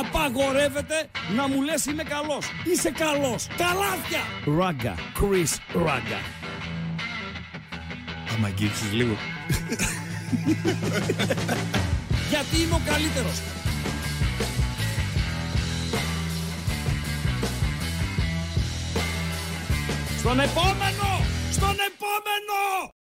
Απαγορεύεται να μου λες είμαι καλός. Είσαι καλός. Καλάθια. Ράγκα. Chris Ράγκα. Άμα αγγίξεις λίγο. Γιατί είμαι ο καλύτερος. Στον επόμενο! Στον επόμενο!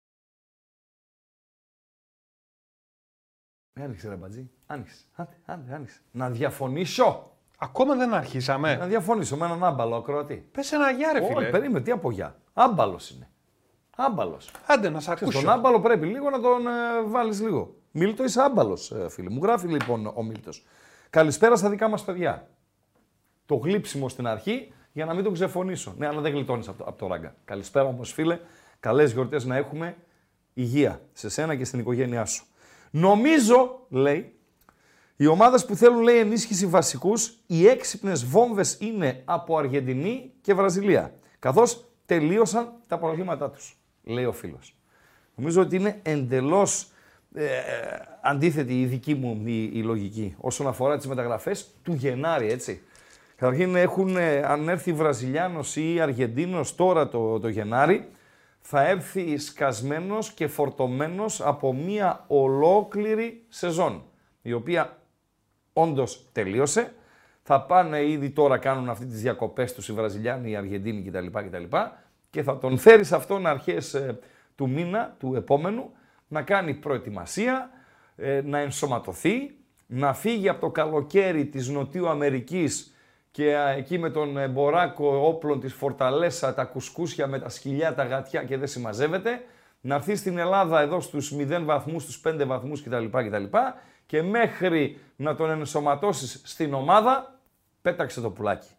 Άνοιξε ρε μπατζή. Άνοιξε. Άντε, άντε, άνοιξε. Να διαφωνήσω. Ακόμα δεν αρχίσαμε. Να διαφωνήσω με έναν άμπαλο ακροατή. Πες ένα γεια ρε Όχι, φίλε. περίμενε, τι από γεια. Άμπαλος είναι. Άμπαλος. Άντε να σε Ξέρεις, ακούσω. τον άμπαλο πρέπει λίγο να τον ε, βάλεις λίγο. Μίλτο είσαι άμπαλος, ε, φίλε. Μου γράφει λοιπόν ο Μίλτος. Καλησπέρα στα δικά μας παιδιά. Το γλύψιμο στην αρχή για να μην τον ξεφωνήσω. Ναι, αλλά δεν γλιτώνεις από το, από το ράγκα. Καλησπέρα όμως φίλε. Καλές γιορτές να έχουμε. Υγεία σε σένα και στην οικογένειά σου. Νομίζω, λέει, οι ομάδες που θέλουν λέει, ενίσχυση βασικούς, οι έξυπνες βόμβες είναι από Αργεντινή και Βραζιλία. Καθώς τελείωσαν τα προβλήματά τους, λέει ο φίλος. Νομίζω ότι είναι εντελώς ε, αντίθετη η δική μου η, η λογική όσον αφορά τις μεταγραφές του Γενάρη, έτσι. Καταρχήν έχουν, ε, αν έρθει Βραζιλιάνος ή Αργεντίνος τώρα το, το Γενάρη, θα έρθει σκασμένος και φορτωμένος από μία ολόκληρη σεζόν, η οποία όντως τελείωσε. Θα πάνε ήδη τώρα, κάνουν αυτή τις διακοπές τους οι Βραζιλιάνοι, οι Αργεντίνοι κτλ. κτλ. Και θα τον φέρει σε αυτόν αρχές ε, του μήνα, του επόμενου, να κάνει προετοιμασία, ε, να ενσωματωθεί, να φύγει από το καλοκαίρι της Νοτιού Αμερικής και α, εκεί με τον ε, μποράκο όπλων της Φορταλέσα, τα κουσκούσια με τα σκυλιά, τα γατιά και δεν συμμαζεύεται, να έρθει στην Ελλάδα εδώ στους 0 βαθμούς, στους 5 βαθμούς κτλ. κτλ. Και μέχρι να τον ενσωματώσεις στην ομάδα, πέταξε το πουλάκι.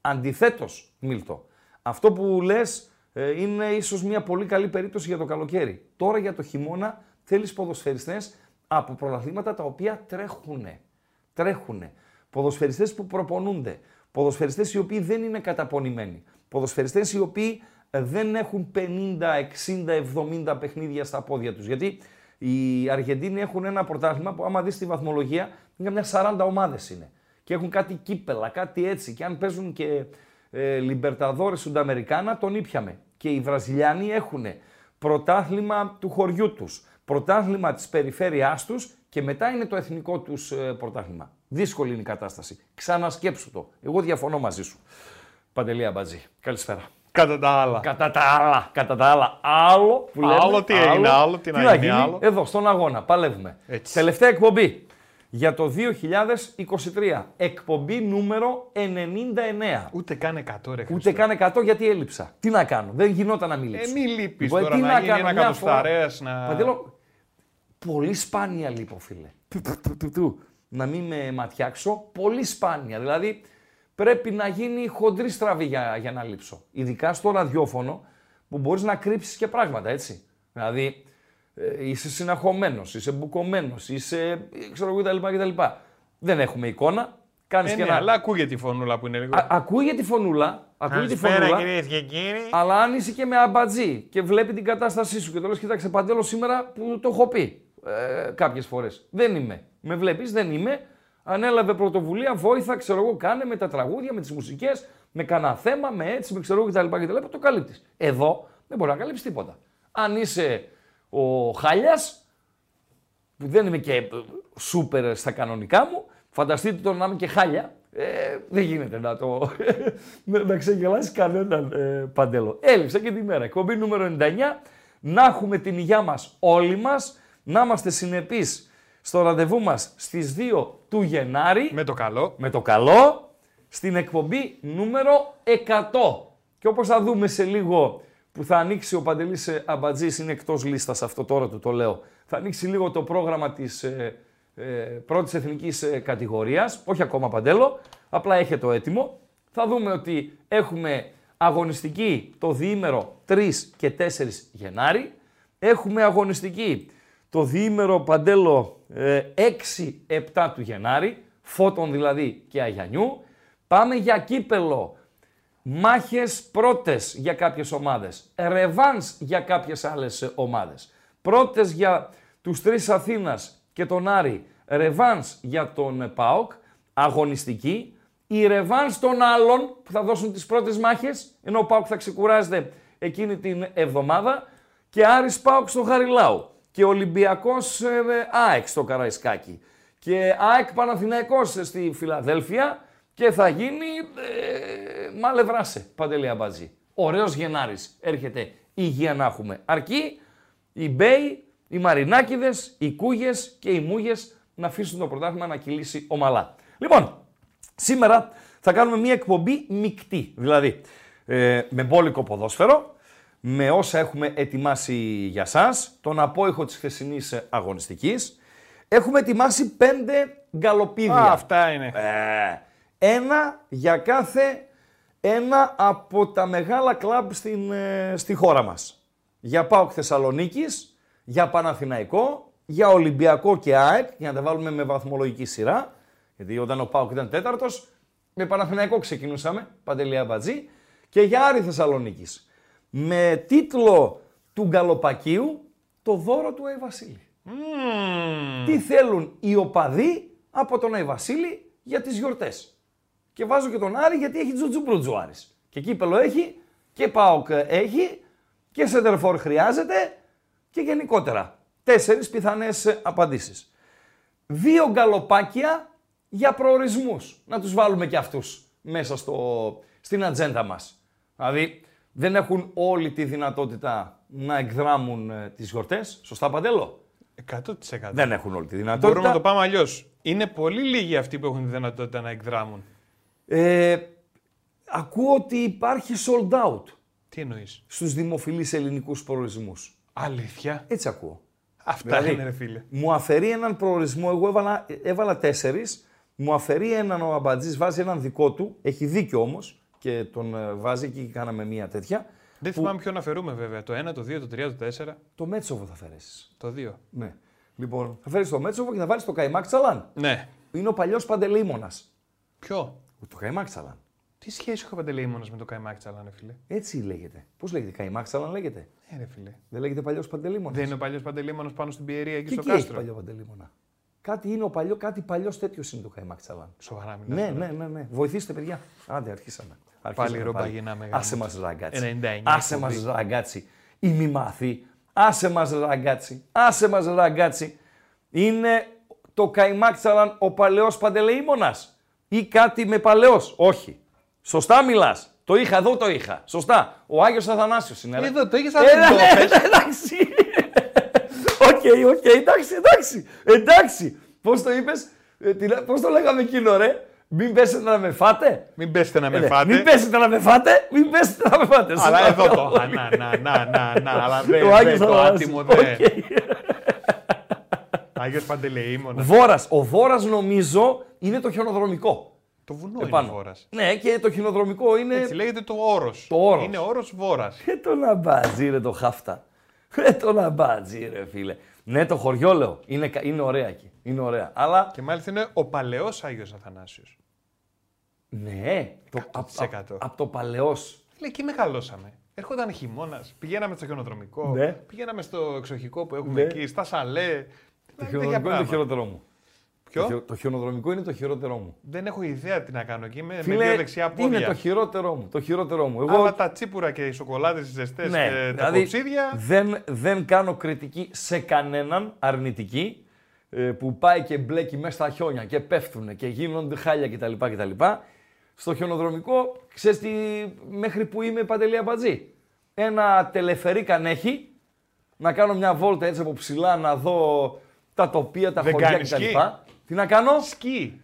Αντιθέτως, Μίλτο, αυτό που λες ε, είναι ίσως μια πολύ καλή περίπτωση για το καλοκαίρι. Τώρα για το χειμώνα θέλεις ποδοσφαιριστές από πρωταθλήματα τα οποία τρέχουνε. Τρέχουνε. Ποδοσφαιριστές που προπονούνται. Ποδοσφαιριστές οι οποίοι δεν είναι καταπονημένοι. Ποδοσφαιριστές οι οποίοι ε, δεν έχουν 50, 60, 70 παιχνίδια στα πόδια τους. Γιατί οι Αργεντίνοι έχουν ένα πρωτάθλημα που άμα δεις τη βαθμολογία είναι μια 40 ομάδες είναι. Και έχουν κάτι κύπελα, κάτι έτσι. Και αν παίζουν και ε, Λιμπερταδόρες Σουνταμερικάνα, τον ήπιαμε. Και οι Βραζιλιάνοι έχουν πρωτάθλημα του χωριού τους, πρωτάθλημα της περιφέρειάς τους και μετά είναι το εθνικό τους ε, πρωτάθλημα. Δύσκολη είναι η κατάσταση. Ξανασκέψου το. Εγώ διαφωνώ μαζί σου. Παντελία Μπατζή. Καλησπέρα. Κατά τα άλλα. Κατά τα άλλα, κατά τα άλλα, άλλο που λέμε. Άλλο τι έγινε, άλλο τι να γίνει, άλλο. Εδώ, στον αγώνα, παλεύουμε. Έτσι. Τελευταία εκπομπή για το 2023. Εκπομπή νούμερο 99. Ούτε καν 100 ρε Ούτε Χριστέ. καν 100 γιατί έλειψα. Τι να κάνω, δεν γινόταν να μην Ε, λείψω. μη λείπεις Λοιπόν, τώρα τι να, να γίνει κάνω, ένα μια κατοσταρέας να... Παντελώ, πολύ σπάνια λείπω, φίλε. Του, του, του, του, του. Να μην με ματιάξω, πολύ σπάνια. Δηλαδή, πρέπει να γίνει χοντρή στραβή για, για να λείψω. Ειδικά στο ραδιόφωνο, που μπορείς να κρύψεις και πράγματα, έτσι. Δηλαδή, ε, είσαι συναχωμένος, είσαι μπουκωμένος, είσαι, ε, ξέρω εγώ, κτλ. κτλ. Δεν έχουμε εικόνα. Κάνεις Ε, και ναι, ένα... αλλά ακούγεται η φωνούλα που είναι λίγο. Α, ακούγεται η φωνούλα, ακούγεται η Καλησπέρα φωνούλα, κυρίες και κύριοι. αλλά αν είσαι και με αμπατζή και βλέπει την κατάστασή σου και το λες, κοίταξε παντέλο σήμερα που το έχω πει ε, κάποιες φορές. Δεν είμαι. Με βλέπεις, δεν είμαι. Ανέλαβε πρωτοβουλία, βόηθα, ξέρω εγώ, κάνε με τα τραγούδια, με τις μουσικές, με κανένα θέμα, με έτσι, με ξέρω εγώ κτλ. κτλ το καλύπτεις. Εδώ δεν μπορεί να καλύψεις τίποτα. Αν είσαι ο Χάλιας, που δεν είμαι και ε, σούπερ στα κανονικά μου, φανταστείτε το να είμαι και χάλια. Ε, δεν γίνεται να το. να, να ξεγελάσεις κανέναν ε, παντέλο. Έλειψα και τη μέρα. Εκπομπή νούμερο 99. Να έχουμε την υγειά μας όλοι μας. Να είμαστε συνεπείς στο ραντεβού μας στις 2 του Γενάρη Με το καλό. με το καλό στην εκπομπή νούμερο 100. Και όπως θα δούμε σε λίγο που θα ανοίξει ο Παντελής ε, Αμπατζής, είναι εκτός λίστας αυτό τώρα του το λέω, θα ανοίξει λίγο το πρόγραμμα της ε, ε, πρώτης εθνικής ε, κατηγορίας, όχι ακόμα Παντέλο, απλά έχετε το έτοιμο. Θα δούμε ότι έχουμε αγωνιστική το διήμερο 3 και 4 Γενάρη, έχουμε αγωνιστική το διήμερο Παντέλο ε, 6-7 του Γενάρη, Φώτων δηλαδή και Αγιανιού. Πάμε για κύπελο, μάχες πρώτες για κάποιες ομάδες, ρεβάνς για κάποιες άλλες ε, ομάδες. Πρώτες για τους τρεις Αθήνας και τον Άρη, ρεβάνς για τον ε, ΠΑΟΚ, αγωνιστική, η ρεβάνς των άλλων που θα δώσουν τις πρώτες μάχες, ενώ ο Πάουκ θα ξεκουράζεται εκείνη την εβδομάδα. Και Άρης ΠΑΟΚ στο Χαριλάου και Ολυμπιακός ε, ΑΕΚ στο Καραϊσκάκι και ΑΕΚ Παναθηναϊκός στη Φιλαδέλφια και θα γίνει ε, μαλευράσε, Παντελή Αμπατζή. Ωραίος Γενάρης έρχεται υγεία να έχουμε. Αρκεί οι Μπέι, οι Μαρινάκηδες, οι Κούγες και οι Μούγες να αφήσουν το πρωτάθλημα να κυλήσει ομαλά. Λοιπόν, σήμερα θα κάνουμε μια εκπομπή μεικτή, δηλαδή ε, με μπόλικο ποδόσφαιρο, με όσα έχουμε ετοιμάσει για σας, τον απόϊχο της χθεσινής αγωνιστικής. Έχουμε ετοιμάσει πέντε γκαλοπίδια. Α, αυτά είναι. Ε, ένα για κάθε ένα από τα μεγάλα κλαμπ στην, ε, στη χώρα μας. Για ΠΑΟΚ Θεσσαλονίκης, για Παναθηναϊκό, για Ολυμπιακό και ΑΕΚ, για να τα βάλουμε με βαθμολογική σειρά, γιατί όταν ο ΠΑΟΚ ήταν τέταρτος, με Παναθηναϊκό ξεκινούσαμε, Παντελία Μπατζή, και για Άρη Θεσσαλονίκης. Με τίτλο του Γκαλοπακίου, το δώρο του Άι Βασίλη. Τι θέλουν οι οπαδοί από τον Άι Βασίλη για τις γιορτές. Και βάζω και τον Άρη γιατί έχει τζουτζούμπροτζου ο Άρης. Και κύπελο έχει και ΠΑΟΚ έχει και σεντερφόρ χρειάζεται και γενικότερα. Τέσσερις πιθανές απαντήσεις. Δύο γκαλοπάκια για προορισμούς. Να τους βάλουμε και αυτούς μέσα στο, στην ατζέντα μας. Δηλαδή δεν έχουν όλη τη δυνατότητα να εκδράμουν ε, τις γιορτές. Σωστά Παντέλο; 100%. Δεν έχουν όλη τη δυνατότητα. Μπορούμε να το πάμε αλλιώς. Είναι πολύ λίγοι αυτοί που έχουν τη δυνατότητα να εκδράμουν. Ε, ακούω ότι υπάρχει sold out Τι εννοείς; στους δημοφιλείς ελληνικούς προορισμούς. Αλήθεια; Έτσι ακούω. Αυτά Δηλαδή, είναι, ρε φίλε. Μου αφαιρεί έναν προορισμό, εγώ έβαλα, έβαλα τέσσερις, μου αφαιρεί έναν ο Αμπατζής, βάζει έναν δικό του, έχει δίκιο όμως και τον ε, βάζει και κάναμε μία τέτοια. Δεν που- θυμάμαι ποιον αφαιρούμε βέβαια. Το 1, το 2, το 3, το 4, Το Μέτσοβο θα φέρεις. το 2. Ναι. Λοιπόν, θα φέρεις το Μέτσοβο και θα βάλεις το Καϊμάκ Τσαλάν. Ναι. Είναι ο παλιός Παντελεήμονας. Ποιο; Το Καϊμάκ Τσαλάν. Τι σχέση έχω παντελεήμονας με το Καϊμάκ Τσαλάν, ρε φίλε; Έτσι λέγεται. Πώς λέγεται, Καϊμάκ Τσαλάν λέγεται; Ε, ρε φίλε. Δεν λέγεται παλιός Παντελεήμονας. Δεν είναι ο παλιός παντελεήμονας πάνω στην Πιερία εκεί Και στο εκεί έχει κάστρο. παλιό Παντελεήμονα. Κάτι είναι ο παλιό, κάτι παλιός τέτοιος είναι το Καϊμάκ Τσαλάν. Σοβαρά μιλάς Ναι, τώρα. ναι, ναι, ναι. Βοηθήστε, παιδιά. Άντε, αρχίσαμε. αρχίσαμε ρόμπα γίναμε, γάμο. Άσε μας ραγκάτσι. 99 Άσε μας εκπομπή. ραγκάτσι. Η μη μάθη. Άσε μας ραγκάτσι. Άσε μας ραγκάτσι. Είναι το Καϊμάκ Τσαλάν ο παλαιός παντελεήμονας. Ή κάτι με παλαιός; Όχι. Σωστά μιλάς. Το είχα, εδώ το είχα. Σωστά. Ο Άγιος Αθανάσιος είναι. ρε. Εδώ το είχες, αλλά Ε, δεν το ναι, είπες. Εντάξει. Οκ, οκ, εντάξει, εντάξει. Εντάξει. Πώς το είπες, πώς το λέγαμε εκείνο, ρε; Μην πέσετε να με φάτε. Μην πέσετε να με Ε, ναι. φάτε. Μην πέσετε να με φάτε, μην πέσετε να με φάτε. Σας Αλλά εδώ παρακαλώ. το. Α, Να, να, να, να, να. Αλλά δεν Ο Άγιος δεν το Αθανάσιος. άτιμο δεν. Οκ. Άγιος Παντελεήμονας. Βόρας. Ο Βόρας νομίζω είναι το χιονοδρομικό. Το βουνό είναι Επάνω. ο Βόρας. Ναι, και το χιονοδρομικό είναι. Έτσι λέγεται το όρος. Το όρος. Είναι όρος Βόρας. Ε, το λαμπάτζι ρε το χάφτα. Ε, το λαμπάτζι ρε φίλε. Ναι, το χωριό λέω. Είναι, κα- είναι ωραία εκεί. Είναι ωραία. Αλλά, Και μάλιστα είναι ο παλαιός Άγιος Αθανάσιος. ναι, το, 100%. από το παλαιός. Λέει, εκεί μεγαλώσαμε. Έρχονταν χειμώνας, πηγαίναμε στο χιονοδρομικό, Ναι. πηγαίναμε στο εξοχικό που έχουμε Ναι. εκεί, στα σαλέ. Το Δηλαδή, τέτοια χιονοδρομικό είναι το πράγματα. χειρότερό μου. Ποιο; Το, χει- το χιονοδρομικό είναι το χειρότερό μου. Δεν έχω ιδέα τι να κάνω εκεί. Είμαι με Φίλε, δύο δεξιά είναι πόδια. το χειρότερό μου. Το χειρότερό μου. Εγώ Αλλά τα τσίπουρα και οι σοκολάτες, οι ζεστές Ναι, και τα δηλαδή κοψίδια. δεν, δεν κάνω κριτική σε κανέναν αρνητική ε, που πάει και μπλέκει μέσα στα χιόνια και πέφτουν και γίνονται χάλια κτλ. κτλ. Στο χιονοδρομικό, ξέρεις τι, μέχρι που είμαι παντελή αμπατζή. Ένα τελεφερίκαν έχει, να κάνω μια βόλτα έτσι από ψηλά να δω τα τοπία, τα Δεν χωριά κάνεις κτλ. Σκι; Τι να κάνω; Σκι.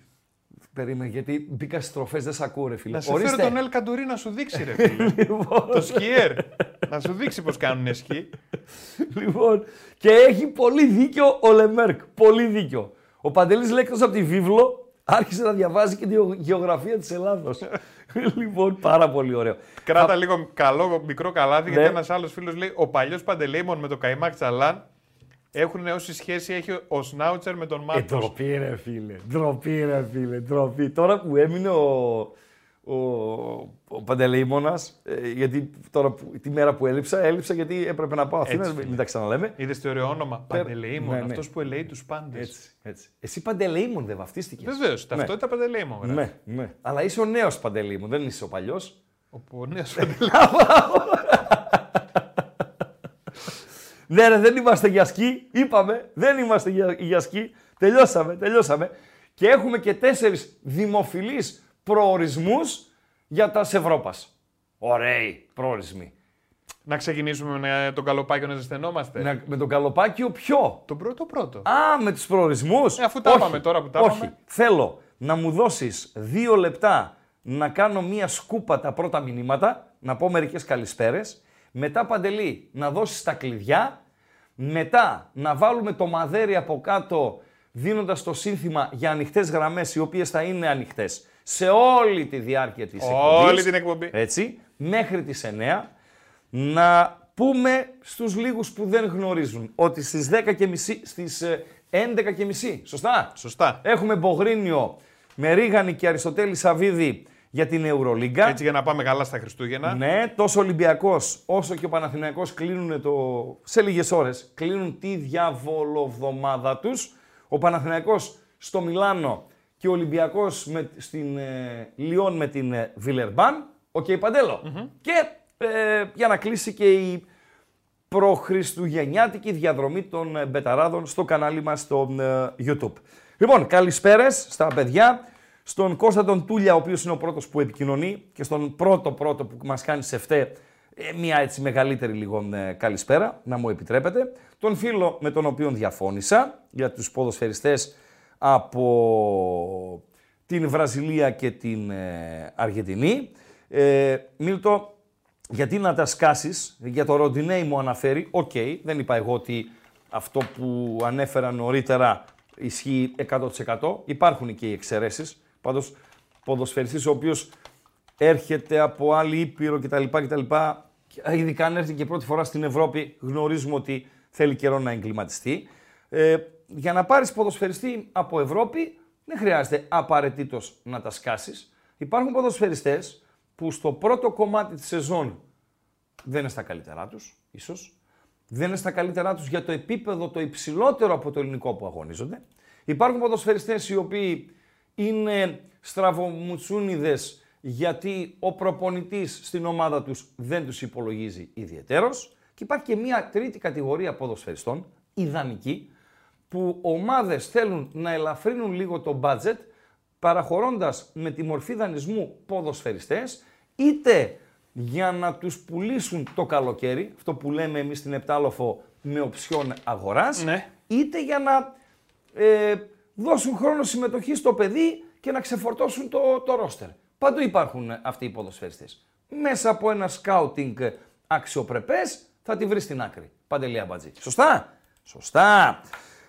Περίμενε, γιατί μπήκα στις τροφέ, δεν σε ακούω, ρε φίλε. Να σε φέρω τον Ελ Καντουρί να σου δείξει, ρε φίλε. Λοιπόν. το σκιέρ. να σου δείξει πώς κάνουν σκι. Λοιπόν, και έχει πολύ δίκιο ο Λεμέρκ. Πολύ δίκιο. Ο Παντελής λέει εκτός από τη βίβλο, άρχισε να διαβάζει και τη γεωγραφία της Ελλάδος. λοιπόν, πάρα πολύ ωραίο. Κράτα λίγο καλό μικρό καλάθι, Ναι. γιατί ένας άλλος φίλος λέει: Ο παλιός Παντελεήμων με το Καϊμάκ Τσαλάν έχουν όση σχέση έχει ο Σνάουτσερ με τον Ε, Μάρκο. ντροπή ρε φίλε, ντροπή ρε φίλε, ντροπή. Τώρα που έμεινε ο, ο, ο Παντελεήμονας, ε, γιατί τώρα που, τη μέρα που έλειψα, έλειψα γιατί έπρεπε να πάω Αθήνας, Έτσι, μην φίλε. τα ξαναλέμε. Είδες τι ωραίο όνομα. Παντελεήμων. ναι, ναι. Αυτός που ελέει τους πάντες. Έτσι, έτσι. Εσύ Παντελεήμων δεν βαφτίστηκες. Βεβαίως. Ταυτότητα Παντελεήμων. γράφει. Ναι, ναι. Αλλά είσαι ο νέος Παντελεήμων, δεν είσαι ο παλιός. Ο νέος Ναι, ρε, δεν είμαστε για σκι. Είπαμε, δεν είμαστε για, για σκι. Τελειώσαμε, τελειώσαμε. Και έχουμε και τέσσερις δημοφιλείς προορισμούς για τα Ευρώπας. Ωραίοι προορισμοί. Να ξεκινήσουμε με τον καλοπάκιο να ζεσθενόμαστε. Να- με τον Καλοπάκιο ποιο. Τον πρώτο πρώτο. Α, με τους προορισμούς. Ε, αφού τα Όχι, είπαμε τώρα που τα Όχι. είπαμε. Θέλω να μου δώσεις δύο λεπτά να κάνω μία σκούπα τα πρώτα μηνύματα, να πω μερικές καλησπέρες. Μετά, Παντελή, να δώσεις τα κλειδιά. Μετά, να βάλουμε το μαδέρι από κάτω, δίνοντας το σύνθημα για ανοιχτές γραμμές, οι οποίες θα είναι ανοιχτές σε όλη τη διάρκεια της εκπομπής. Όλη την εκπομπή. Έτσι, μέχρι τις 9, να πούμε στους λίγους που δεν γνωρίζουν ότι στις 10 και μισή, στις ε, 11 και μισή, σωστά, Σωστά. έχουμε Μπογρίνιο με Ρίγανη και Αριστοτέλη Σαββίδη για την Ευρωλίγκα. Έτσι για να πάμε καλά στα Χριστούγεννα. Ναι, τόσο ο Ολυμπιακός όσο και ο Παναθηναϊκός κλείνουν το... σε λίγες ώρες, κλείνουν τη διαβολοβδομάδα τους. Ο Παναθηναϊκός στο Μιλάνο και ο Ολυμπιακός με, στην ε, Λιόν με την ε, Βιλερμπάν. Οκ, παντελο Και ε, για να κλείσει και η προχριστουγεννιάτικη διαδρομή των ε, Μπεταράδων στο κανάλι μας στο ε, YouTube. Λοιπόν, καλησπέρες στα παιδιά, στον Κώστα τον Τούλια, ο οποίος είναι ο πρώτος που επικοινωνεί και στον πρώτο πρώτο που μας κάνει σε φταί ε, μια έτσι μεγαλύτερη λίγο ε, καλησπέρα, να μου επιτρέπετε. Τον φίλο με τον οποίο διαφώνησα για τους ποδοσφαιριστές από την Βραζιλία και την ε, Αργεντινή. Ε, Μίλτο, γιατί να τα σκάσεις, για το Ροντινέι μου αναφέρει, οκ, δεν είπα εγώ ότι αυτό που ανέφερα νωρίτερα ισχύει 100%. Υπάρχουν και οι εξαιρέσεις. Πάντως, ποδοσφαιριστής ο οποίος έρχεται από άλλη ήπειρο κτλ. κτλ. Ειδικά αν έρθει και πρώτη φορά στην Ευρώπη, γνωρίζουμε ότι θέλει καιρό να εγκληματιστεί. Ε, για να πάρεις ποδοσφαιριστή από Ευρώπη, δεν χρειάζεται απαραίτητος να τα σκάσεις. Υπάρχουν ποδοσφαιριστές που στο πρώτο κομμάτι της σεζόν δεν είναι στα καλύτερά τους, ίσως. Δεν είναι στα καλύτερά τους για το επίπεδο το υψηλότερο από το ελληνικό που αγωνίζονται. Υπάρχουν ποδοσφαιριστές οι οποίοι είναι στραβομουτσούνιδες γιατί ο προπονητής στην ομάδα τους δεν τους υπολογίζει ιδιαιτέρως. Και υπάρχει και μια τρίτη κατηγορία ποδοσφαιριστών, ιδανική, που ομάδες θέλουν να ελαφρύνουν λίγο το budget παραχωρώντας με τη μορφή δανεισμού ποδοσφαιριστές, είτε για να τους πουλήσουν το καλοκαίρι, αυτό που λέμε εμείς στην Επτάλοφο με οψιόν αγοράς, Ναι. είτε για να ε, δώσουν χρόνο συμμετοχή στο παιδί και να ξεφορτώσουν το, το ρόστερ. Παντού υπάρχουν αυτοί οι ποδοσφαιριστές. Μέσα από ένα σκάουτινγκ αξιοπρεπές θα τη βρεις στην άκρη. Παντελή Αμπατζή. Σωστά; Σωστά.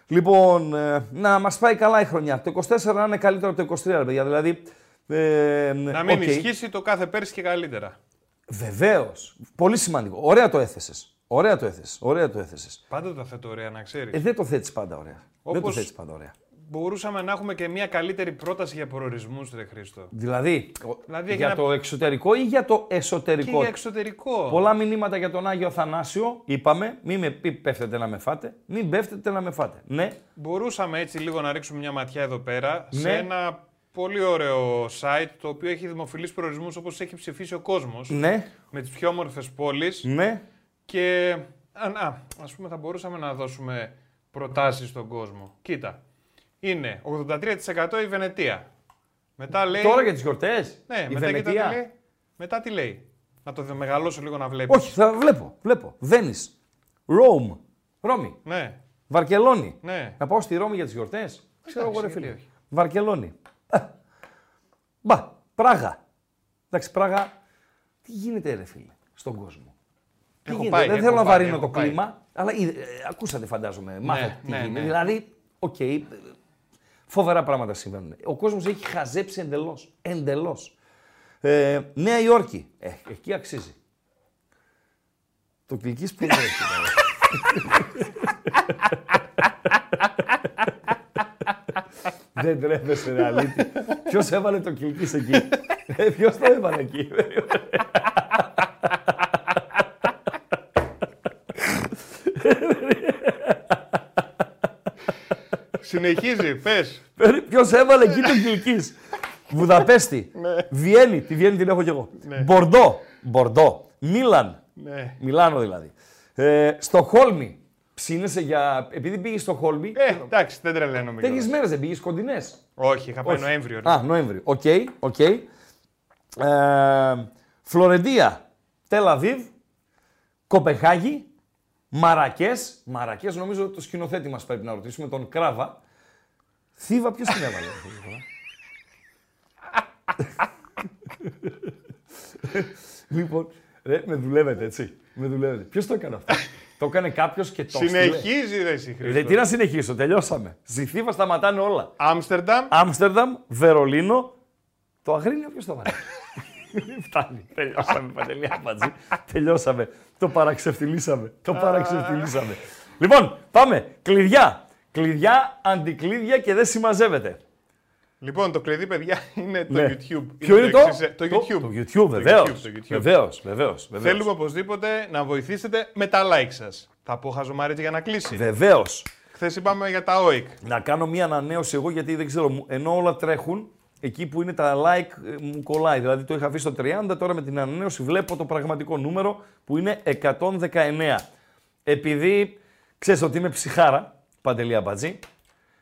Λοιπόν, ε, να μας πάει καλά η χρονιά. Το 24 να είναι καλύτερο από το 23, ρε παιδιά. Δηλαδή, ε, Να μην οκ. ισχύσει το κάθε πέρσι και καλύτερα. Βεβαίως. Πολύ σημαντικό. Ωραία το έθεσες. Ωραία το έθεσες. Ωραία το έθεσες. Πάντα το θέτω ωραία, να ξέρεις. Ε, δεν το θέτεις πάντα ωραία. Δεν το Όπως- θέτεις πάντα ωραία. Μπορούσαμε να έχουμε και μια καλύτερη πρόταση για προορισμούς, Ρε Χρήστο. Δηλαδή, Δηλαδή, για για να- το εξωτερικό ή για το Και εσωτερικό. για εξωτερικό. Πολλά μηνύματα για τον Άγιο Θανάσιο. Είπαμε, μην με πει πέφτετε να με φάτε. Μην πέφτετε να με φάτε. Ναι, Μπορούσαμε έτσι λίγο να ρίξουμε μια ματιά εδώ πέρα σε Ναι. ένα πολύ ωραίο site το οποίο έχει δημοφιλείς προορισμούς όπως έχει ψηφίσει ο κόσμος ναι, με τις πιο όμορφες πόλεις ναι. και α, α, ας πούμε θα μπορούσαμε να δώσουμε προτάσεις στον κόσμο. Κοίτα, είναι 83% η Βενετία. Μετά λέει... Τώρα για τις γιορτές. Ναι, η μετά, κοίτα Βενετία. τι λέει. μετά τι λέει; Να το μεγαλώσω λίγο να βλέπεις. Όχι, θα βλέπω. βλέπω. Βέννη. Ρόμ. Ρώμη. Ναι, Βαρκελόνη. ναι. Να πάω στη Ρώμη για τις γιορτές. Ξέρω εγώ, ρε γιατί φίλε. όχι. Βαρκελόνη. Ε, Μπα, Πράγα. Εντάξει, Πράγα. Τι γίνεται, ρε φίλε, στον κόσμο; Τι Έχω γίνεται; πάει, Δεν έχω θέλω να πάει, βαρύνω έχω το πάει. κλίμα, αλλά είδε- ε, ακούσατε, φαντάζομαι. Μάθατε τι ναι, γίνεται. ναι. Δηλαδή, οκ, ε, φοβερά πράγματα συμβαίνουν. Ο κόσμος έχει χαζέψει εντελώς. Εντελώς. Ε, Νέα Υόρκη. Ε, εκεί αξίζει. Το κλικί που είναι. ρε, φίλε. Δεν τρέπεσαι, ρε αλήτη. Ποιος έβαλε το κλικί εκεί; Ε, ποιος το έβαλε εκεί; Συνεχίζει, πες. Ποιος έβαλε εκεί τον Κιλκής. Βουδαπέστη. Βιέννη. Τη Βιέννη την έχω κι εγώ. Μπορντό. Μπορντό. Μίλαν. Ναι. Μιλάνο δηλαδή. Ε, Στοχόλμη. Ψήνεσαι για. Επειδή πήγες Στοκχόλμη. Ε, εντάξει, δεν τρελαίνομαι. Τέτοιε κιόλας. μέρες δεν πήγες κοντινές. Όχι, είχα πάει Νοέμβριο. ρε. Α, Νοέμβριο. Ok, ok. Ε, Φλωρεντία, Τελαβίβ, Κοπεγχάγη, Μαρακές. Μαρακές, νομίζω το σκηνοθέτη μας πρέπει να ρωτήσουμε, τον Κράβα. Θήβα, ποιος την έβαλε; λοιπόν, ρε, με δουλεύετε έτσι. Με δουλεύετε. Ποιος το έκανε αυτό; το έκανε κάποιος και το στείλε. Συνεχίζει, ρε, εσύ, Ρε, Χρήστο. τι να συνεχίσω, τελειώσαμε. Στη Θήβα σταματάνε όλα. Άμστερνταμ, Άμστερνταμ, Βερολίνο. Το Αγρίνιο ποιος το βάλε. Φτάνει. Τελειώσαμε, Παντελή Αμπατζή. Τελειώσαμε. Το παραξευτιλίσαμε. Το παραξευτιλίσαμε. λοιπόν, πάμε. Κλειδιά. Κλειδιά, αντικλείδια και δεν συμμαζεύεται. Λοιπόν, το κλειδί, παιδιά, είναι το Ναι. YouTube. Ποιο είναι το; εξής, ε, Το YouTube. Το YouTube, βεβαίως. YouTube, το YouTube. Βεβαίως, βεβαίως. Θέλουμε οπωσδήποτε να βοηθήσετε με τα like σας. Θα πω χαζομάρι για να κλείσει. Βεβαίως. Χθες είπαμε για τα OIC. Να κάνω μία ανανέωση εγώ γιατί δεν ξέρω, μου- ενώ όλα τρέχουν, εκεί που είναι τα like ε, μου κολλάει. Δηλαδή το είχα αφήσει στο 30, τώρα με την ανανέωση βλέπω το πραγματικό νούμερο που είναι 119. Επειδή ξέρεις ότι είμαι ψυχάρα, Παντελή Αμπατζή,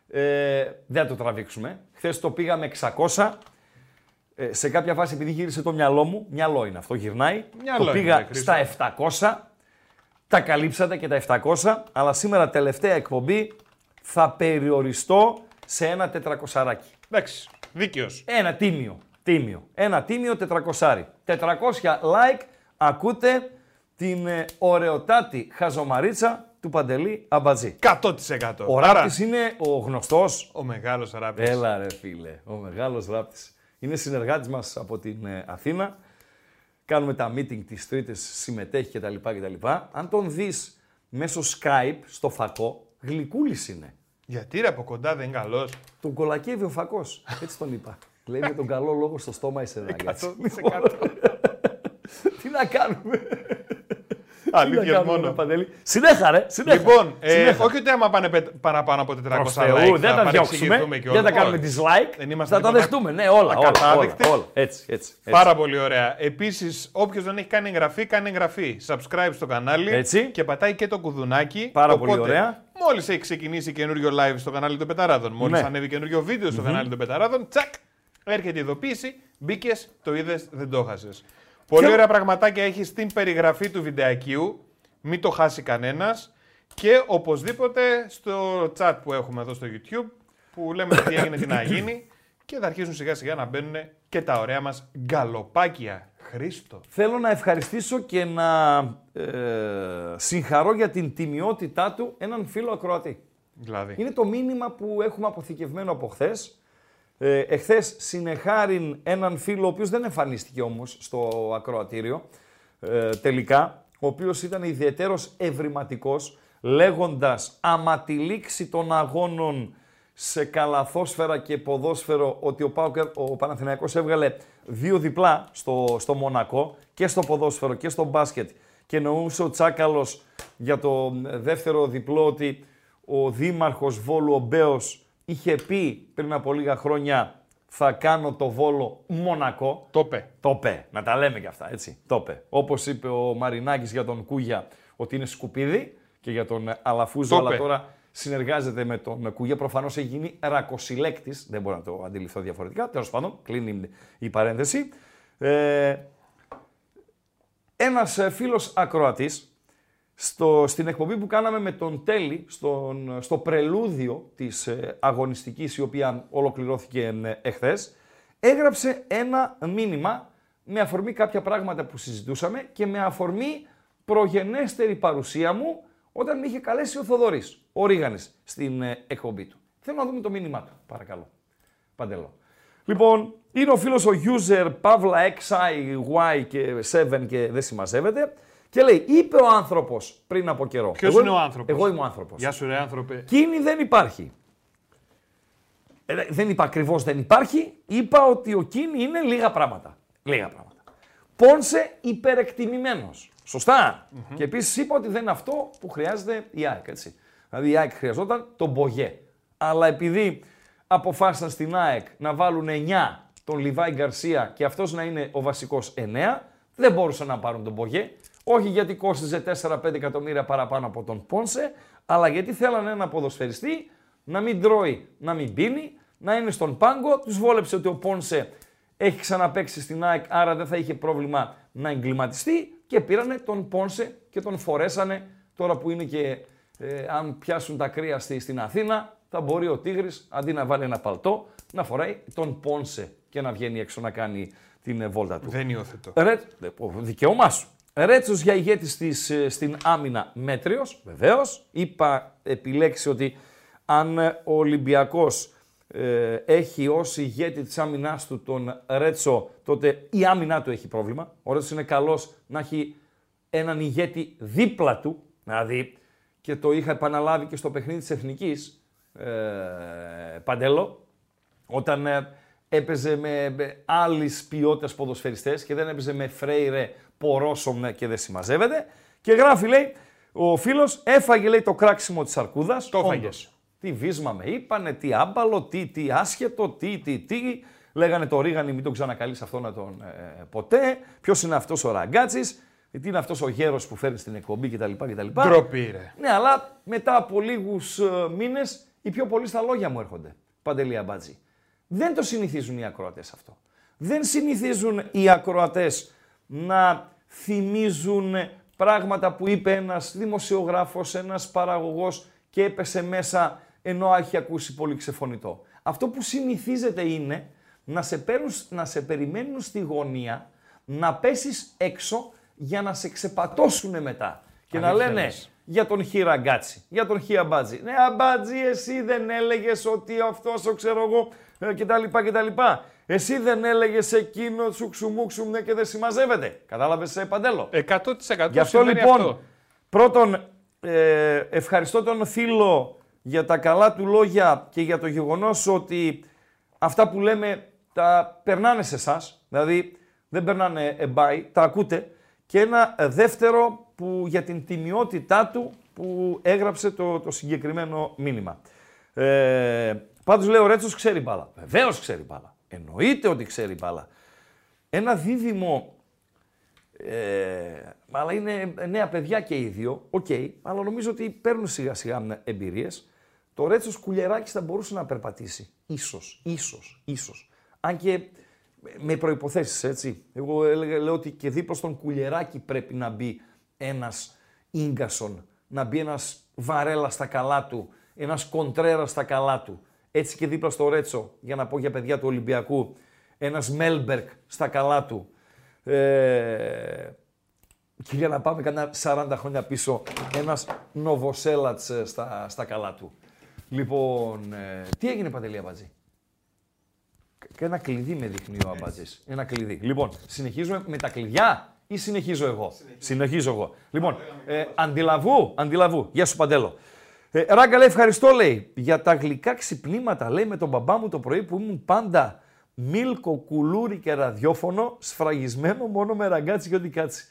ε, δεν θα το τραβήξουμε. Χθες το πήγαμε 600. Ε, σε κάποια φάση, επειδή γύρισε το μυαλό μου, μυαλό είναι αυτό, γυρνάει. Μυαλό το είναι, πήγα ρε Χρήστο. στα 700. Τα καλύψατε και τα 700, αλλά σήμερα τελευταία εκπομπή θα περιοριστώ σε ένα τετρακοσαράκι. Εντάξει, δίκαιος. Ένα τίμιο. Τίμιο. Ένα τίμιο τετρακοσάρι. 400 like ακούτε την ε, ωραιοτάτη χαζομαρίτσα του Παντελή Αμπατζή. 100%. Ο Άρα, ράπτης είναι ο γνωστός. ο μεγάλος ράπτης. Έλα ρε φίλε, ο μεγάλος ράπτης. Είναι συνεργάτης μας από την ε, Αθήνα. Κάνουμε τα meeting τις τρίτες, συμμετέχει κτλ. κτλ. Αν τον δεις μέσω Skype στο φακό, γλυκούλης είναι. Γιατί ρε από κοντά δεν είναι καλός. Τον κολακεύει ο φακός. Έτσι τον είπα. Λέει με τον καλό λόγο στο στόμα είσαι δάκια. 100%. Τι να κάνουμε; Τι να Αλήθεια κάνουμε, μόνο. ρε Παντελή. Συνέχα ρε, συνέχα. Λοιπόν, ε, Συνέχα. όχι ότι άμα πάνε πε- παραπάνω από 400 Προς like, Θεού, δεν θα τα διώξουμε, παρεξηγηθούμε και δεν όλα. τα κάνουμε Όχι. dislike, Δεν είμαστε θα τα τίποτα δεχτούμε. Ναι, όλα, όλα, όλα, ακατάδεκτοι. όλα. Έτσι, έτσι. έτσι. Πάρα πολύ ωραία. Επίσης, όποιος δεν έχει κάνει εγγραφή, κάνει εγγραφή. Subscribe στο κανάλι Έτσι. και πατάει και το κουδουνάκι. Πάρα πολύ ωραία. Μόλις έχει ξεκινήσει καινούριο live στο κανάλι των Πεταράδων, μόλις Ναι. ανέβει καινούριο βίντεο στο κανάλι των Πεταράδων, τσακ! Έρχεται η ειδοποίηση, μπήκες, το είδες, δεν το χάσε. Πολύ Και- ωραία πραγματάκια έχεις στην περιγραφή του βιντεακίου. Μην το χάσει κανένας. Και οπωσδήποτε στο chat που έχουμε εδώ στο YouTube, που λέμε τι έγινε, τι να γίνει. Και θα αρχίσουν σιγά σιγά να μπαίνουν και τα ωραία μας γκαλοπάκια. Χρήστο. Θέλω να ευχαριστήσω και να ε, συγχαρώ για την τιμιότητά του έναν φίλο ακροατή. Δηλαδή. Είναι το μήνυμα που έχουμε αποθηκευμένο από χθες. Ε, εχθές συνεχάριν έναν φίλο, ο οποίος δεν εμφανίστηκε όμως στο ακροατήριο ε, τελικά, ο οποίος ήταν ιδιαίτερος ευρηματικός, λέγοντας άμα τη λήξη των αγώνων σε καλαθόσφαιρα και ποδόσφαιρο ότι ο, Πάοκ, ο Παναθηναϊκός έβγαλε δύο διπλά στο, στο Μονακό και στο ποδόσφαιρο και στο μπάσκετ και εννοούσε ο Τσάκαλος για το δεύτερο διπλό ότι ο δήμαρχος Βόλου, ο Μπέος, είχε πει πριν από λίγα χρόνια θα κάνω το Βόλο Μονακό. Το πε. Το πε, να τα λέμε κι αυτά, έτσι. Το πε. Όπως είπε ο Μαρινάκης για τον Κούγια ότι είναι σκουπίδι και για τον Αλαφούζο, Το αλλά είπε. τώρα συνεργάζεται με τον Κούγια. Προφανώς έχει γίνει ρακοσυλλέκτης, δεν μπορώ να το αντιληφθώ διαφορετικά. Τέλος πάντων, κλείνει η παρένθεση. Ε, ένας ε, φίλος ακροατής, στο, στην εκπομπή που κάναμε με τον Τέλη, στον, στο πρελούδιο της ε, αγωνιστικής, η οποία ολοκληρώθηκε ε, εχθές, έγραψε ένα μήνυμα με αφορμή κάποια πράγματα που συζητούσαμε και με αφορμή προγενέστερη παρουσία μου όταν με είχε καλέσει ο Θοδωρής, ο Ρίγανης, στην ε, εκπομπή του. Θέλω να δούμε το μήνυμά του, παρακαλώ. Παντελώ. Λοιπόν, είναι ο φίλος ο user Pavla XIY και 7 και δεν συμμαζεύεται και λέει, είπε ο άνθρωπος πριν από καιρό. Ποιος Εγώ είναι ο είμαι- άνθρωπος; Εγώ είμαι ο άνθρωπος. Γεια σου, ρε άνθρωπε. Κίνη δεν υπάρχει. Ε, δεν είπα ακριβώς δεν υπάρχει. Είπα ότι ο Κίνη είναι λίγα πράγματα. Λίγα πράγματα. Πόνσε υπερεκτιμημένος. Και επίσης είπα ότι δεν είναι αυτό που χρειάζεται η ΑΕΚ. Έτσι. Δηλαδή η ΑΕΚ χρειαζόταν τον Μπογέ. Αλλά επειδή αποφάσισαν στην ΑΕΚ να βάλουν 9 τον Λιβάη Γκαρσία και αυτός να είναι ο βασικός 9, δεν μπορούσαν να πάρουν τον Μπογέ. Όχι γιατί κόστιζε 4-5 εκατομμύρια παραπάνω από τον Πόνσε, αλλά γιατί θέλανε ένα ποδοσφαιριστή να μην τρώει, να μην πίνει, να είναι στον πάγκο. Τους βόλεψε ότι ο Πόνσε έχει ξαναπέξει στην ΑΕΚ, άρα δεν θα είχε πρόβλημα να εγκληματιστεί και πήρανε τον Πόνσε και τον φορέσανε τώρα που είναι και ε, αν πιάσουν τα κρύα στη, στην Αθήνα θα μπορεί ο Τίγρης αντί να βάλει ένα παλτό να φοράει τον Πόνσε και να βγαίνει έξω να κάνει την ε, βόλτα του. Δεν υιοθετώ. Ρε, δικαίωμά σου. Ρέτσος για ηγέτης ε, στην άμυνα μέτριος, βεβαίως. Είπα επιλέξει ότι αν ο Ολυμπιακός ε, έχει ως ηγέτη της άμυνάς του τον Ρέτσο, τότε η άμυνά του έχει πρόβλημα. Ο Ρέτσος είναι καλός να έχει έναν ηγέτη δίπλα του, δηλαδή και το είχα επαναλάβει και στο παιχνίδι της Εθνικής, ε, Παντέλο, όταν ε, έπαιζε με, με άλλης ποιότητας ποδοσφαιριστές και δεν έπαιζε με Φρέιρε, Πορόσομ και δεν συμμαζεύεται. Και γράφει, λέει, ο φίλος έφαγε, λέει, το κράξιμο της αρκούδας. Το έφαγες. Τι βίσμα με είπανε, τι άμπαλο, τι, τι άσχετο, τι, τι, τι. Λέγανε το Ρίγανη, μην τον ξανακαλείς αυτό να τον ε, ποτέ. Ποιος είναι αυτός ο Ραγκάτσης; Τι είναι αυτός ο γέρος που φέρνει στην εκπομπή κτλ. κτλ. Ντροπή, ρε. Ναι, αλλά μετά από λίγους ε, μήνες οι πιο πολλοί στα λόγια μου έρχονται. Παντελή Αμπάτζη. Δεν το συνηθίζουν οι ακροατές αυτό. Δεν συνηθίζουν οι ακροατές να θυμίζουν πράγματα που είπε ένας δημοσιογράφος, ένας παραγωγός και έπεσε μέσα ενώ έχει ακούσει πολύ ξεφωνητό. Αυτό που συνηθίζεται είναι να σε, παίρνουν, να σε περιμένουν στη γωνία, να πέσεις έξω για να σε ξεπατώσουν μετά. Και να λένε για τον Χιραγκάτσι, για τον Χιαμπάτζη. Ναι, Αμπάτζη, εσύ δεν έλεγες ότι αυτός ο ξέρω εγώ κτλ. κτλ. Εσύ δεν έλεγες εκείνο τσουξουμούξουμ ναι και δεν συμμαζεύεται. Κατάλαβες σε παντέλο; 100% Γι' αυτό λοιπόν, πρώτον, ε, ευχαριστώ τον φίλο για τα καλά του λόγια και για το γεγονός ότι αυτά που λέμε τα περνάνε σε εσάς. Δηλαδή δεν περνάνε εμπάι, τα ακούτε και ένα ε, δεύτερο που για την τιμιότητά του που έγραψε το, το συγκεκριμένο μήνυμα. Ε, πάντως λέει ο Ρέτσος ξέρει μπάλα. Βεβαίως ξέρει μπάλα. Εννοείται ότι ξέρει μπάλα. Ένα δίδυμο, ε, αλλά είναι νέα παιδιά και οι δύο, ok, okay, αλλά νομίζω ότι παίρνουν σιγά σιγά εμπειρίες. Το Ρέτσος Κουλιεράκης θα μπορούσε να περπατήσει. Ίσως, ίσως, ίσως. Αν και με προϋποθέσεις, έτσι. Εγώ λέω ότι και δίπλα στον κουλεράκι πρέπει να μπει ένας Ίγκασον, να μπει ένας Βαρέλα στα καλά του, ένας Κοντρέρας στα καλά του. Έτσι και δίπλα στο Ρέτσο, για να πω για παιδιά του Ολυμπιακού, ένας Μέλμπερκ στα καλά του. Ε, και για να πάμε κανένα 40 χρόνια πίσω, ένας Νοβοσέλατς ε, στα, στα καλά του. Λοιπόν, ε, τι έγινε Παντελή Αμπατζή; Και ένα κλειδί με δείχνει ο Αμπάτζη. Ένα κλειδί. Λοιπόν, συνεχίζουμε με τα κλειδιά ή συνεχίζω εγώ; Συνεχίζω, εγώ. Λοιπόν, ε, αντιλαβού, αντιλαβού. Γεια σου Παντέλο. Ε, Ράγκα λέει ευχαριστώ λέει για τα γλυκά ξυπνήματα λέει με τον μπαμπά μου το πρωί που ήμουν πάντα μίλκο, κουλούρι και ραδιόφωνο σφραγισμένο μόνο με ραγκάτσι και ό,τι κάτσει.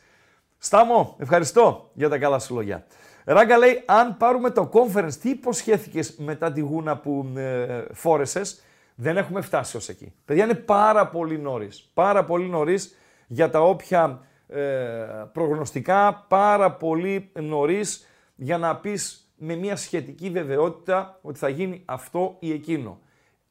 Στάμο, ευχαριστώ για τα καλά σου λόγια. Ράγκα λέει, αν πάρουμε το conference, τι υποσχέθηκες μετά τη γούνα που ε, φόρεσες, δεν έχουμε φτάσει ως εκεί. Παιδιά είναι πάρα πολύ νωρίς. Πάρα πολύ νωρίς για τα όποια ε, προγνωστικά, πάρα πολύ νωρίς για να πεις με μια σχετική βεβαιότητα ότι θα γίνει αυτό ή εκείνο.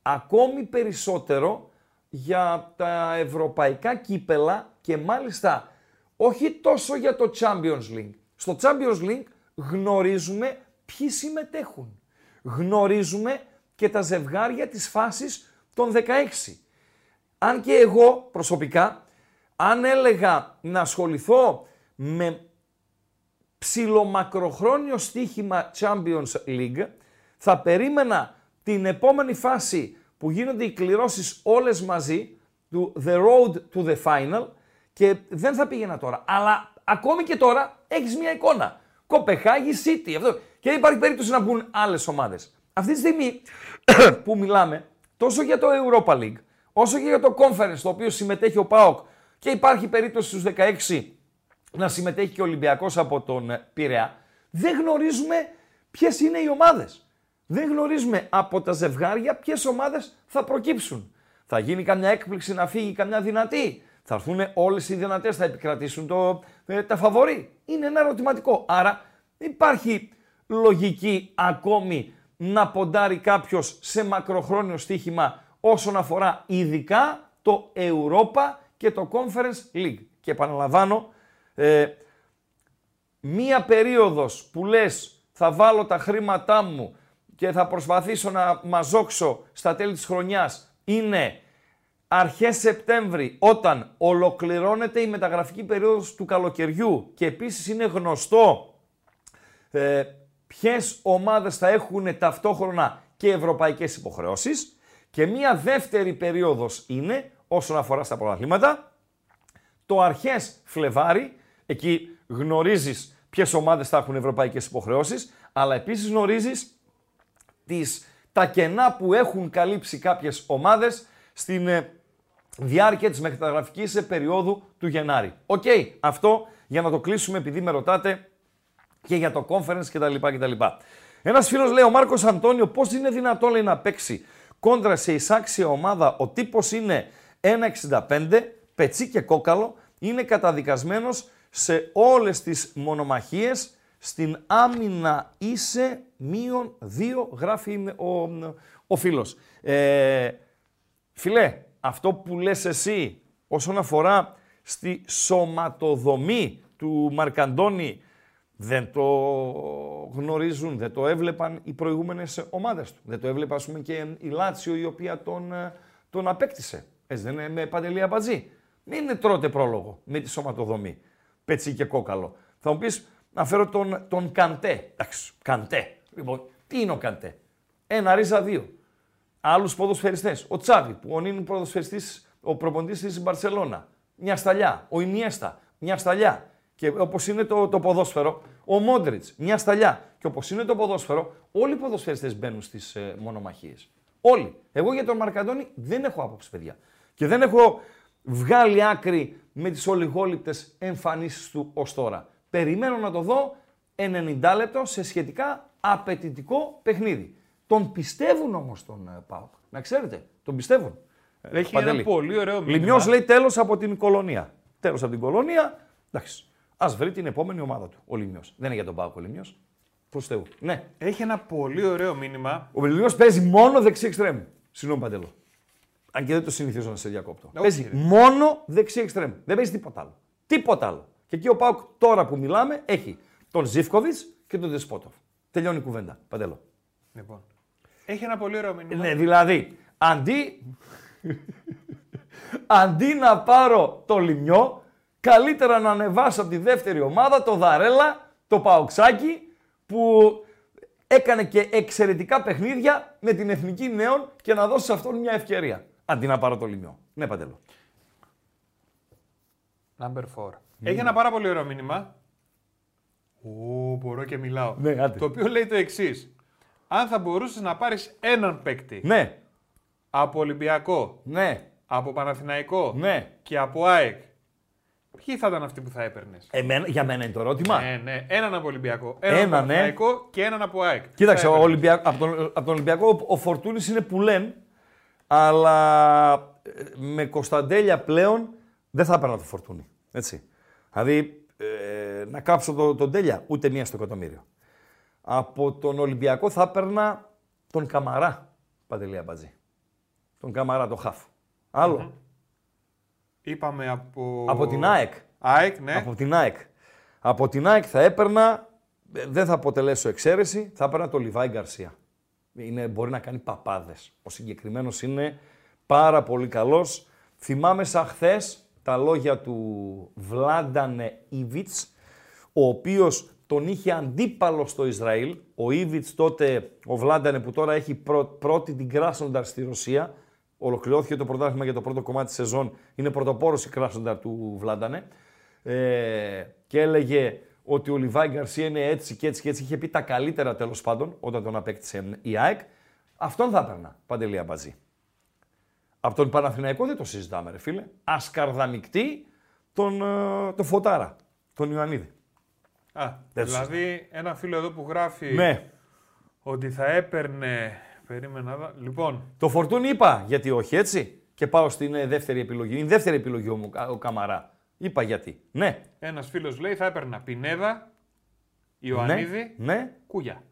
Ακόμη περισσότερο για τα ευρωπαϊκά κύπελα και μάλιστα όχι τόσο για το Champions League. Στο Champions League γνωρίζουμε ποιοι συμμετέχουν. Γνωρίζουμε και τα ζευγάρια της φάσης των 16. Αν και εγώ προσωπικά, αν έλεγα να ασχοληθώ με ψιλομακροχρόνιο στοίχημα Champions League, θα περίμενα την επόμενη φάση που γίνονται οι κληρώσεις όλες μαζί, του The Road to the Final, και δεν θα πήγαινα τώρα. Αλλά ακόμη και τώρα έχεις μια εικόνα. Κοπεχάγη, City, αυτό. Και δεν υπάρχει περίπτωση να μπουν άλλες ομάδες. Αυτή τη στιγμή που μιλάμε, τόσο για το Europa League, όσο και για το Conference, στο οποίο συμμετέχει ο ΠΑΟΚ Και υπάρχει περίπτωση στους 16 να συμμετέχει και ο Ολυμπιακός από τον ε, Πειραιά. Δεν γνωρίζουμε ποιες είναι οι ομάδες. Δεν γνωρίζουμε από τα ζευγάρια ποιες ομάδες θα προκύψουν. Θα γίνει καμιά έκπληξη να φύγει καμιά δυνατή. Θα έρθουν όλες οι δυνατές, θα επικρατήσουν το, ε, τα φαβορή. Είναι ένα ερωτηματικό. Άρα υπάρχει λογική ακόμη να ποντάρει κάποιος σε μακροχρόνιο στοίχημα όσον αφορά ειδικά το Europa και το Conference League. Και επαναλαμβάνω, ε, μία περίοδος που λες θα βάλω τα χρήματά μου και θα προσπαθήσω να μαζόξω στα τέλη της χρονιάς είναι αρχές Σεπτέμβρη όταν ολοκληρώνεται η μεταγραφική περίοδος του καλοκαιριού και επίσης είναι γνωστό ε, ποιες ομάδες θα έχουν ταυτόχρονα και ευρωπαϊκές υποχρεώσεις. Και μία δεύτερη περίοδος είναι όσον αφορά στα πρωταθλήματα το αρχές Φλεβάρι, εκεί γνωρίζεις ποιες ομάδες θα έχουν ευρωπαϊκές υποχρεώσεις αλλά επίσης γνωρίζεις τις, τα κενά που έχουν καλύψει κάποιες ομάδες στην ε, διάρκεια της μεταγραφικής περίοδου του Γενάρη. Οκ, αυτό για να το κλείσουμε επειδή με ρωτάτε και για το conference κτλ. κτλ. Ένας φίλος λέει, ο Μάρκος Αντώνιο, πώς είναι δυνατόν λέει, να παίξει κόντρα σε εισάξια ομάδα, ο τύπος είναι 1,65, πετσί και κόκαλο, είναι καταδικασμένος σε όλες τις μονομαχίες, στην άμυνα είσαι μείον δύο, γράφει ο, ο φίλος. Ε, φιλέ, αυτό που λες εσύ όσον αφορά στη σωματοδομή του Μαρκαντώνη δεν το γνωρίζουν, δεν το έβλεπαν οι προηγούμενες ομάδες του. Δεν το έβλεπε ας πούμε και η Λάτσιο η οποία τον, ε, τον απέκτησε. Έτσι δεν είναι με παντελή αμπατζή. Μην τρώτε πρόλογο με τη σωματοδομή. Πετσί και κόκαλο. Θα μου πεις να φέρω τον, τον Καντέ. Εντάξει, Καντέ. Λοιπόν, τι είναι ο Καντέ; Ένα ρίζα δύο άλλους ποδοσφαιριστές. Ο Τσάβη, που είναι ποδοσφαιριστής, ο προποντή της Μπαρσελόνα. Μια σταλιά. Ο Ινιέστα, μια σταλιά. Και όπως είναι το, το ποδόσφαιρο, ο Μόντριτς, μια σταλιά. Και όπως είναι το ποδόσφαιρο, όλοι οι ποδοσφαιριστές μπαίνουν στις ε, μονομαχίες. Όλοι. Εγώ για τον Μαρκαντώνη δεν έχω άποψη, παιδιά. Και δεν έχω βγάλει άκρη με τις ολιγόληπτε εμφανίσεις του ως τώρα. Περιμένω να το δω 90 λεπτό σε σχετικά απαιτητικό παιχνίδι. Τον πιστεύουν όμως τον uh, Πάοκ. Να ξέρετε, τον πιστεύουν. Ε, Έχει Παντελή. ένα πολύ ωραίο μήνυμα. Λιμιός λέει τέλος από την κολονία. Τέλος από την κολονία. Εντάξει. Α βρει την επόμενη ομάδα του. Ο Λιμιός. Δεν είναι για τον Πάοκ ο Λιμιός. Προς Θεού. Ναι. Έχει ένα πολύ ωραίο μήνυμα. Ο Λιμιός παίζει μόνο δεξί εξτρέμ. Συγγνώμη Παντελό. Αν και δεν το συνηθίζω να σε διακόπτω. Όχι, παίζει μόνο δεξί εξτρέμ. Δεν παίζει τίποτα άλλο. Τίποτα άλλο. Και εκεί ο Πάοκ τώρα που μιλάμε έχει τον Ζήφκοβιτς και τον Δεσπότοφ. Τελειώνει η κουβέντα. Παντελό. Λοιπόν. Έχει ένα πολύ ωραίο μήνυμα. Ναι, δηλαδή, αντί, αντί να πάρω το λιμιό, καλύτερα να ανεβάσω από τη δεύτερη ομάδα το Δαρέλα, το Παοξάκι, που έκανε και εξαιρετικά παιχνίδια με την Εθνική Νέων και να δώσει σε αυτόν μια ευκαιρία. Αντί να πάρω το λιμιό. Ναι, Παντέλο. Number 4. Έχει ένα πάρα πολύ ωραίο μήνυμα. Ω, μπορώ και μιλάω. Ναι, το οποίο λέει το εξής αν θα μπορούσες να πάρεις έναν παίκτη. Ναι. Από Ολυμπιακό. Ναι. Από Παναθηναϊκό. Ναι. Και από ΑΕΚ. Ποιοι θα ήταν αυτοί που θα έπαιρνες; για μένα είναι το ερώτημα. Ναι, ναι. Έναν από Ολυμπιακό. Έναν Ένα, από ναι. Παναθηναϊκό ναι. και έναν από ΑΕΚ. Κοίταξε, ο Ολυμπιακό, από, τον, από τον Ολυμπιακό ο Φορτούνης είναι που λένε, αλλά ε, με Κωνσταντέλια πλέον δεν θα έπαιρνα το Φορτούνη. Έτσι. Δηλαδή, ε, να κάψω τον το Τέλια, ούτε μία στο εκατομμύριο. Από τον Ολυμπιακό θα έπαιρνα τον Καμαρά, Παντελή Αμπατζή. Τον Καμαρά, το Χαφ. Άλλο. Είπαμε από... Από την ΑΕΚ. ΑΕΚ, ναι. Από την ΑΕΚ. Από την ΑΕΚ θα έπαιρνα, ε, δεν θα αποτελέσω εξαίρεση, θα έπαιρνα τον Λιβάη Γκαρσία. Είναι, μπορεί να κάνει παπάδες. Ο συγκεκριμένος είναι πάρα πολύ καλός. Θυμάμαι σαν χθες τα λόγια του Βλάντανε Ιβιτς, ο οποίος τον είχε αντίπαλο στο Ισραήλ. Ο Ήβιτ τότε, ο Βλάντανε που τώρα έχει πρώτη την Κράσονταρ στη Ρωσία. Ολοκληρώθηκε το πρωτάθλημα για το πρώτο κομμάτι της σεζόν. Είναι πρωτοπόρος η Κράσονταρ του Βλάντανε. Ε, και έλεγε ότι ο Λιβάη Γκαρσία είναι έτσι και έτσι και έτσι. Είχε πει τα καλύτερα τέλος πάντων όταν τον απέκτησε η ΑΕΚ. Αυτόν θα έπαιρνα, Παντελία Μπαζή. Από τον Παναθηναϊκό δεν το συζητάμε, ρε φίλε. Ασκαρδαμικτή, τον, ε, τον Φωτάρα, τον Ιωαννίδη. Α, Δεν δηλαδή ένα φίλο εδώ που γράφει Ναι. ότι θα έπαιρνε. Περίμενα. δω. Λοιπόν, Το Φορτούνι είπα γιατί όχι, έτσι. Και πάω στην ε, δεύτερη επιλογή. Είναι η δεύτερη επιλογή μου ο Καμαρά. Είπα γιατί. Ναι. ένας φίλος λέει θα έπαιρνα Πινέδα, Ιωαννίδη, Ναι. ναι. Κούγια.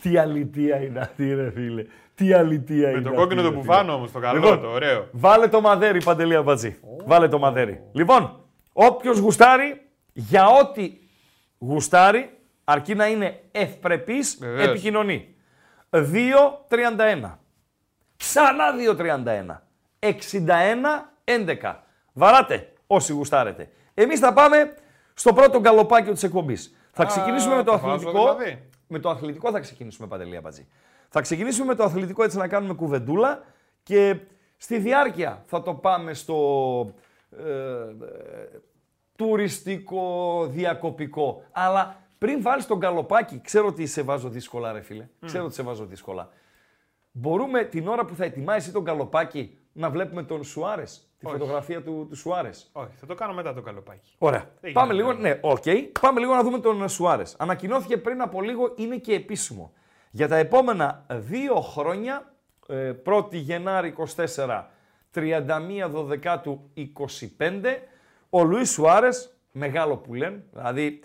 Τι αλητία είναι αυτή, ρε φίλε. Τι αλητία είναι. Με το αυτή, κόκκινο ρε το φίλε. μπουφάνο όμως, το καλό, Λοιπόν, το ωραίο. Βάλε το μαδέρι, Παντελία Μπατζή. Βάλε το μαδέρι. Λοιπόν, όποιος γουστάρει, για ό,τι γουστάρει, αρκεί να είναι ευπρεπής, Βεβαίως. επικοινωνεί. 2-31. Ξανά 2-31. 61-11. Βαράτε όσοι γουστάρετε. Εμείς θα πάμε στο πρώτο γκαλοπάκιο της εκπομπής. Θα ξεκινήσουμε με το το βάζω αθλητικό. δηλαδή. Με το αθλητικό θα ξεκινήσουμε, Παντελία Μπατζή. Θα ξεκινήσουμε με το αθλητικό έτσι να κάνουμε κουβεντούλα και στη διάρκεια θα το πάμε στο ε, ε, τουριστικό, διακοπικό. Αλλά πριν βάλεις τον καλοπάκι, ξέρω ότι σε βάζω δύσκολα ρε φίλε, ξέρω ότι σε βάζω δύσκολα. Μπορούμε την ώρα που θα ετοιμάσεις το γκαλοπάκι να βλέπουμε τον Σουάρες, τη Όχι. φωτογραφία του, του Σουάρες. Όχι, θα το κάνω μετά το γκαλοπάκι. Ωραία. Δεν Πάμε γίνεται. λίγο, ναι, οκ. Πάμε λίγο να δούμε τον Σουάρες. Ανακοινώθηκε πριν από λίγο, είναι και επίσημο. Για τα επόμενα δύο χρόνια, ε, 1η Γενάρη 24, 31 Δωδεκάτου 25, ο Λουίς Σουάρες, μεγάλο που λένε, δηλαδή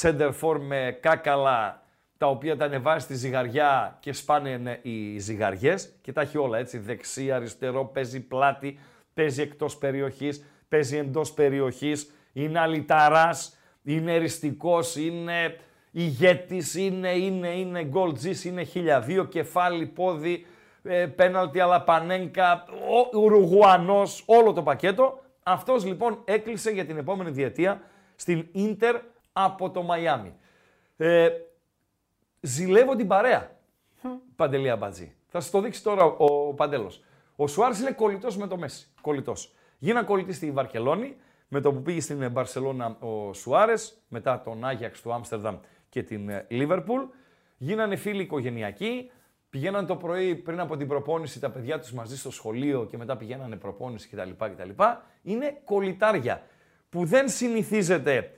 σέντερ φορ με κάκαλα τα οποία τα ανεβάζει στη ζυγαριά και σπάνε ναι, οι ζυγαριές και τα έχει όλα έτσι, δεξί, αριστερό, παίζει πλάτη, παίζει εκτός περιοχής, παίζει εντός περιοχής, είναι αλυταράς, είναι εριστικός, είναι ηγέτης, είναι, είναι, είναι goal G's, είναι χιλιαδίο, κεφάλι, πόδι, ε, πέναλτι αλαπανέγκα, ο Ουρουγουανός, όλο το πακέτο. Αυτός λοιπόν έκλεισε για την επόμενη διετία στην Ίντερ από το Μαϊάμι. Ε, ζηλεύω την παρέα. Παντελή Αμπατζή. Θα σας το δείξει τώρα ο, ο Παντέλος. Ο Σουάρε είναι κολλητός με το Μέση. Κολλητός. Γίνα κολλητή στη Βαρκελόνη, με το που πήγε στην Μπαρσελόνα ο Σουάρες, μετά τον Άγιαξ του Άμστερνταμ και την ε, Λίβερπουλ. Γίνανε φίλοι οικογενειακοί. Πηγαίναν το πρωί πριν από την προπόνηση τα παιδιά τους μαζί στο σχολείο και μετά πηγαίνανε προπόνηση κτλ. κτλ. Είναι κολλητάρια που δεν συνηθίζεται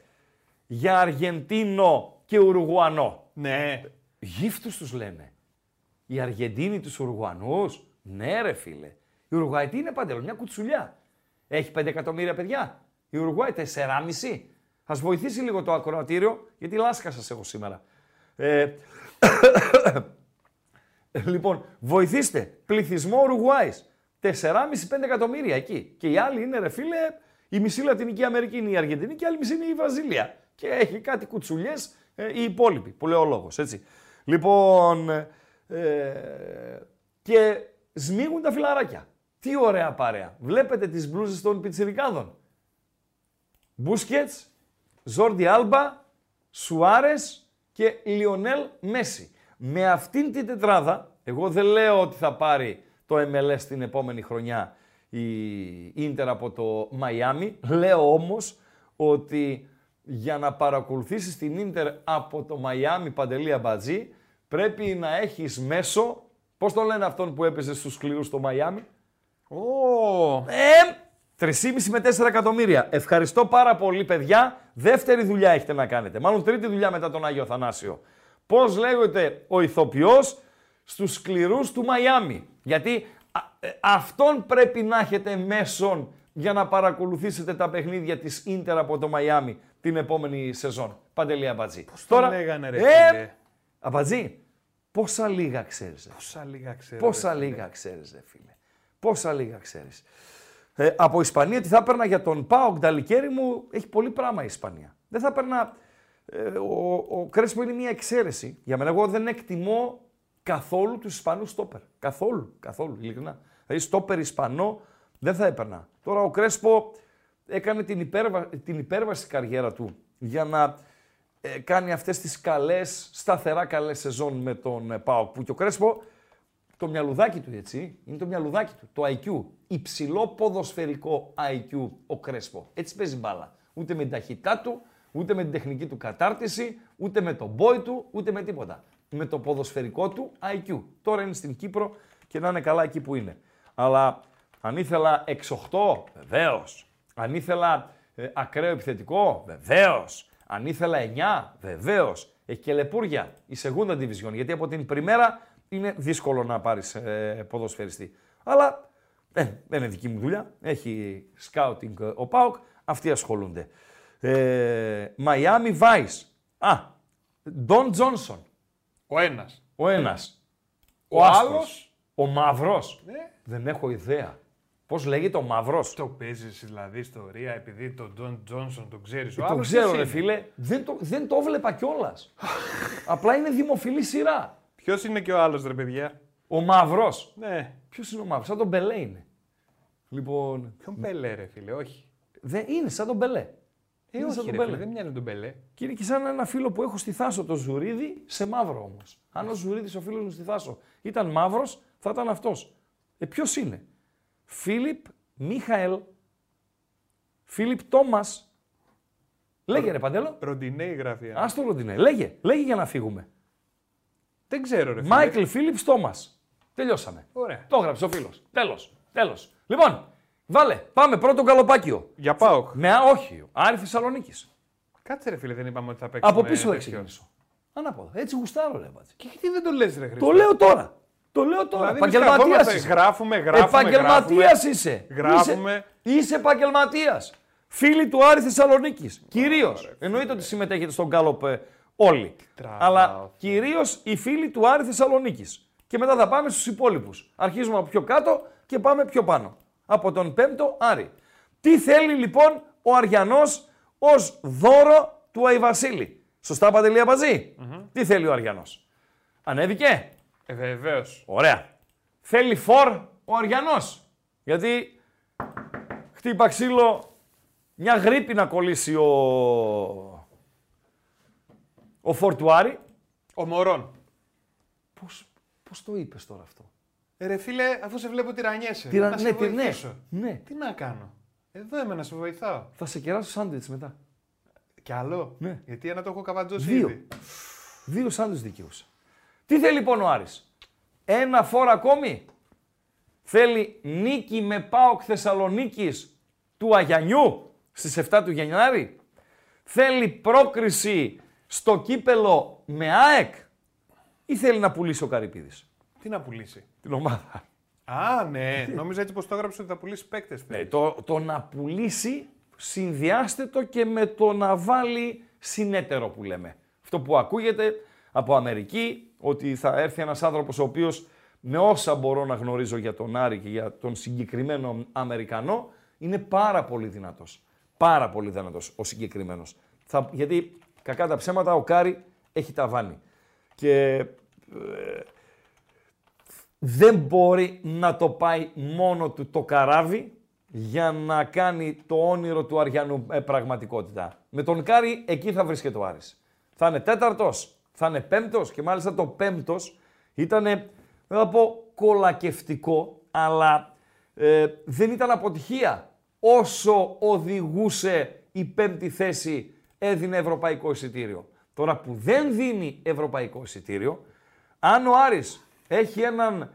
για Αργεντίνο και Ουρουγουανό. Ναι. Γύφτους τους λένε. Οι Αργεντίνοι τους Ουρουγουανούς. Ναι ρε φίλε. Η Ουρουγουάη τι είναι παντελώ, μια κουτσουλιά. Έχει 5 εκατομμύρια παιδιά. Η Ουρουγουάη 4,5. Ας βοηθήσει λίγο το ακροατήριο, γιατί λάσκα σας έχω σήμερα. Ε, λοιπόν, βοηθήστε. Πληθυσμό Ουρουγουάης. 4,5-5 εκατομμύρια εκεί. Και οι άλλοι είναι ρε φίλε, η μισή Λατινική Αμερική είναι η Αργεντινή και η άλλη μισή είναι η Βραζίλια. Και έχει κάτι κουτσουλιές ε, οι υπόλοιποι, που λέει ο λόγος, έτσι. Λοιπόν, ε, και σμίγουν τα φιλαράκια. Τι ωραία παρέα. Βλέπετε τις μπλούζες των πιτσιρικάδων. Μπούσκετς, Ζόρντι Άλμπα, Σουάρες και Λιονέλ Μέση. Με αυτήν την τετράδα, εγώ δεν λέω ότι θα πάρει το MLS την επόμενη χρονιά η Ίντερ από το Μαϊάμι. Λέω όμως ότι για να παρακολουθήσεις την Ίντερ από το Μαϊάμι Παντελία Μπατζή πρέπει να έχεις μέσο, πώς τον λένε αυτόν που έπαιζε στους σκληρούς στο Μαϊάμι, Ω, ε, 3,5 με 4 εκατομμύρια. Ευχαριστώ πάρα πολύ, παιδιά. Δεύτερη δουλειά έχετε να κάνετε. Μάλλον τρίτη δουλειά μετά τον Άγιο Θανάσιο. Πώς λέγεται ο ηθοποιός στους σκληρούς του Μαϊάμι. Γιατί α, ε, αυτόν πρέπει να έχετε μέσον για να παρακολουθήσετε τα παιχνίδια της Ίντερ από το Μαϊάμι την επόμενη σεζόν. Παντελή Αμπατζή. Πώς τον λέγανε, ρε, ε, φίλε; Αμπατζή, πόσα λίγα ξέρεις. ρε. πόσα λίγα ξέρω. Πόσα ρε, φίλε. λίγα ξέρεις, ρε φίλε; Πόσα λίγα ξέρεις; Ε, από Ισπανία τι θα έπαιρνα για τον Πάο Γκνταλικέρη μου, έχει πολύ πράγμα η Ισπανία. Δεν θα έπαιρνα... Ε, ο, ο Κρέσπο είναι μια εξαίρεση. Για μένα εγώ δεν εκτιμώ καθόλου τους Ισπανούς στόπερ. Καθόλου, καθόλου, ειλικρινά. Δηλαδή στόπερ Ισπανό δεν θα έπαιρνα. Τώρα ο Κρέσπο έκανε την, υπέρβα, την υπέρβαση καριέρα του για να ε, κάνει αυτές τις καλές, σταθερά καλές σεζόν με τον ε, ΠΑΟΚ. Που και ο Κρέσπο το μυαλουδάκι του, έτσι, είναι το μυαλουδάκι του, το IQ. Υψηλό ποδοσφαιρικό IQ ο Κρέσπο. Έτσι παίζει μπάλα. Ούτε με την ταχύτητά του, ούτε με την τεχνική του κατάρτιση, ούτε με τον boy του, ούτε με τίποτα. Με το ποδοσφαιρικό του IQ. Τώρα είναι στην Κύπρο και να είναι καλά εκεί που είναι. Αλλά Αν ήθελα 6-8, βεβαίως. Αν ήθελα ε, ακραίο επιθετικό, βεβαίως. Αν ήθελα 9, βεβαίως. Έχει και λεπούρια η Segunda Division. Γιατί από την πριμέρα είναι δύσκολο να πάρεις ε, ποδοσφαιριστή. Αλλά ε, δεν είναι δική μου δουλειά. Έχει scouting ε, ο ΠΑΟΚ. Αυτοί ασχολούνται. Ε, Miami Vice. Α, Don Johnson. Ο ένας. Ο ένας. Ο άσπρος. άλλος; Ο μαύρος. Ναι. Δεν έχω ιδέα. Πώς λέγεται ο μαύρος; Το παίζεις δηλαδή ιστορία επειδή τον Τζον Τζόνσον τον ξέρεις. Ε, το ξέρω ρε φίλε. Δεν το, δεν το βλέπα κιόλας. Απλά είναι δημοφιλή σειρά. Ποιος είναι και ο άλλος ρε παιδιά; Ο μαύρος. Ναι. Ποιος είναι ο μαύρος; Σαν τον Μπελέ είναι. Λοιπόν, Ποιον Μπελέ ρε φίλε, όχι. δεν είναι σαν τον Μπελέ. Ε, Είναι σαν όχι τον ρε Μπελέ. φίλε, δεν μοιάζει με τον Μπελέ. Και είναι και σαν ένα φίλο που έχω στη Θάσο, το Ζουρίδι, σε μαύρο όμως. Αν ο Ζουρίδης, ο φίλος μου στη Θάσο, ήταν μαύρος, θα ήταν αυτός. Ε, ποιος είναι; Φίλιπ Μίχαελ. Φίλιπ Τόμας. Λέγε ρε Παντέλο. Ροντινέη γράφει. ένα. Άστο Ροντινέ. Λέγε. Λέγε για να φύγουμε. Δεν ξέρω ρε φίλε. Μάικλ Φίλιπ Τόμας. Τελειώσαμε. Ωραία. Το έγραψε ο φίλος. Τέλος. Τέλος. Λοιπόν, βάλε. Πάμε πρώτο καλοπάκιο. Για πάω. Με α, όχι. Άρη Θεσσαλονίκης. Κάτσε ρε φίλε, δεν είπαμε ότι θα παίξουμε. Από πίσω θα τέτοιο. ξεκινήσω. Ανάποδα. Έτσι γουστάρω, ρε μπάτσε. Και γιατί δεν το λες ρε Χρήστο; Το λέω τώρα. Το λέω τώρα. Δηλαδή, εμείς Επαγγελματίας καθόμαστε, είσαι. Γράφουμε, γράφουμε. Επαγγελματίας γράφουμε. είσαι. Γράφουμε. Είσαι, είσαι επαγγελματίας. Φίλοι του Άρη Θεσσαλονίκης. Κυρίως. Εννοείται ότι συμμετέχετε στον Γκάλοπ ε, όλοι. Τραβάω, Αλλά φίλε. κυρίως οι φίλοι του Άρη Θεσσαλονίκης. Και μετά θα πάμε στους υπόλοιπους. Αρχίζουμε από πιο κάτω και πάμε πιο πάνω. Από τον πέμπτο Άρη. Τι θέλει λοιπόν ο Αριανός ως δώρο του Αϊβασίλη; Σωστά, Παντελία Μπαζή. Τι θέλει ο Αριανός; Ανέβηκε; Ε, βεβαίως. Ωραία. Θέλει φορ ο Αριανός. Γιατί χτύπα ξύλο μια γρήπη να κολλήσει ο, ο φορ του Άρη. Ο Μωρόν. Πώς, πώς το είπες τώρα αυτό; Ε, ρε φίλε, αφού σε βλέπω τυρανιέσαι. Τυρα- να ναι, σε τι- ναι, βοηθήσω. ναι. Τι να κάνω; Εδώ είμαι να σε βοηθάω. Θα σε κεράσω σάντουιτς μετά. Κι άλλο; Ναι. Γιατί ένα το έχω καβατζώσει Δύο. ήδη. Δύο σάντουιτς δικαιούσα. Τι θέλει λοιπόν ο Άρης; Ένα φορ ακόμη; Θέλει νίκη με ΠΑΟΚ Θεσσαλονίκης του Αγιανιού στις 7 του Γενιάρη. Θέλει πρόκριση στο κύπελο με ΑΕΚ; Ή θέλει να πουλήσει ο Καρυπίδης; Τι να πουλήσει; Την ομάδα. Α, ναι. Νόμιζα έτσι πως το έγραψε ότι θα πουλήσει παίκτες. Ναι, το, το να πουλήσει συνδυάστε το και με το να βάλει συνέτερο που λέμε. Αυτό που ακούγεται από Αμερική, ότι θα έρθει ένας άνθρωπος ο οποίος με όσα μπορώ να γνωρίζω για τον Άρη και για τον συγκεκριμένο Αμερικανό, είναι πάρα πολύ δυνατός. Πάρα πολύ δυνατός ο συγκεκριμένος. Θα, γιατί κακά τα ψέματα ο Κάρι έχει ταβάνι. Και δεν μπορεί να το πάει μόνο του το καράβι για να κάνει το όνειρο του Αριανού ε, πραγματικότητα. Με τον Κάρι εκεί θα βρίσκεται ο Άρης. Θα είναι τέταρτος, θα είναι πέμπτος και μάλιστα το πέμπτος ήταν, δεν θα πω κολακευτικό, αλλά ε, δεν ήταν αποτυχία. Όσο οδηγούσε η πέμπτη θέση έδινε ευρωπαϊκό εισιτήριο. Τώρα που δεν δίνει ευρωπαϊκό εισιτήριο, αν ο Άρης έχει έναν,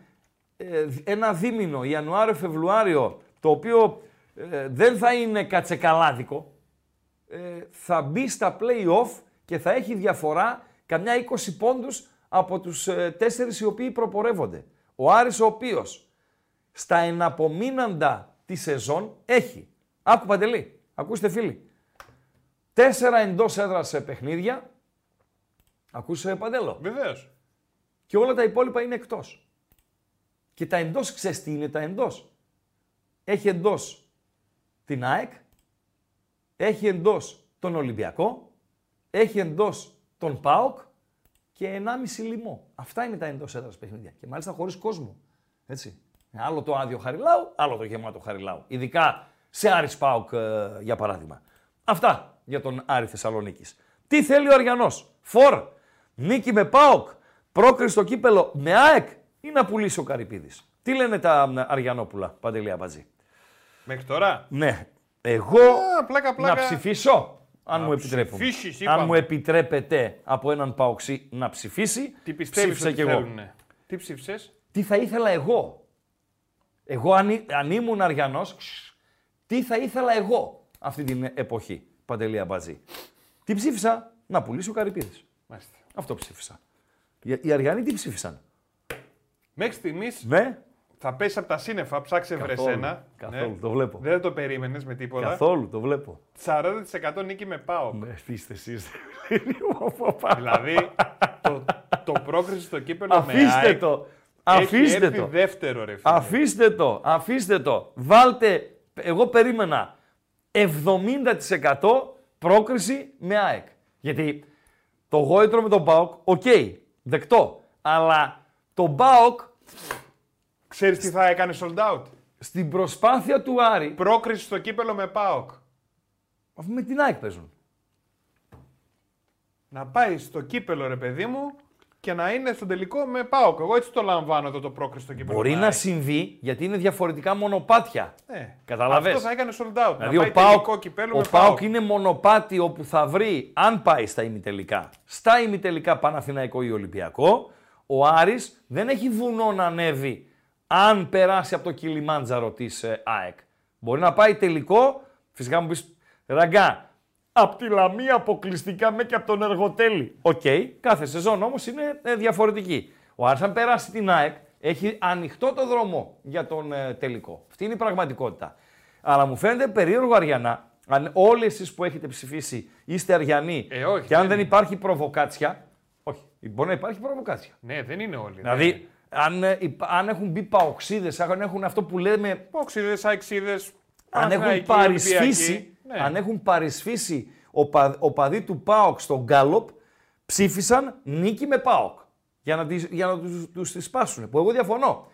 ε, ένα δίμηνο, Ιανουάριο-Φεβρουάριο, το οποίο ε, δεν θα είναι κατσεκαλάδικο, ε, θα μπει στα play-off και θα έχει διαφορά καμιά 20 πόντους από τους ε, τέσσερις οι οποίοι προπορεύονται. Ο Άρης ο οποίος στα εναπομείναντα τη σεζόν έχει, άκου Παντελή, ακούστε φίλοι, τέσσερα εντός έδρας σε παιχνίδια, ακούσε Παντέλο, Βεβαίως. και όλα τα υπόλοιπα είναι εκτός. Και τα εντός, ξέρεις τι είναι τα εντός; Έχει εντός την ΑΕΚ, έχει εντός τον Ολυμπιακό, έχει εντός τον ΠΑΟΚ και 1,5 λιμό. Αυτά είναι τα εντός έδρας παιχνίδια. Και μάλιστα χωρίς κόσμο. Έτσι. Άλλο το άδειο Χαριλάου, άλλο το γεμάτο Χαριλάου. Ειδικά σε Άρης ΠΑΟΚ ε, για παράδειγμα. Αυτά για τον Άρη Θεσσαλονίκης. Τι θέλει ο Αριανός; Φορ, νίκη με ΠΑΟΚ, πρόκριση στο κύπελο με ΑΕΚ ή να πουλήσει ο Καρυπίδης; Τι λένε τα μ, Αριανόπουλα, Παντελία Μπατζή. Μέχρι τώρα; Ναι, εγώ Α, πλάκα, πλάκα. να ψηφίσω, αν Να μου επιτρέπουν. ψηφίσεις, αν είπαμε. μου επιτρέπετε από έναν παοξή να ψηφίσει, Τι πιστεύεις ψήφισα ότι κι εγώ. θέλουνε. Τι ψήφισες; Τι θα ήθελα εγώ; Εγώ αν, εί- αν ήμουν Αριανός, τι θα ήθελα εγώ αυτή την εποχή, Παντελή Αμπατζή. Τι ψήφισα, να πουλήσει ο Καρυπίδης. Μάλιστα. Αυτό ψήφισα. Οι, οι Αριανοί τι ψήφισαν; Μέχρι στιγμής Ναι, θα πέσει από τα σύννεφα, ψάξε βρε Καθόλου, ένα. καθόλου, το βλέπω. Δεν το περίμενες με τίποτα. καθόλου, το βλέπω. 40% νίκη με πάω. Ναι, τι είστε εσείς. δηλαδή το, το πρόκριση στο κύπελο με Αφήστε ΑΕΚ το. έχει Αφήστε έρθει το. δεύτερο ρε φίλε. Αφήστε το. Αφήστε το. Βάλτε. Εγώ περίμενα 70% πρόκριση με ΑΕΚ. Γιατί το γόητρο με τον ΠΑΟΚ, οκ, δεκτό. Αλλά το ΠΑΟΚ Ξέρεις τι θα έκανε sold out; στην προσπάθεια του Άρη, Πρόκριση στο κύπελο με ΠΑΟΚ. αφού με την ΑΕΚ παίζουν. Να πάει στο κύπελο ρε παιδί μου και να είναι στο τελικό με ΠΑΟΚ. Εγώ έτσι το λαμβάνω εδώ το πρόκριση στο κύπελο. Μπορεί με να ΑΕΚ. συμβεί γιατί είναι διαφορετικά μονοπάτια. Ναι. Καταλαβες; Αυτό θα έκανε sold out. Δηλαδή να ο πάει ΠΑΟΚ, τελικό κυπέλο ο με ΠΑΟΚ ΠΑΟΚ. είναι μονοπάτι όπου θα βρει, αν πάει στα ημιτελικά, στα ημιτελικά Παναθηναϊκό ή Ολυμπιακό, ο Άρης δεν έχει βουνό να ανέβει αν περάσει από το Κιλιμάντζαρο της ε, ΑΕΚ. Μπορεί να πάει τελικό, φυσικά μου πεις, ραγκά, από τη Λαμία αποκλειστικά με και από τον Εργοτέλη. Οκ, κάθε σεζόν όμως είναι ε, διαφορετική. Ο Άρης αν περάσει την ΑΕΚ, έχει ανοιχτό το δρόμο για τον ε, τελικό. Αυτή είναι η πραγματικότητα. Αλλά μου φαίνεται περίεργο Αριανά, αν όλοι εσείς που έχετε ψηφίσει είστε Αριανοί Ε, όχι, και αν δεν δεν είναι. υπάρχει προβοκάτσια, όχι, μπορεί να υπάρχει προβοκάτσια. Ναι, δεν είναι όλοι. Δηλαδή, αν, ε, υπ- αν έχουν μπει παοξίδες, αν έχουν αυτό που λέμε Πόξιδε, αεξίδες. αν έχουν παρισφύσει, αν έχουν παρισφύσει οπα, οπαδοί του ΠΑΟΚ στον Γκάλοπ, ψήφισαν νίκη με ΠΑΟΚ. Για να, τις, για να τους, τους τις σπάσουν. Που εγώ διαφωνώ.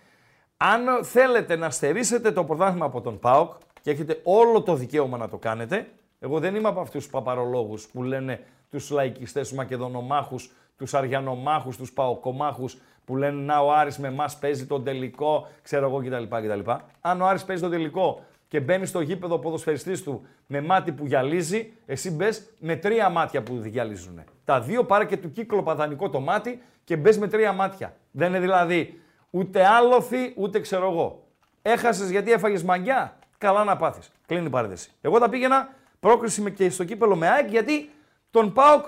Αν θέλετε να στερήσετε το πρωτάθλημα από τον ΠΑΟΚ και έχετε όλο το δικαίωμα να το κάνετε, εγώ δεν είμαι από αυτούς τους παπαρολόγους που λένε τους λαϊκιστές, τους μακεδονομάχους, τους αριανομάχους, τους παοκομάχους που λένε να ο Άρης με εμάς παίζει τον τελικό, ξέρω εγώ κτλ. κτλ. Αν ο Άρης παίζει τον τελικό και μπαίνει στο γήπεδο ποδοσφαιριστής του με μάτι που γυαλίζει, εσύ μπες με τρία μάτια που γυαλίζουν. Τα δύο πάρε και του κύκλο παδανικό το μάτι και μπες με τρία μάτια. Δεν είναι δηλαδή ούτε άλοθη ούτε ξέρω εγώ. Έχασες γιατί έφαγες μαγιά; Καλά να πάθεις. Κλείνει η παρένθεση. Εγώ τα πήγαινα πρόκριση με και στο κύπελο με ΑΕΚ γιατί τον ΠΑΟΚ,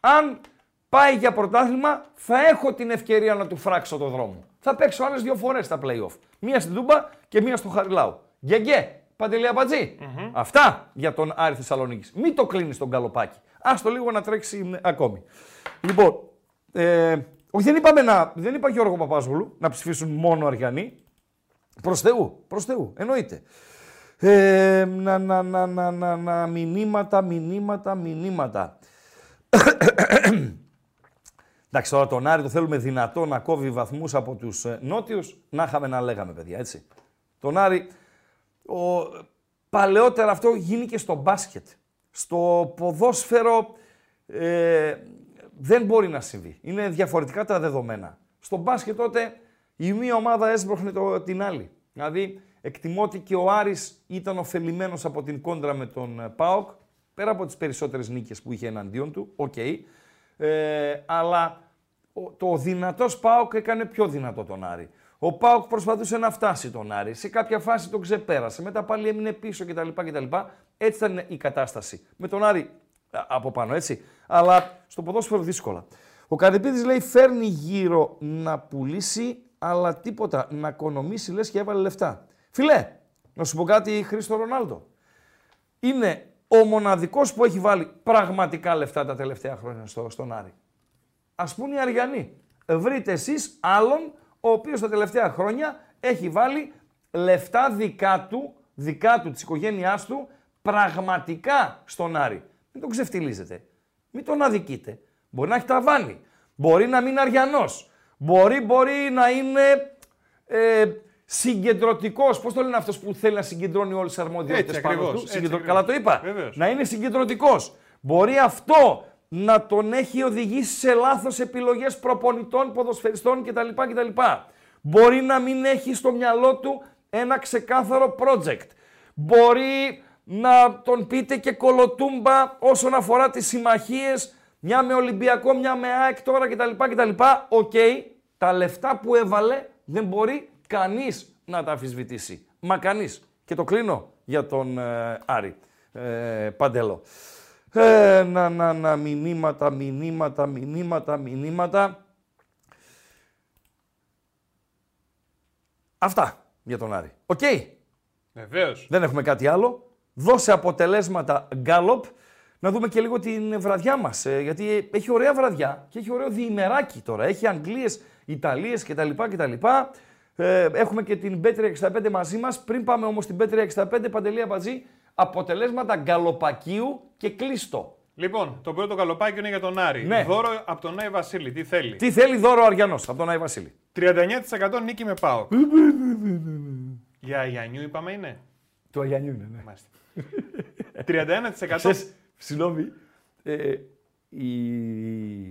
αν πάει για πρωτάθλημα, θα έχω την ευκαιρία να του φράξω το δρόμο. Θα παίξω άλλες δύο φορές στα playoff. Μία στην Τούμπα και μία στο Χαριλάου. Γκεγκέ, Παντελή Αμπατζή. Αυτά για τον Άρη Θεσσαλονίκης. Μην το κλείνεις τον καλοπάκι. Άστο λίγο να τρέξει ε, ακόμη. Λοιπόν, ε, όχι, δεν είπαμε να, δεν είπα Γιώργο Παπάζογλου να ψηφίσουν μόνο Αριανοί. Προς Θεού, προς Θεού, εννοείται. Ε, να, να, να, να, να, να, μηνύματα, μηνύματα, μηνύματα. Εντάξει, τώρα τον Άρη το θέλουμε δυνατό να κόβει βαθμούς από τους ε, νότιους. Να είχαμε να λέγαμε, παιδιά, έτσι. Τον Άρη, ο, παλαιότερα αυτό γίνει και στο μπάσκετ. Στο ποδόσφαιρο ε, δεν μπορεί να συμβεί. Είναι διαφορετικά τα δεδομένα. Στο μπάσκετ τότε η μία ομάδα έσπροχνε το, την άλλη. Δηλαδή εκτιμώ ότι και ο Άρης ήταν ωφελημένος από την κόντρα με τον ε, ΠΑΟΚ, πέρα από τις περισσότερες νίκες που είχε εναντίον του, οκ. Ε, αλλά ο- το δυνατός ΠΑΟΚ έκανε πιο δυνατό τον Άρη. Ο ΠΑΟΚ προσπαθούσε να φτάσει τον Άρη. Σε κάποια φάση τον ξεπέρασε. Μετά πάλι έμεινε πίσω κτλ. κτλ. Έτσι ήταν η κατάσταση. Με τον Άρη α, από πάνω, έτσι. Αλλά στο ποδόσφαιρο δύσκολα. Ο Καρυπίδης λέει φέρνει γύρω να πουλήσει, αλλά τίποτα. Να οικονομήσει λες και έβαλε λεφτά. Φιλέ, να σου πω κάτι Χρήστο Ρονάλντο. Είναι ο μοναδικός που έχει βάλει πραγματικά λεφτά τα τελευταία χρόνια στο, στον Άρη. Ας πούμε οι Αριανοί. Βρείτε εσείς άλλον ο οποίος τα τελευταία χρόνια έχει βάλει λεφτά δικά του, δικά του, της οικογένειάς του, πραγματικά στον Άρη. Μην τον ξεφτιλίζετε. Μην τον αδικείτε. Μπορεί να έχει ταβάνι. Μπορεί να μην είναι Αριανός. Μπορεί, μπορεί να είναι ε, συγκεντρωτικός. Πώς το λένε αυτός που θέλει να συγκεντρώνει όλες τις αρμοδιότητες Έτσι πάνω ακριβώς, του; έτσι Συγκεντρω- ακριβώς. Καλά το είπα. Βεβαίως. Να είναι συγκεντρωτικός. Μπορεί αυτό να τον έχει οδηγήσει σε λάθος επιλογές προπονητών, ποδοσφαιριστών κτλ. κτλ. Μπορεί να μην έχει στο μυαλό του ένα ξεκάθαρο project. Μπορεί να τον πείτε και κολοτούμπα όσον αφορά τις συμμαχίες, μια με Ολυμπιακό, μια με ΑΕΚ τώρα κτλ. κτλ. Οκ, τα λεφτά που έβαλε δεν μπορεί κανείς να τα αμφισβητήσει. Μα κανείς. Και το κλείνω για τον ε, Άρη ε, Παντέλο. Ε, να, να, να, μηνύματα, μηνύματα, μηνύματα, μηνύματα. Αυτά για τον Άρη. Οκ. Βεβαίως. Δεν έχουμε κάτι άλλο. Δώσε αποτελέσματα γκάλοπ. Να δούμε και λίγο την βραδιά μας. γιατί έχει ωραία βραδιά και έχει ωραίο διημεράκι τώρα. Έχει Αγγλίες, Ιταλίες κτλ. κτλ. Ε, έχουμε και την B365 μαζί μας. Πριν πάμε όμως στην B365, Παντελή Αμπατζή, αποτελέσματα γκαλοπακίου και κλείστο. Λοιπόν, το πρώτο γκαλοπάκι είναι για τον Άρη. Ναι. Δώρο από τον Άι Βασίλη. Τι θέλει; Τι θέλει δώρο ο Αριανός από τον Άι Βασίλη; 39% νίκη με πάω. για Αγιανιού είπαμε είναι; Του Αγιανιού είναι, ναι. Μάλιστα. 31%. Ξέρεις, συγγνώμη, ε, οι,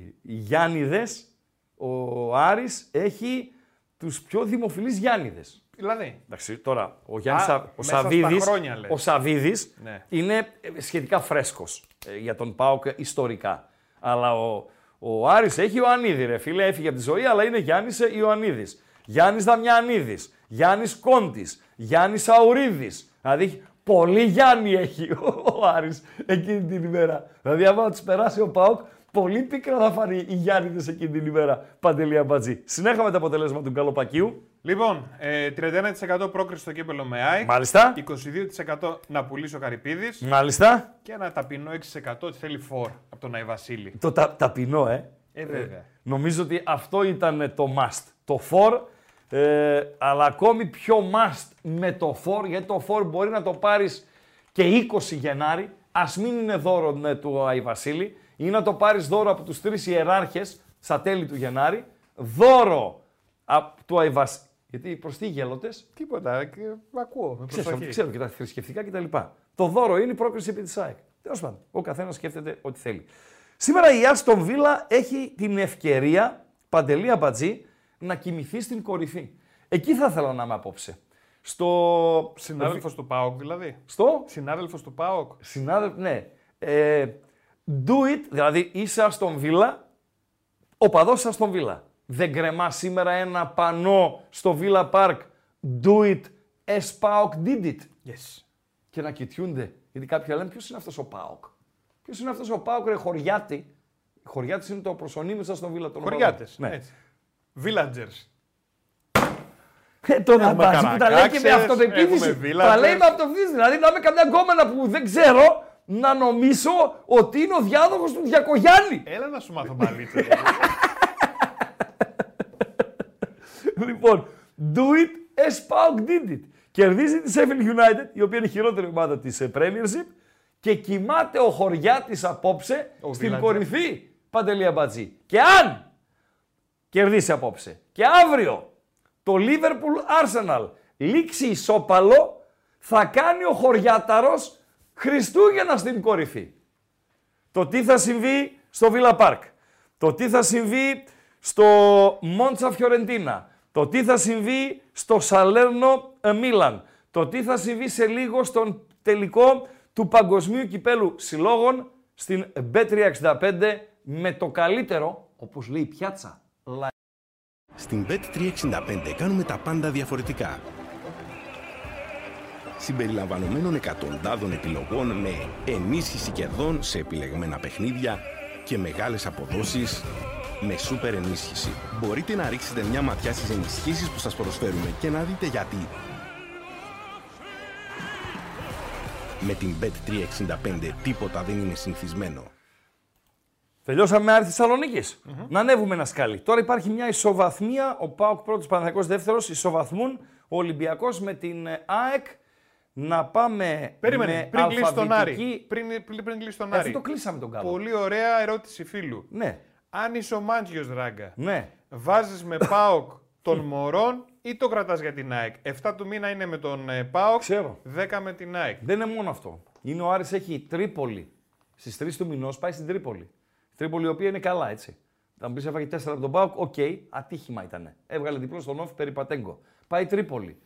οι Γιάννηδες, ο Άρης έχει τους πιο δημοφιλείς Γιάννηδες. Δηλαδή. Εντάξει, τώρα ο Γιάννης Α, Σα- ο μέσα στα Σαββίδης, χρόνια, λες. ο Σαββίδης Ναι. είναι ε, σχετικά φρέσκος ε, για τον ΠΑΟΚ ιστορικά. Αλλά ο, ο Άρης έχει Ιωαννίδη ρε φίλε, έφυγε από τη ζωή, αλλά είναι Γιάννης ε, Ιωαννίδης. Γιάννης Δαμιανίδης, Γιάννης Κόντης, Γιάννης Αουρίδης. Δηλαδή πολύ Γιάννη έχει ο, ο Άρης εκείνη την ημέρα. Δηλαδή άμα τους περάσει ο ΠΑΟΚ, πολύ πίκρα θα φανεί οι Γιάννηδες εκείνη την ημέρα. Παντελία Μπατζή. Συνέχα με τα αποτελέσματα του Καλοπακίου. Λοιπόν, ε, 31% πρόκριση στο κύπελο με ΑΕΚ. Μάλιστα. 22% να πουλήσει ο Καρυπίδης. Μάλιστα. Και ένα ταπεινό 6% ότι θέλει φορ από τον Άι Βασίλη. Το τα, ταπεινό, ε. Ε, βέβαια. Νομίζω ότι αυτό ήταν το must. Το for, ε, αλλά ακόμη πιο must με το for, γιατί το for μπορεί να το πάρεις και 20 Γενάρη, ας μην είναι δώρο ναι, του Άι Βασίλη, ή να το πάρεις δώρο από τους τρεις ιεράρχες στα τέλη του Γενάρη, δώρο από του Άι Βασίλη. Γιατί προς τι γέλοτες, Τίποτα. ε, και Ακούω. Με Ξέρω, προσοχή. ξέρω και τα θρησκευτικά κτλ. Το δώρο είναι η πρόκριση επί της ΑΕΚ. Τέλος πάντων, ο καθένας σκέφτεται ό,τι θέλει. Σήμερα η Άστον Βίλα έχει την ευκαιρία, παντελή αμπατζή, να κοιμηθεί στην κορυφή. Εκεί θα ήθελα να είμαι απόψε. Στο. Συνάδελφος του ΠΑΟΚ δηλαδή. Στο; Συνάδελφος του ΠΑΟΚ. Συνάδελφο, ναι. Ε, do it, δηλαδή είσαι Άστον Βίλα, ο παδός Άστον Βίλα. Δεν κρεμά σήμερα ένα πανό στο Villa Park. Do it as PAOK did it. Yes. και να κοιτιούνται. Γιατί κάποιοι λένε ποιος είναι αυτός ο Πάοκ. Ποιος είναι αυτός ο Πάοκ, ρε Χωριάτη; Χωριάτη είναι το προσωνύμιο σας στον Βίλα των Χωριάτες. Ναι. Έτσι. Villagers. Ε, τον Έχουμε Αμπατζή που τα λέει και με καρακάξες, αυτοπεποίθηση. έχουμε Τα λέει villagers. με αυτοπεποίθηση. Δηλαδή να είμαι καμιά γκόμενα που δεν ξέρω να νομίζω ότι είναι ο διάδοχος του Διακογιάννη. Έλα να σου μάθω μπαλίτσα. λοιπόν, do it as PAOK did it. Κερδίζει τη Sheffield United, η οποία είναι η χειρότερη ομάδα της ε, Premiership και κοιμάται ο Χωριάτης απόψε Ο στην Villager. κορυφή Παντελία Μπατζή. Και αν κερδίσει απόψε και αύριο το Liverpool Arsenal λήξει ισόπαλο, θα κάνει ο Χωριάταρος Χριστούγεννα στην κορυφή. Το τι θα συμβεί στο Villa Park. Το τι θα συμβεί στο Μόντσα Φιωρεντίνα. Το τι θα συμβεί στο Σαλέρνο ε, Μίλαν. Το τι θα συμβεί σε λίγο στον τελικό του Παγκοσμίου Κυπέλου Συλλόγων στην B365 με το καλύτερο, όπως λέει η πιάτσα, Στην Bet365 κάνουμε τα πάντα διαφορετικά. Συμπεριλαμβανομένων εκατοντάδων επιλογών με ενίσχυση κερδών σε επιλεγμένα παιχνίδια και μεγάλες αποδόσεις με σούπερ ενίσχυση. Μπορείτε να ρίξετε μια ματιά στις ενισχύσεις που σας προσφέρουμε και να δείτε γιατί. Με την Bet365 τίποτα δεν είναι συνηθισμένο. Τελειώσαμε με Άρη Θεσσαλονίκης. Να ανέβουμε ένα σκάλι. Τώρα υπάρχει μια ισοβαθμία. Ο Πάοκ πρώτος, Παναθυνακό δεύτερος. Ισοβαθμούν ο Ολυμπιακός με την ε, ΑΕΚ. Να πάμε. Περίμενε, με πριν κλείσει τον Άρη. αλφαβητική- Πριν, πριν, πριν κλείσει τον Ε, Άρη. Αυτό το κλείσαμε τον καλό. Πολύ ωραία ερώτηση φίλου. Ναι, Αν είσαι ο Μάντζιος Ράγκα, ναι. βάζεις με ΠΑΟΚ των Μωρών ή το κρατάς για την ΑΕΚ; 7 του μήνα είναι με τον ε, ΠΑΟΚ, Ξέρω. 10 με την ΑΕΚ. Δεν είναι μόνο αυτό. Είναι ο Άρης έχει Τρίπολη. Στις 3 του μηνός πάει στην Τρίπολη. Τρίπολη η οποία είναι καλά, έτσι. Θα μου πεις έφαγε 4 από τον ΠΑΟΚ, οκ, ατύχημα ήταν. Έβγαλε διπλό στον ΟΦΗ περί Πατέγκο. Πάει Τρίπολη.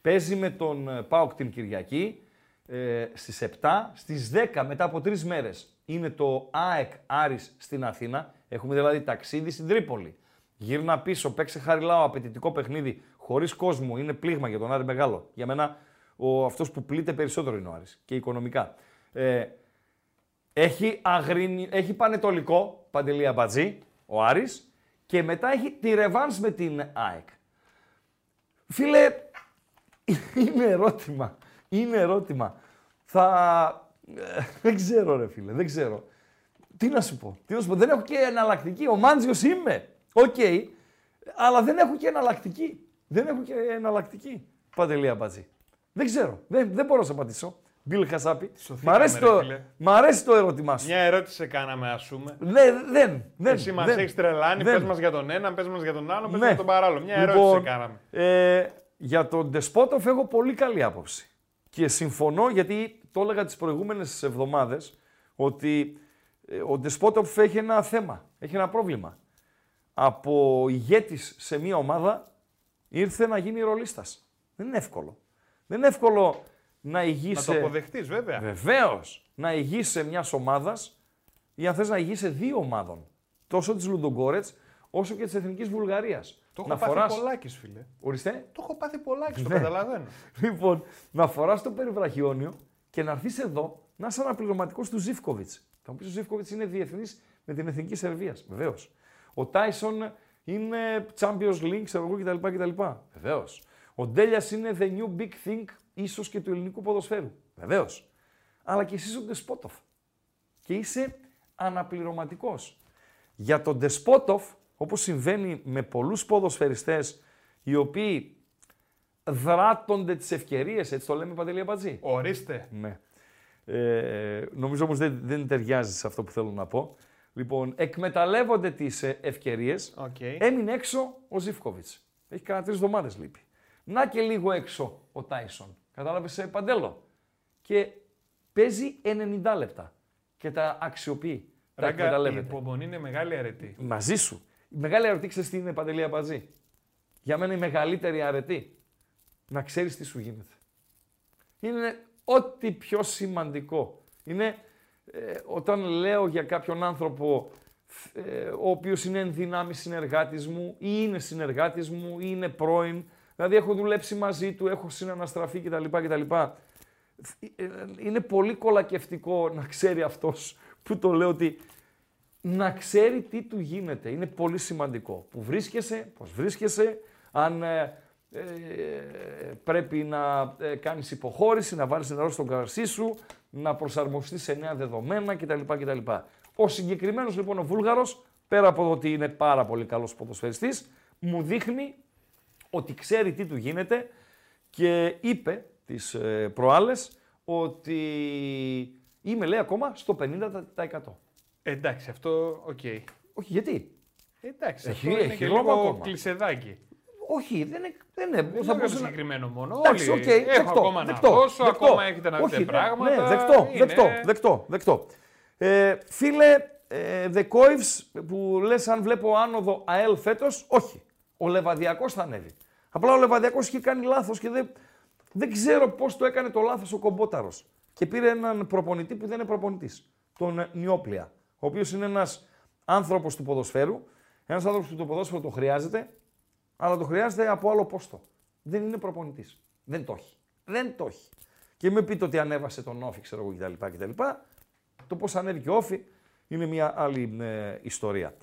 Παίζει με τον ε, Πάουκ την Κυριακή ε, στις 7, στις 10 μετά από τρεις μέρες είναι το ΑΕΚ Άρης στην Αθήνα. Έχουμε δηλαδή ταξίδι στην Τρίπολη. Γύρνα πίσω, παίξε χαριλάω, απαιτητικό παιχνίδι χωρίς κόσμο, είναι πλήγμα για τον Άρη Μεγάλο. Για μένα, ο, αυτός που πλήττει περισσότερο είναι ο Άρης και οικονομικά. Ε, έχει, αγρίνι, έχει πανετολικό, Παντελή Αμπατζή, ο Άρης, και μετά έχει τη ρεβάνς με την ΑΕΚ. Φίλε, είναι ερώτημα. Είναι ερώτημα. Θα... ε, Δεν ξέρω ρε φίλε, δεν ξέρω. Τι να σου πω, τι να σου πω. Δεν έχω και εναλλακτική. Ο Μάντζιος είμαι. Οκ. Αλλά δεν έχω και εναλλακτική. Δεν έχω και εναλλακτική. Παντελή Αμπατζή. Δεν ξέρω. Δεν, δεν μπορώ να σε απαντήσω. Μπιλ Χασάπη. Σωθήκαμε, Μ' αρέσει, ρε το, φίλε. μ' αρέσει το ερώτημά σου. Μια ερώτηση σε κάναμε, ας πούμε. Δεν, δεν, δεν. Εσύ μας δεν. έχεις τρελάνει, δεν. πες μας για τον έναν, πες μας για τον άλλον, πες Ναι. για τον παράλληλο. Μια Λοιπόν, ερώτηση σε κάναμε. Ε, για τον Ντεσπότοφ έχω πολύ καλή άποψη. Και συμφωνώ γιατί το έλεγα τις προηγούμενες εβδομάδες ότι ε, ο Ντεσπότοφ έχει ένα θέμα, έχει ένα πρόβλημα. Από ηγέτης σε μια ομάδα ήρθε να γίνει ρολίστας. Δεν είναι εύκολο. Δεν είναι εύκολο να Να ηγείσαι... το αποδεχτείς, βέβαια. Βεβαίως. Να ηγείσαι μιας ομάδας ή αν θες να ηγείσαι δύο ομάδων. Τόσο της Λουντογκόρετς όσο και της Εθνικής Βουλγαρίας. Το έχω να πάθει φοράς... πολλάκις, φίλε. Ορίστε. Το έχω πάθει πολλάκις, το Ναι. καταλαβαίνω. Λοιπόν, να φοράς το περιβραχιόνιο και να έρθεις εδώ να είσαι αναπληρωματικός του Ζήφκοβιτς. Θα μου πεις ο Ζήφκοβιτς είναι διεθνής με την εθνική Σερβίας. Βεβαίως. Ο Τάισον είναι Champions League, ξέρω εγώ κτλ. κτλ. Βεβαίως. Ο Ντέλιας είναι the new big thing, ίσως και του ελληνικού ποδοσφαίρου. Βεβαίως. Αλλά και εσύ είσαι ο Ντεσπότοφ. Και είσαι αναπληρωματικός. Για τον Ντεσπότοφ, όπως συμβαίνει με πολλούς ποδοσφαιριστές οι οποίοι δράττονται τις ευκαιρίες, έτσι το λέμε Παντελή Αμπατζή; Ορίστε. Ναι. Ε, νομίζω όμως δεν, δεν ταιριάζει σε αυτό που θέλω να πω. Λοιπόν, εκμεταλλεύονται τις ε, ευκαιρίες. Οκ. Έμεινε έξω ο Ζιφκόβιτς. Έχει κανένα τρεις εβδομάδες λείπει. Να και λίγο έξω ο Τάισον. Κατάλαβες σε παντέλο; Και παίζει 90 λεπτά. Και τα αξιοποιεί. Τα Ράγκα, η εκμεταλλεύεται. υπομονή είναι μεγάλη αρετή. Μαζί σου. Η μεγάλη αρετή ξέρεις τι είναι Παντελή Αμπατζή. Για μένα η μεγαλύτερη αρετή. Να ξέρεις τι σου γίνεται. Είναι ό,τι πιο σημαντικό. Είναι ε, όταν λέω για κάποιον άνθρωπο ε, ο οποίος είναι ενδυνάμει συνεργάτης μου ή είναι συνεργάτης μου ή είναι πρώην, δηλαδή έχω δουλέψει μαζί του, έχω συναναστραφεί κτλ. κτλ. Ε, Είναι πολύ κολακευτικό να ξέρει αυτός που το λέω ότι να ξέρει τι του γίνεται. Είναι πολύ σημαντικό. Που βρίσκεσαι, πώς βρίσκεσαι, αν ε, ε, πρέπει να ε, κάνεις υποχώρηση, να βάλεις νερό στον καρσί σου, να προσαρμοστείς σε νέα δεδομένα κτλ. κτλ. Ο συγκεκριμένος λοιπόν ο Βούλγαρος, πέρα από το ότι είναι πάρα πολύ καλός ποδοσφαιριστής, μου δείχνει ότι ξέρει τι του γίνεται και είπε τις ε, προάλλες ότι είμαι λέει ακόμα στο 50%. Εντάξει, αυτό οκ. Όχι, γιατί; Εντάξει, Έχει- αυτό είναι έχει και δρόμο λίγο ακόμα. κλεισεδάκι. Όχι, δεν είναι. Δεν είναι. Δεν θα θα μπορούσε να- συγκεκριμένο μόνο. Εντάξει, Όλοι οκ, έχω δεκτό, ακόμα δεκτό, να δώσω, δεκτό. ακόμα έχετε να δείτε Όχι, ναι, πράγματα. Ναι, δεκτό, είναι- δεκτό, δεκτό, δεκτό, δεκτό. Ε, φίλε, ε, The Coives που λες αν βλέπω άνοδο ΑΕΛ φέτος, όχι. Ο Λεβαδιακός θα ανέβει. Απλά ο Λεβαδιακός είχε κάνει λάθος και δεν, δεν ξέρω πώς το έκανε το λάθος ο Κομπόταρος. Και πήρε έναν προπονητή που δεν είναι προπονητής, τον Νιόπλια, ο οποίος είναι ένας άνθρωπος του ποδοσφαίρου, ένας άνθρωπος που το ποδόσφαιρο το χρειάζεται, αλλά το χρειάζεται από άλλο πόστο. Δεν είναι προπονητής. Δεν το έχει. Δεν το έχει. Και μην πείτε ότι ανέβασε τον Όφη, ξέρω εγώ κτλ. κτλ. Το πώς ανέβηκε ο Όφη είναι μια άλλη ε, ιστορία.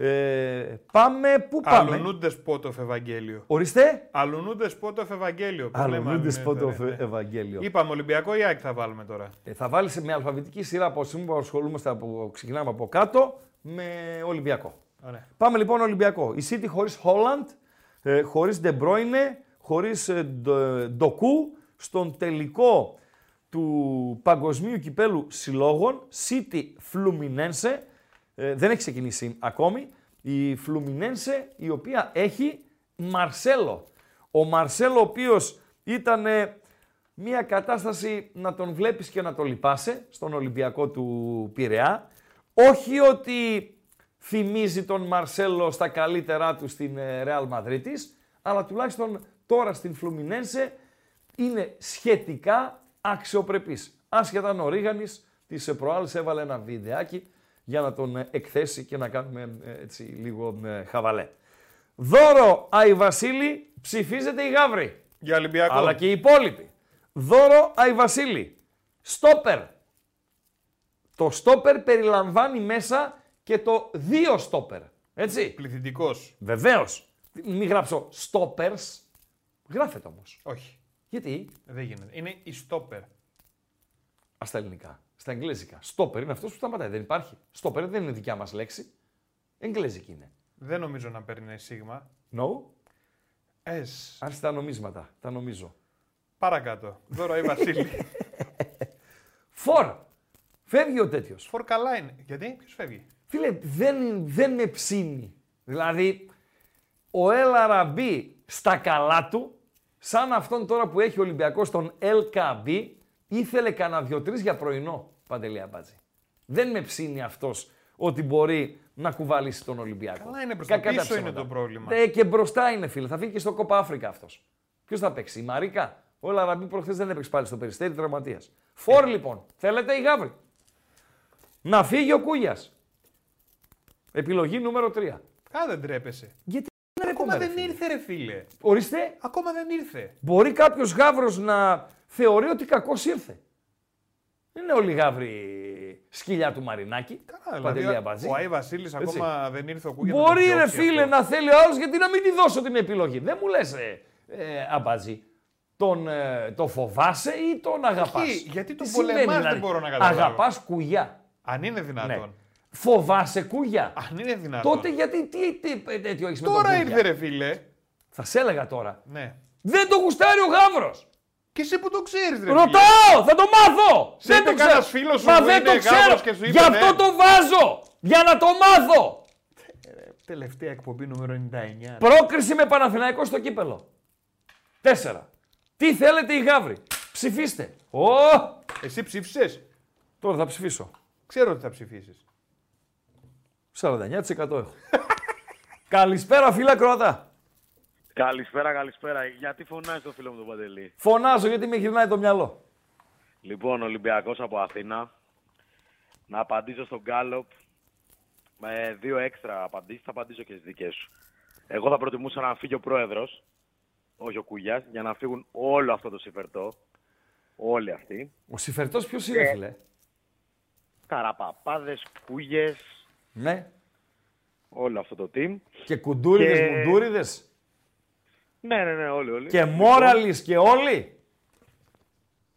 Ε, πάμε, πού πάμε; Αλουνούντες Σπότοφ Ευαγγέλιο. Ορίστε. Αλουνούντες Σπότοφ Ευαγγέλιο. που λέμε, Αλουνούντες ναι, πότε ναι, ναι. Ευαγγέλιο. Είπαμε Ολυμπιακό ή Άκη θα βάλουμε τώρα. Ε, θα βάλει με αλφαβητική σειρά από σήμερα που ασχολούμαστε από, ξεκινάμε από κάτω με Ολυμπιακό. Ωραία. Πάμε λοιπόν Ολυμπιακό. Η City χωρίς Holland, ε, χωρίς De Bruyne, χωρίς ε, Ντο- Ντοκού, στον τελικό του Παγκοσμίου Κυπέλου Συλλόγων, City Fluminense, ε, δεν έχει ξεκινήσει ακόμη, η Fluminense η οποία έχει Μαρσέλο. Ο Μαρσέλο ο οποίος ήταν ε, μια κατάσταση να τον βλέπεις και να τον λυπάσαι στον Ολυμπιακό του Πειραιά. Όχι ότι θυμίζει τον Μαρσέλο στα καλύτερά του στην ε, Ρεάλ Μαδρίτης, αλλά τουλάχιστον τώρα στην Φλουμινένσε είναι σχετικά αξιοπρεπής. Άσχετα αν ο Ρίγανης της ε, προάλλης έβαλε ένα βιντεάκι για να τον ε, εκθέσει και να κάνουμε ε, έτσι λίγο ε, χαβαλέ. Δώρο Άι Βασίλη, ψηφίζεται η Γαύρη. Για Ολυμπιακό. Αλλά και οι υπόλοιποι. Δώρο Άι Βασίλη. Στόπερ. Το στόπερ περιλαμβάνει μέσα και το δύο στόπερ. Έτσι. Πληθυντικός. Βεβαίως. Μην γράψω stoppers. Γράφεται όμως. Όχι. Γιατί; Δεν γίνεται. Είναι η στόπερ. Α στα ελληνικά. Στα εγγλέζικα. Στόπερ είναι αυτός που σταματάει. Δεν υπάρχει. Στόπερ δεν είναι δικιά μας λέξη. Εγγλέζικη είναι. Δεν νομίζω να παίρνει σίγμα. No; Ες. Άρχισε τα νομίσματα. Τα νομίζω. Παρακάτω. Δώρο η Βασίλη. Φορ. Φεύγει ο τέτοιος. Φορ καλά είναι. Γιατί, ποιος φεύγει; Φίλε, δεν, δεν με ψήνει. Δηλαδή, ο Ελαραμπή στα καλά του, σαν αυτόν τώρα που έχει ο Ολυμπιακός τον LKB, ήθελε κανένα δυο-τρεις για πρωινό, Παντελή Αμπάτζη. Δεν με ψήνει αυτός ότι μπορεί να κουβαλήσει τον Ολυμπιακό. Καλά είναι, προς τα Κακά πίσω ψέματα. είναι το πρόβλημα. Ε, και μπροστά είναι, φίλε. Θα φύγει και στο Κόπα Αφρικα αυτός. Ποιος θα παίξει, η Μαρίκα; Ο Ελαραμπή προχθές δεν έπαιξε πάλι στο περιστέρι τραυματίας. Φορ λοιπόν. Θέλετε η Γάβρη. Να φύγει ο Κούγιας. Επιλογή νούμερο 3. Κα δεν τρέπεσαι. Γιατί δεν Ακόμα ρε, δεν φίλε. ήρθε, ρε φίλε. Ορίστε, Ακόμα δεν ήρθε. μπορεί κάποιος γάβρο να θεωρεί ότι κακός ήρθε. Δεν είναι όλοι οι γάβροι σκυλιά του Μαρινάκη. Καλά, Παντελή δηλαδή, Αμπατζή. ο Άι Βασίλης ακόμα δεν ήρθε ο Κούγια. να Μπορεί τον ρε διώξει φίλε αυτό. να θέλει ο άλλος γιατί να μην τη δώσω την επιλογή. Δεν μου λες, ε, ε, Αμπατζή. Τον ε, το φοβάσαι ή τον αγαπάς; γιατί τον πολεμάς δεν μπορώ να καταλάβω. Αγαπάς κουγιά. Αν είναι δυνατόν. Ναι. Φοβάσαι κουγιά. Αν είναι δυνατόν. Τότε γιατί τι, τι ε, τέτοιο έχεις με τον Τώρα Κούγια; ήρθε, ρε φίλε. Θα σε έλεγα τώρα. Ναι. Δεν το γουστάρει ο γάβρος. Και εσύ που το ξέρεις, ρε φίλε. Ρωτάω, θα το μάθω. Σε δεν είπε το ξέρω. κανένας φίλος σου Μα που δεν είναι το ξέρω. γάβρος και σου είπε Γι' αυτό ναι. το βάζω. Για να το μάθω. Τελευταία εκπομπή νούμερο 99. Πρόκριση με Παναθηναϊκό στο κύπελο. Τέσσερα. Τι θέλετε οι γάβροι; Ψηφίστε. Ω, Εσύ ψήφισες; τώρα θα ψηφίσω. Ξέρω ότι θα ψηφίσεις. 49% έχω. Καλησπέρα φίλα Κροατά. Καλησπέρα, καλησπέρα. Γιατί φωνάζει το φίλο μου τον Παντελή; Φωνάζω γιατί με γυρνάει το μυαλό. Λοιπόν, Ολυμπιακός από Αθήνα. Να απαντήσω στον Γκάλοπ με δύο έξτρα απαντήσεις. Θα απαντήσω και στις δικές σου. Εγώ θα προτιμούσα να φύγει ο πρόεδρος, όχι ο Κούγιας, για να φύγουν όλο αυτό το συμφερτό. Όλοι αυτοί. Ο Σιφερτός ποιος είναι Ε. φίλε. Καραπαπάδες, Κούγιες, Ναι. όλο αυτό το team. Και κουντούριδες, Και- μουντούριδες; Ναι, ναι, ναι, όλοι, όλοι. Και Λοιπόν, μόραλις και όλοι.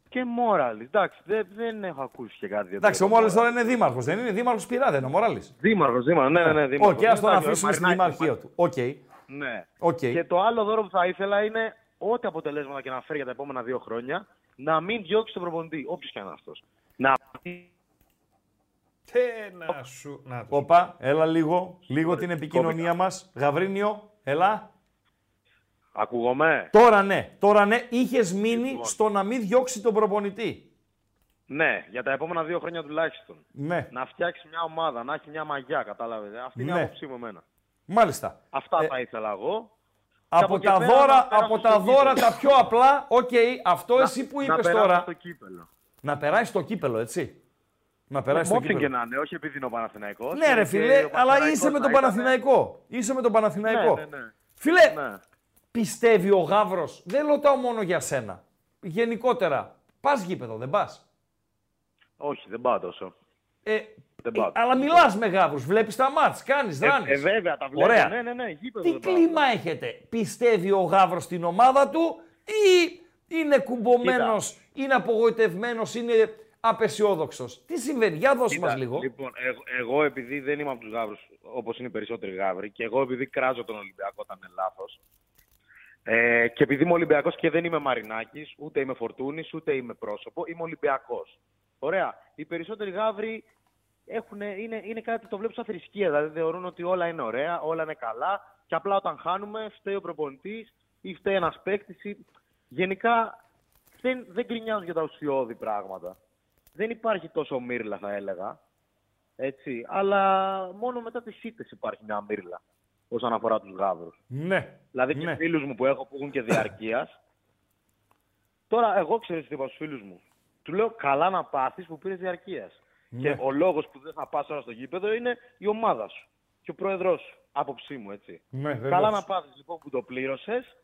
Και Μόραλης. Εντάξει, δεν, δεν έχω ακούσει και κάτι. Εντάξει, ο Μόραλης τώρα είναι δήμαρχος. Δεν είναι δήμαρχος πειρά, δεν είναι ο Μόραλης. Δήμαρχος, δήμαρχος. Ναι, ναι, ναι. Οκ, δήμαρχος. ας τον Εντάξει, αφήσουμε στην Μαρινάκη, δημαρχία του. Οκ. Ναι. Οκ. Και το άλλο δώρο που θα ήθελα είναι ό,τι αποτελέσματα και να φέρει για τα επόμενα δύο χρόνια να μην διώξει τον προπονητή, όποιος και αν είναι αυτός. Να Τε να σου. Να το. Όπα, έλα λίγο, λίγο την επικοινωνία μας. Γαβρίνιο, έλα. Ακούγομαι; Τώρα ναι, τώρα ναι, είχες μείνει Λοιπόν. στο να μην διώξει τον προπονητή. Ναι, για τα επόμενα δύο χρόνια τουλάχιστον. Ναι, Να φτιάξει μια ομάδα, να έχει μια μαγιά, κατάλαβες. Αυτή είναι Ναι. η άποψή μου εμένα. μάλιστα. Αυτά Ε, θα ήθελα εγώ. Από από εκεί τα πέρα δώρα, να περάσω από στο τα δώρα κύπελλο. τα πιο απλά, οκ, αυτό εσύ που να είπες περάσω τώρα. στο κύπελο. Να περάσει στο κύπελο, έτσι. Να περάσει στο Μόψιν και κύπελο. να είναι, όχι επειδή είναι ο Παναθηναϊκός. Ναι, ρε και φιλέ, ο αλλά Παναθηναϊκός είσαι με τον να ήταν- Παναθηναϊκό. Είσαι με τον Παναθηναϊκό. Ναι, ναι, ναι. Φίλε, Ναι. Πιστεύει ο Γαύρος, δεν ρωτάω μόνο για σένα. Γενικότερα, πας γήπεδο, δεν πας; Όχι, δεν πάω τόσο. Ε, Δεν ε, πάω. αλλά μιλάς με Γαύρους, βλέπεις τα μάτς, κάνεις, Ε, δράνεις. ε, βέβαια, τα βλέπω. Ωραία. Ναι, ναι, ναι, γήπεδο Τι δεν πάω. κλίμα έχετε, πιστεύει ο Γαύρος στην ομάδα του ή είναι κουμπωμένος, είναι απογοητευμένος, είναι απεσιόδοξος; Τι συμβαίνει, για δώσ' μας Κοίτα, λίγο. Λοιπόν, εγώ, εγώ επειδή δεν είμαι από τους γάβρου όπως είναι οι περισσότεροι γάβροι και εγώ επειδή κράζω τον Ολυμπιακό όταν είναι λάθος. Ε, και επειδή είμαι Ολυμπιακός και δεν είμαι Μαρινάκης, ούτε είμαι Φορτούνης, ούτε είμαι πρόσωπο, είμαι Ολυμπιακός. Ωραία. Οι περισσότεροι γάβροι έχουν, είναι, είναι κάτι το βλέπουν σαν θρησκεία. Δηλαδή θεωρούν ότι όλα είναι ωραία, όλα είναι καλά και απλά όταν χάνουμε φταίει ο προπονητής ή φταίει ένας παίκτης. Γενικά δεν, δεν γκρινιάζουν για τα ουσιώδη πράγματα. Δεν υπάρχει τόσο μύρλα, θα έλεγα. Έτσι. Αλλά μόνο μετά τις ήττες υπάρχει μια μύρλα όσον αφορά τους γάβρους. Ναι, Δηλαδή και ναι. φίλους μου που έχω που έχουν και διαρκείας. Τώρα, εγώ ξέρω τι είπα στους φίλους μου. Του λέω καλά να πάθεις που πήρες διαρκείας. Ναι. Και ο λόγος που δεν θα πας τώρα στο γήπεδο είναι η ομάδα σου. και ο πρόεδρός σου. Άποψή μου, έτσι. Ναι, βεβαίως. Καλά να πάθεις λοιπόν που το πλήρωσες.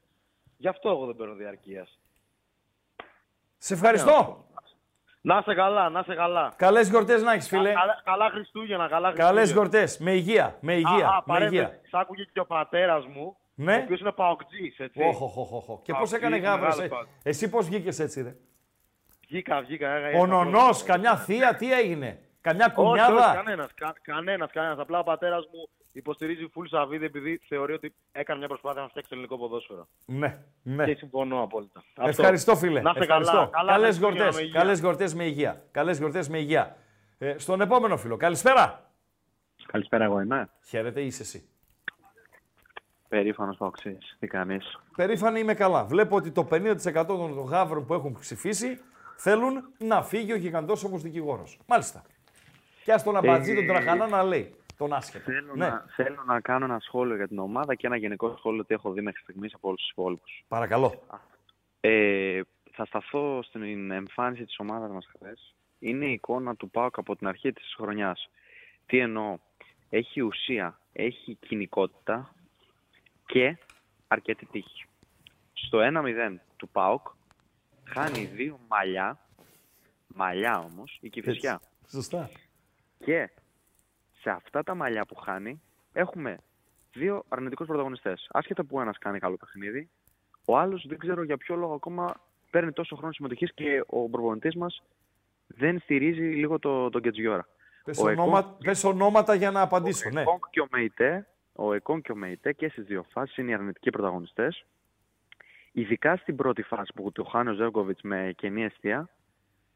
Γι' αυτό εγώ δεν παίρνω διαρκείας. Σε ευχαριστώ. Να είσαι καλά, να είσαι καλά. Καλές γιορτές να έχεις, φίλε. Καλά, καλά Χριστούγεννα, καλά Χριστούγεννα. Καλές γιορτές. Με υγεία. Με υγεία. Α, α, με παρέμβαση. υγεία. Σ' άκουγε και ο πατέρας μου, Ναι. ο οποίος είναι παοκτζής, έτσι. Όχ, όχ, όχ, όχ. Και πώς Αυτή έκανε είναι γάβρε. μεγάλη φάση. Εσύ πώς βγήκες έτσι, ρε; Βγήκα, βγήκα. έγα- Ο ήρθα νονός, πρώτος. καμιά θεία, τι έγινε; Καμιά Όχι, όχι, κουνιάδα. κανένας. Κα, κανένας, κανένας. Απλά ο πατέρας μου υποστηρίζει full Σαββίδη επειδή θεωρεί ότι έκανε μια προσπάθεια να φτιάξει το ελληνικό ποδόσφαιρο. Ναι, ναι. Και συμφωνώ απόλυτα. Αυτό. Ευχαριστώ, φίλε. Να είστε Ευχαριστώ. καλά. καλά Καλέ Χριστούγεννα γιορτέ. με υγεία. Καλές γιορτέ με υγεία. Καλές γιορτέ με υγεία. Ε, στον επόμενο φίλο. Καλησπέρα. Καλησπέρα, εγώ είμαι. Χαίρετε, είσαι εσύ. Περήφανος Παοξή. Τι κάνεις; Περήφανη είμαι καλά. Βλέπω ότι το 50% των γάβρων που έχουν ψηφίσει θέλουν να φύγει ο γιγαντόσωμος δικηγόρος. Μάλιστα. Και ας τον αμπατζή, τον τραχανά να λέει. Τον άσχετο. Θέλω, ναι, να, θέλω να κάνω ένα σχόλιο για την ομάδα και ένα γενικό σχόλιο ότι έχω δει μέχρι στιγμής από όλους τους υπόλοιπους. παρακαλώ. Ε, θα σταθώ στην εμφάνιση της ομάδας μας χθες. Είναι η εικόνα του ΠΑΟΚ από την αρχή της χρονιάς. Τι εννοώ; Έχει ουσία, έχει κοινικότητα και αρκετή τύχη. Στο 1-0 του ΠΑΟΚ χάνει δύο μαλλιά, μαλλιά όμως, η Κηφισιά. Σωστά. Και σε αυτά τα μαλλιά που χάνει έχουμε δύο αρνητικούς πρωταγωνιστές. Άσχετα που ένας κάνει καλό παιχνίδι, ο άλλος δεν ξέρω για ποιο λόγο ακόμα παίρνει τόσο χρόνο συμμετοχής και ο προπονητής μας δεν στηρίζει λίγο το, τον Κετζιόρα. Πες, Ο ονόμα- Εκόνγκ- πες ονόματα για να απαντήσω. ο Ναι. Εκόνγκ και ο Μεϊτέ, ο Εκόν και ο Μεϊτέ και στις δύο φάσεις είναι οι αρνητικοί πρωταγωνιστές. Ειδικά στην πρώτη φάση που το χάνει ο Ζεύκοβιτς με κενή αιστεία,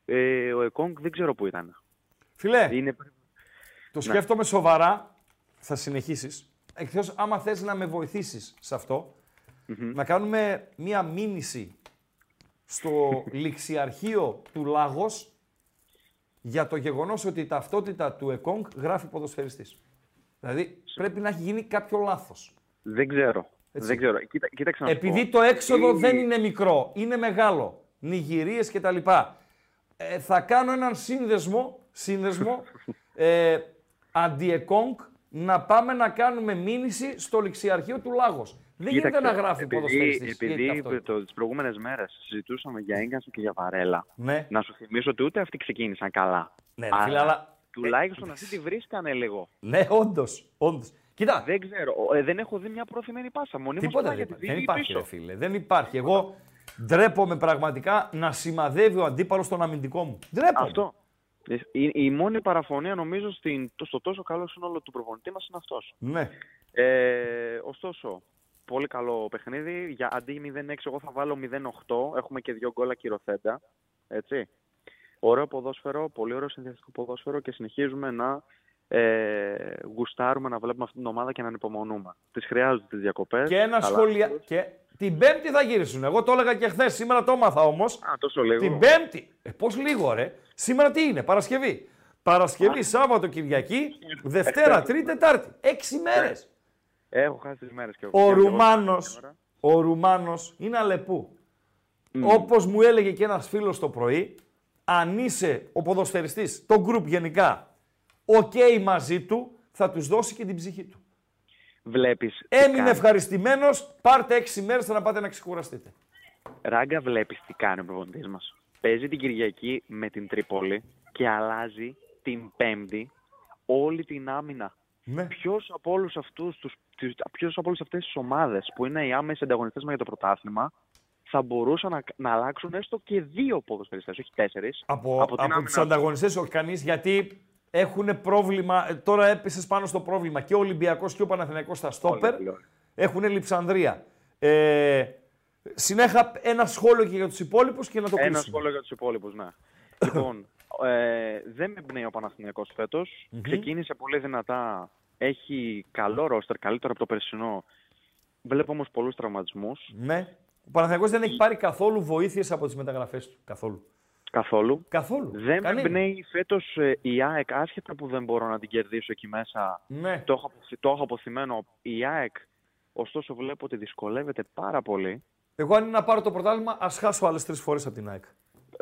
ε, ο Εκόνγκ δεν ξέρω πού ήταν. Φίλε, Είναι... το σκέφτομαι σοβαρά. Θα συνεχίσεις. Εκτός άμα θες να με βοηθήσεις σε αυτό, να κάνουμε μία μήνυση στο ληξιαρχείο του Λάγος για το γεγονός ότι η ταυτότητα του ΕΚΟΝΚ γράφει ποδοσφαιριστής. Δηλαδή πρέπει να έχει γίνει κάποιο λάθος. Δεν ξέρω. Έτσι. Δεν ξέρω. Κοίτα, κοίταξε να σου Επειδή πω. το έξοδο Η- δεν είναι μικρό, είναι μεγάλο. Νιγηρίες κτλ. Ε, θα κάνω έναν σύνδεσμο, σύνδεσμο ε, αντιεκόνκ να πάμε να κάνουμε μήνυση στο ληξιαρχείο του Λάγος. Δεν γίνεται Κοίταξε, να γράφει επειδή, ποδοσφαιριστής. Επειδή Γιατί αυτό. το, τις προηγούμενες μέρες συζητούσαμε για έγκανσο και για βαρέλα. Ναι, Να σου θυμίσω ότι ούτε αυτοί ξεκίνησαν καλά. ναι ρε φίλε, αλλά... Τουλάχιστον αυτοί τη βρίσκανε λίγο. Ναι, όντως, όντως. Κοίτα, Δεν ξέρω. Ο- ε, δεν έχω δει μια προθυμένη πάσα. Μονίμως τίποτα πάει δεν, για τη δεν δίκη υπάρχει πίσω. ρε φίλε. Δεν υπάρχει. Εγώ ντρέπομαι πραγματικά να σημαδεύει ο αντίπαλος τον αμυντικό μου. Ντρέπομαι. Αυτό. Ε, Η, η μόνη παραφωνία νομίζω στην, το- στο τόσο καλό σύνολο του προπονητή μας είναι αυτός. Ναι. Ε, ωστόσο, πολύ καλό παιχνίδι. Για αντί 0-6, εγώ θα βάλω 0-8. Έχουμε και δύο γκολ ακυρωθέντα. Έτσι. Ωραίο ποδόσφαιρο, πολύ ωραίο συνδυαστικό ποδόσφαιρο και συνεχίζουμε να ε, γουστάρουμε να βλέπουμε αυτή την ομάδα και να ανυπομονούμε. Τις χρειάζονται τις διακοπές. Και ένα σχόλια. Και την Πέμπτη θα γυρίσουν. Εγώ το έλεγα και χθες. Σήμερα το έμαθα όμως. Α, τόσο λίγο. Την Πέμπτη. Ε, Πώς λίγο, ρε. Σήμερα τι είναι, Παρασκευή. Παρασκευή, Σάββατο, Κυριακή, Δευτέρα, Τρίτη, Τετάρτη. Έξι μέρες. Έχω χάσει τις μέρες και Ο εγώ. Ρουμάνο. Ο Ρουμάνος είναι αλεπού. Όπως μου έλεγε και ένας φίλος το πρωί, αν είσαι ο ποδοσφαιριστής, το γκρουπ γενικά, οκ μαζί του, θα τους δώσει και την ψυχή του. Βλέπεις. Έμεινε ευχαριστημένος, πάρτε έξι μέρες να πάτε να ξεκουραστείτε. Ράγκα, βλέπεις τι κάνει ο προπονητής μας. Παίζει την Κυριακή με την Τρίπολη και αλλάζει την Πέμπτη όλη την άμυνα. Ναι. Ποιος από όλους αυτούς του. Ποιος από όλες αυτές τις ομάδες που είναι οι άμεση ανταγωνιστές μας για το πρωτάθλημα θα μπορούσαν να, να αλλάξουν έστω και δύο ποδοσφαιριστές, όχι τέσσερις. Από, από, την άμυνα τους; ανταγωνιστές, όχι κανείς, γιατί έχουν πρόβλημα. ε, Τώρα έπεσε πάνω στο πρόβλημα και ο Ολυμπιακός και ο Παναθηναϊκός στα στόπερ. Όλοι, όλοι. Έχουν λειψανδρία. Ε, συνέχα ένα σχόλιο και για τους υπόλοιπους και να το Ένα κλείσουμε. σχόλιο για τους υπόλοιπους, ναι. λοιπόν, ε, δεν με εμπνέει ο Παναθηναϊκός φέτος. Ξεκίνησε πολύ δυνατά. Έχει καλό ρόστερ, καλύτερο από το περσινό. Βλέπω όμως πολλούς τραυματισμούς. Ναι. Ο Παναθηναϊκός δεν έχει πάρει καθόλου βοήθειες από τις μεταγραφές του. Καθόλου. Καθόλου. Καθόλου. Δεν με Κανένα. εμπνέει φέτος η ΑΕΚ, άσχετα που δεν μπορώ να την κερδίσω εκεί μέσα. Ναι. Το έχω, αποθυ- το έχω αποθυμένο. Η ΑΕΚ, ωστόσο, βλέπω ότι δυσκολεύεται πάρα πολύ. Εγώ αν είναι να πάρω το πρωτάθλημα, ας χάσω άλλες τρεις φορές από την ΑΕΚ.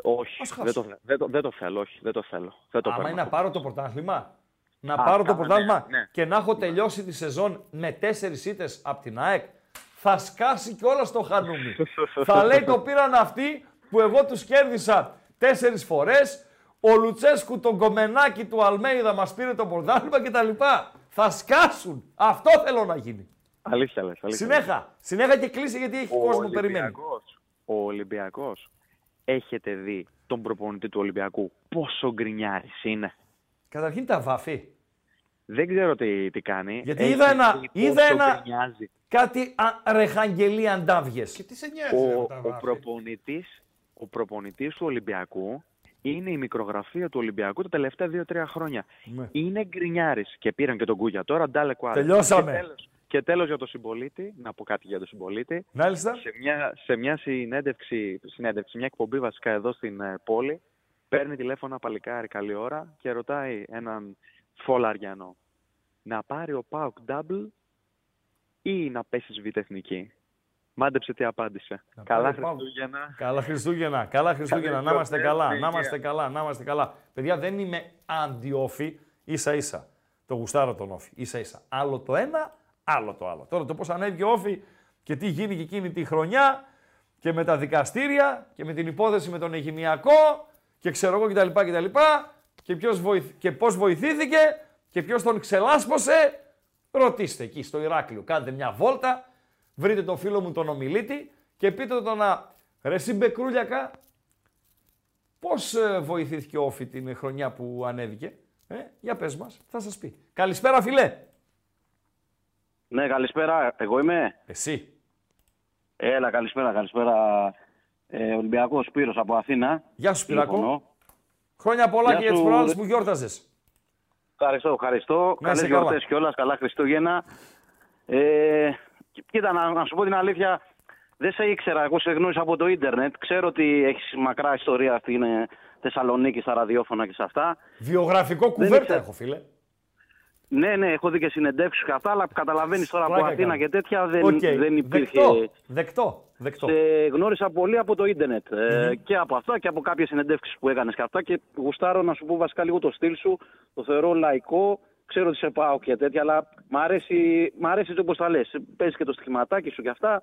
Όχι, Ας χάσω. δεν το, θε- δεν, το, δεν το θέλω, όχι, δεν το θέλω. Δεν το Άμα παίρνω είναι να αυτό. πάρω το πρωτάθλημα, να Α, πάρω το καλά, πρωτάθλημα ναι, ναι. και να έχω τελειώσει τη σεζόν με τέσσερις ήττες από την ΑΕΚ, θα σκάσει κιόλας το χανούμι. θα λέει το πήραν αυτοί που εγώ τους κέρδισα τέσσερις φορές. Ο Λουτσέσκου, τον κομμενάκι του Αλμέιδα μας πήρε το πρωτάθλημα κτλ. Θα σκάσουν. Αυτό θέλω να γίνει. Αλήθεια λες. Αλήθεια λες. Συνέχα. Συνέχα και κλείσει γιατί έχει κόσμο που περιμένει. Ολυμπιακός, ο Ολυμπιακός, έχετε δει τον προπονητή του Ολυμπιακού πόσο γκρινιάρης είναι; Καταρχήν τα βάφει. Δεν ξέρω τι, τι κάνει. Γιατί Έχει είδα ένα- δει είδα πόσο ένα- γκρινιάζει. Κάτι α, ρεχαγγελί αντάβιες. Και τι σε νοιάζει ρε, Ο, με τα ο, βάφη. Προπονητής, ο προπονητής του Ολυμπιακού είναι η μικρογραφία του Ολυμπιακού τα τελευταία 2-3 χρόνια. Ναι. Είναι γκρινιάρης και πήραν και τον Κούγια. Τώρα ντάλε κουάρες. Τελειώσαμε. Και τέλος, και τέλος για τον συμπολίτη, να πω κάτι για τον συμπολίτη. Μάλιστα. σε μια, σε μια συνέντευξη, συνέντευξη, μια εκπομπή βασικά εδώ στην ε, πόλη, παίρνει τηλέφωνο ένα παλικάρι καλή ώρα και ρωτάει έναν φολαριανό να πάρει ο Πάοκ double ή να πέσει β' εθνική. Μάντεψε τι απάντησε. Να Καλά πάρει ο ΠΑΟΚ. Χριστούγεννα. Καλά Χριστούγεννα, καλά Χριστούγεννα, να είμαστε γιορτές, καλά, με να είμαστε υγεία. καλά, να είμαστε καλά. Παιδιά, δεν είμαι αντιόφη, ίσα ίσα. Το γουστάρω τον όφη, ίσα ίσα. Άλλο το ένα, άλλο το άλλο. Τώρα το πώς ανέβηκε ο όφη και τι γίνηκε εκείνη τη χρονιά και με τα δικαστήρια και με την υπόθεση με τον Αιγυμιακό και ξέρω εγώ κτλ. κτλ. Και, ποιος βοηθ... και πώς βοηθήθηκε και ποιος τον ξελάσπωσε. Ρωτήστε εκεί στο Ηράκλειο. Κάντε μια βόλτα, βρείτε τον φίλο μου τον ομιλήτη και πείτε τον να... Ρε εσύ Μπεκρούλιακα, πώς ε, βοηθήθηκε ο Όφη την χρονιά που ανέβηκε. Ε, για πες μας, θα σας πει. Καλησπέρα φιλέ. Ναι, καλησπέρα. Εγώ είμαι; Εσύ. Έλα, καλησπέρα, καλησπέρα. Ε, Ολυμπιακός Σπύρος από Αθήνα. Γεια σου Σπυράκο. Τηλεφωνώ. Χρόνια πολλά Γεια και για τις σου, προάλλες ρε. που γιόρταζες. Ευχαριστώ, ευχαριστώ. Να είσαι Καλές καλά. γιορτές κιόλας, καλά Χριστούγεννα. Ε, κοί- κοίτα, να, να σου πω την αλήθεια, δεν σε ήξερα. Εγώ σε γνώρισα από το ίντερνετ. Ξέρω ότι έχεις μακρά ιστορία στην ε, Θεσσαλονίκη, στα ραδιόφωνα και σε αυτά. Βιογραφικό κουβέρτα ήξερα. έχω φίλε. Ναι, ναι, έχω δει και συνεντεύξεις και αυτά, αλλά καταλαβαίνεις τώρα από Πλάκα Αθήνα κάνω. και τέτοια δεν, Οκ. δεν υπήρχε... Δεκτό, δεκτό, δεκτό. Σε γνώρισα πολύ από το ίντερνετ. Ε, και από αυτά και από κάποιες συνεντεύξεις που έκανες και αυτά. Και γουστάρω να σου πω βασικά λίγο το στυλ σου. Το θεωρώ λαϊκό. Ξέρω ότι σε πάω και τέτοια, αλλά μ' αρέσει, μ' αρέσει όπω τα λες. Παίζεις και το στοιχηματάκι σου και αυτά.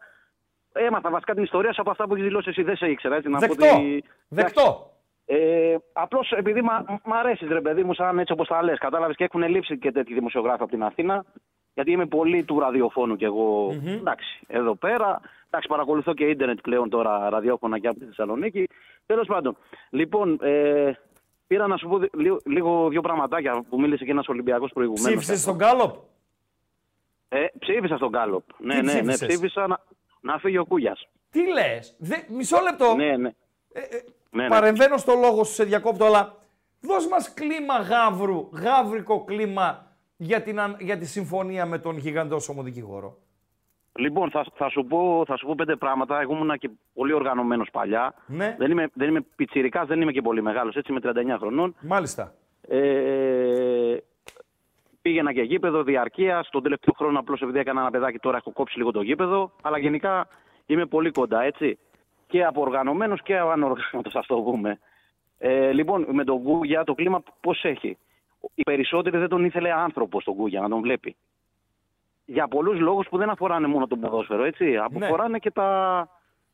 Έμαθα βασικά την ιστορία σου από αυτά που έχεις δηλώσει εσύ. Δεν σε ήξερα. Έτσι, να πω Δεκτό, ότι- δεκτό. ε, Απλώς επειδή μα- μ' αρέσεις, ρε παιδί μου, σαν έτσι όπως τα λες. Κατάλαβες και έχουν λείψει και τέτοιοι δημοσιογράφοι από την Αθήνα. Γιατί είμαι πολύ του ραδιοφώνου κι εγώ. Εντάξει, εδώ πέρα. Εντάξει, παρακολουθώ και ίντερνετ πλέον τώρα ραδιόφωνα και από τη Θεσσαλονίκη. Τέλος πάντων, λοιπόν, ε, πήρα να σου πω δι- λίγο, λίγο δύο πραγματάκια που μίλησε και ένας Ολυμπιακός προηγουμένως. Ψήφισες στον Γκάλοπ; Ε, ψήφισα στον Γκάλοπ. Ναι, Τι ναι, ναι, ψήφισες; ψήφισα να, να φύγει ο Κούγιας. Τι λες; Δε, μισό λεπτό. Ναι, ναι. Ε, ε, Ναι, ναι. Παρεμβαίνω στο λόγο σου, σε διακόπτω, αλλά δώσ' μας κλίμα γάβρου, γάβρικο κλίμα για, την, αν- για τη συμφωνία με τον γιγαντόσωμο δικηγόρο. Λοιπόν, θα, θα, σου πω, θα σου πω πέντε πράγματα. Εγώ ήμουν και πολύ οργανωμένος παλιά. Ναι. Δεν είμαι, δεν είμαι πιτσιρικάς, δεν είμαι και πολύ μεγάλος. Έτσι, είμαι 39 χρονών. Μάλιστα. Ε, πήγαινα και γήπεδο διαρκεία. Τον τελευταίο χρόνο, απλώς επειδή έκανα ένα παιδάκι, τώρα έχω κόψει λίγο το γήπεδο. Αλλά γενικά είμαι πολύ κοντά, έτσι. Και από οργανωμένος και από ανοργάνωτο, ας το πούμε. Ε, λοιπόν, με τον Γκούγια το κλίμα πώς έχει. Οι περισσότεροι δεν τον ήθελε άνθρωπος τον Γκούγια να τον βλέπει. Για πολλούς λόγους που δεν αφοράνε μόνο τον ποδόσφαιρο, έτσι. Αφοράνε και τα,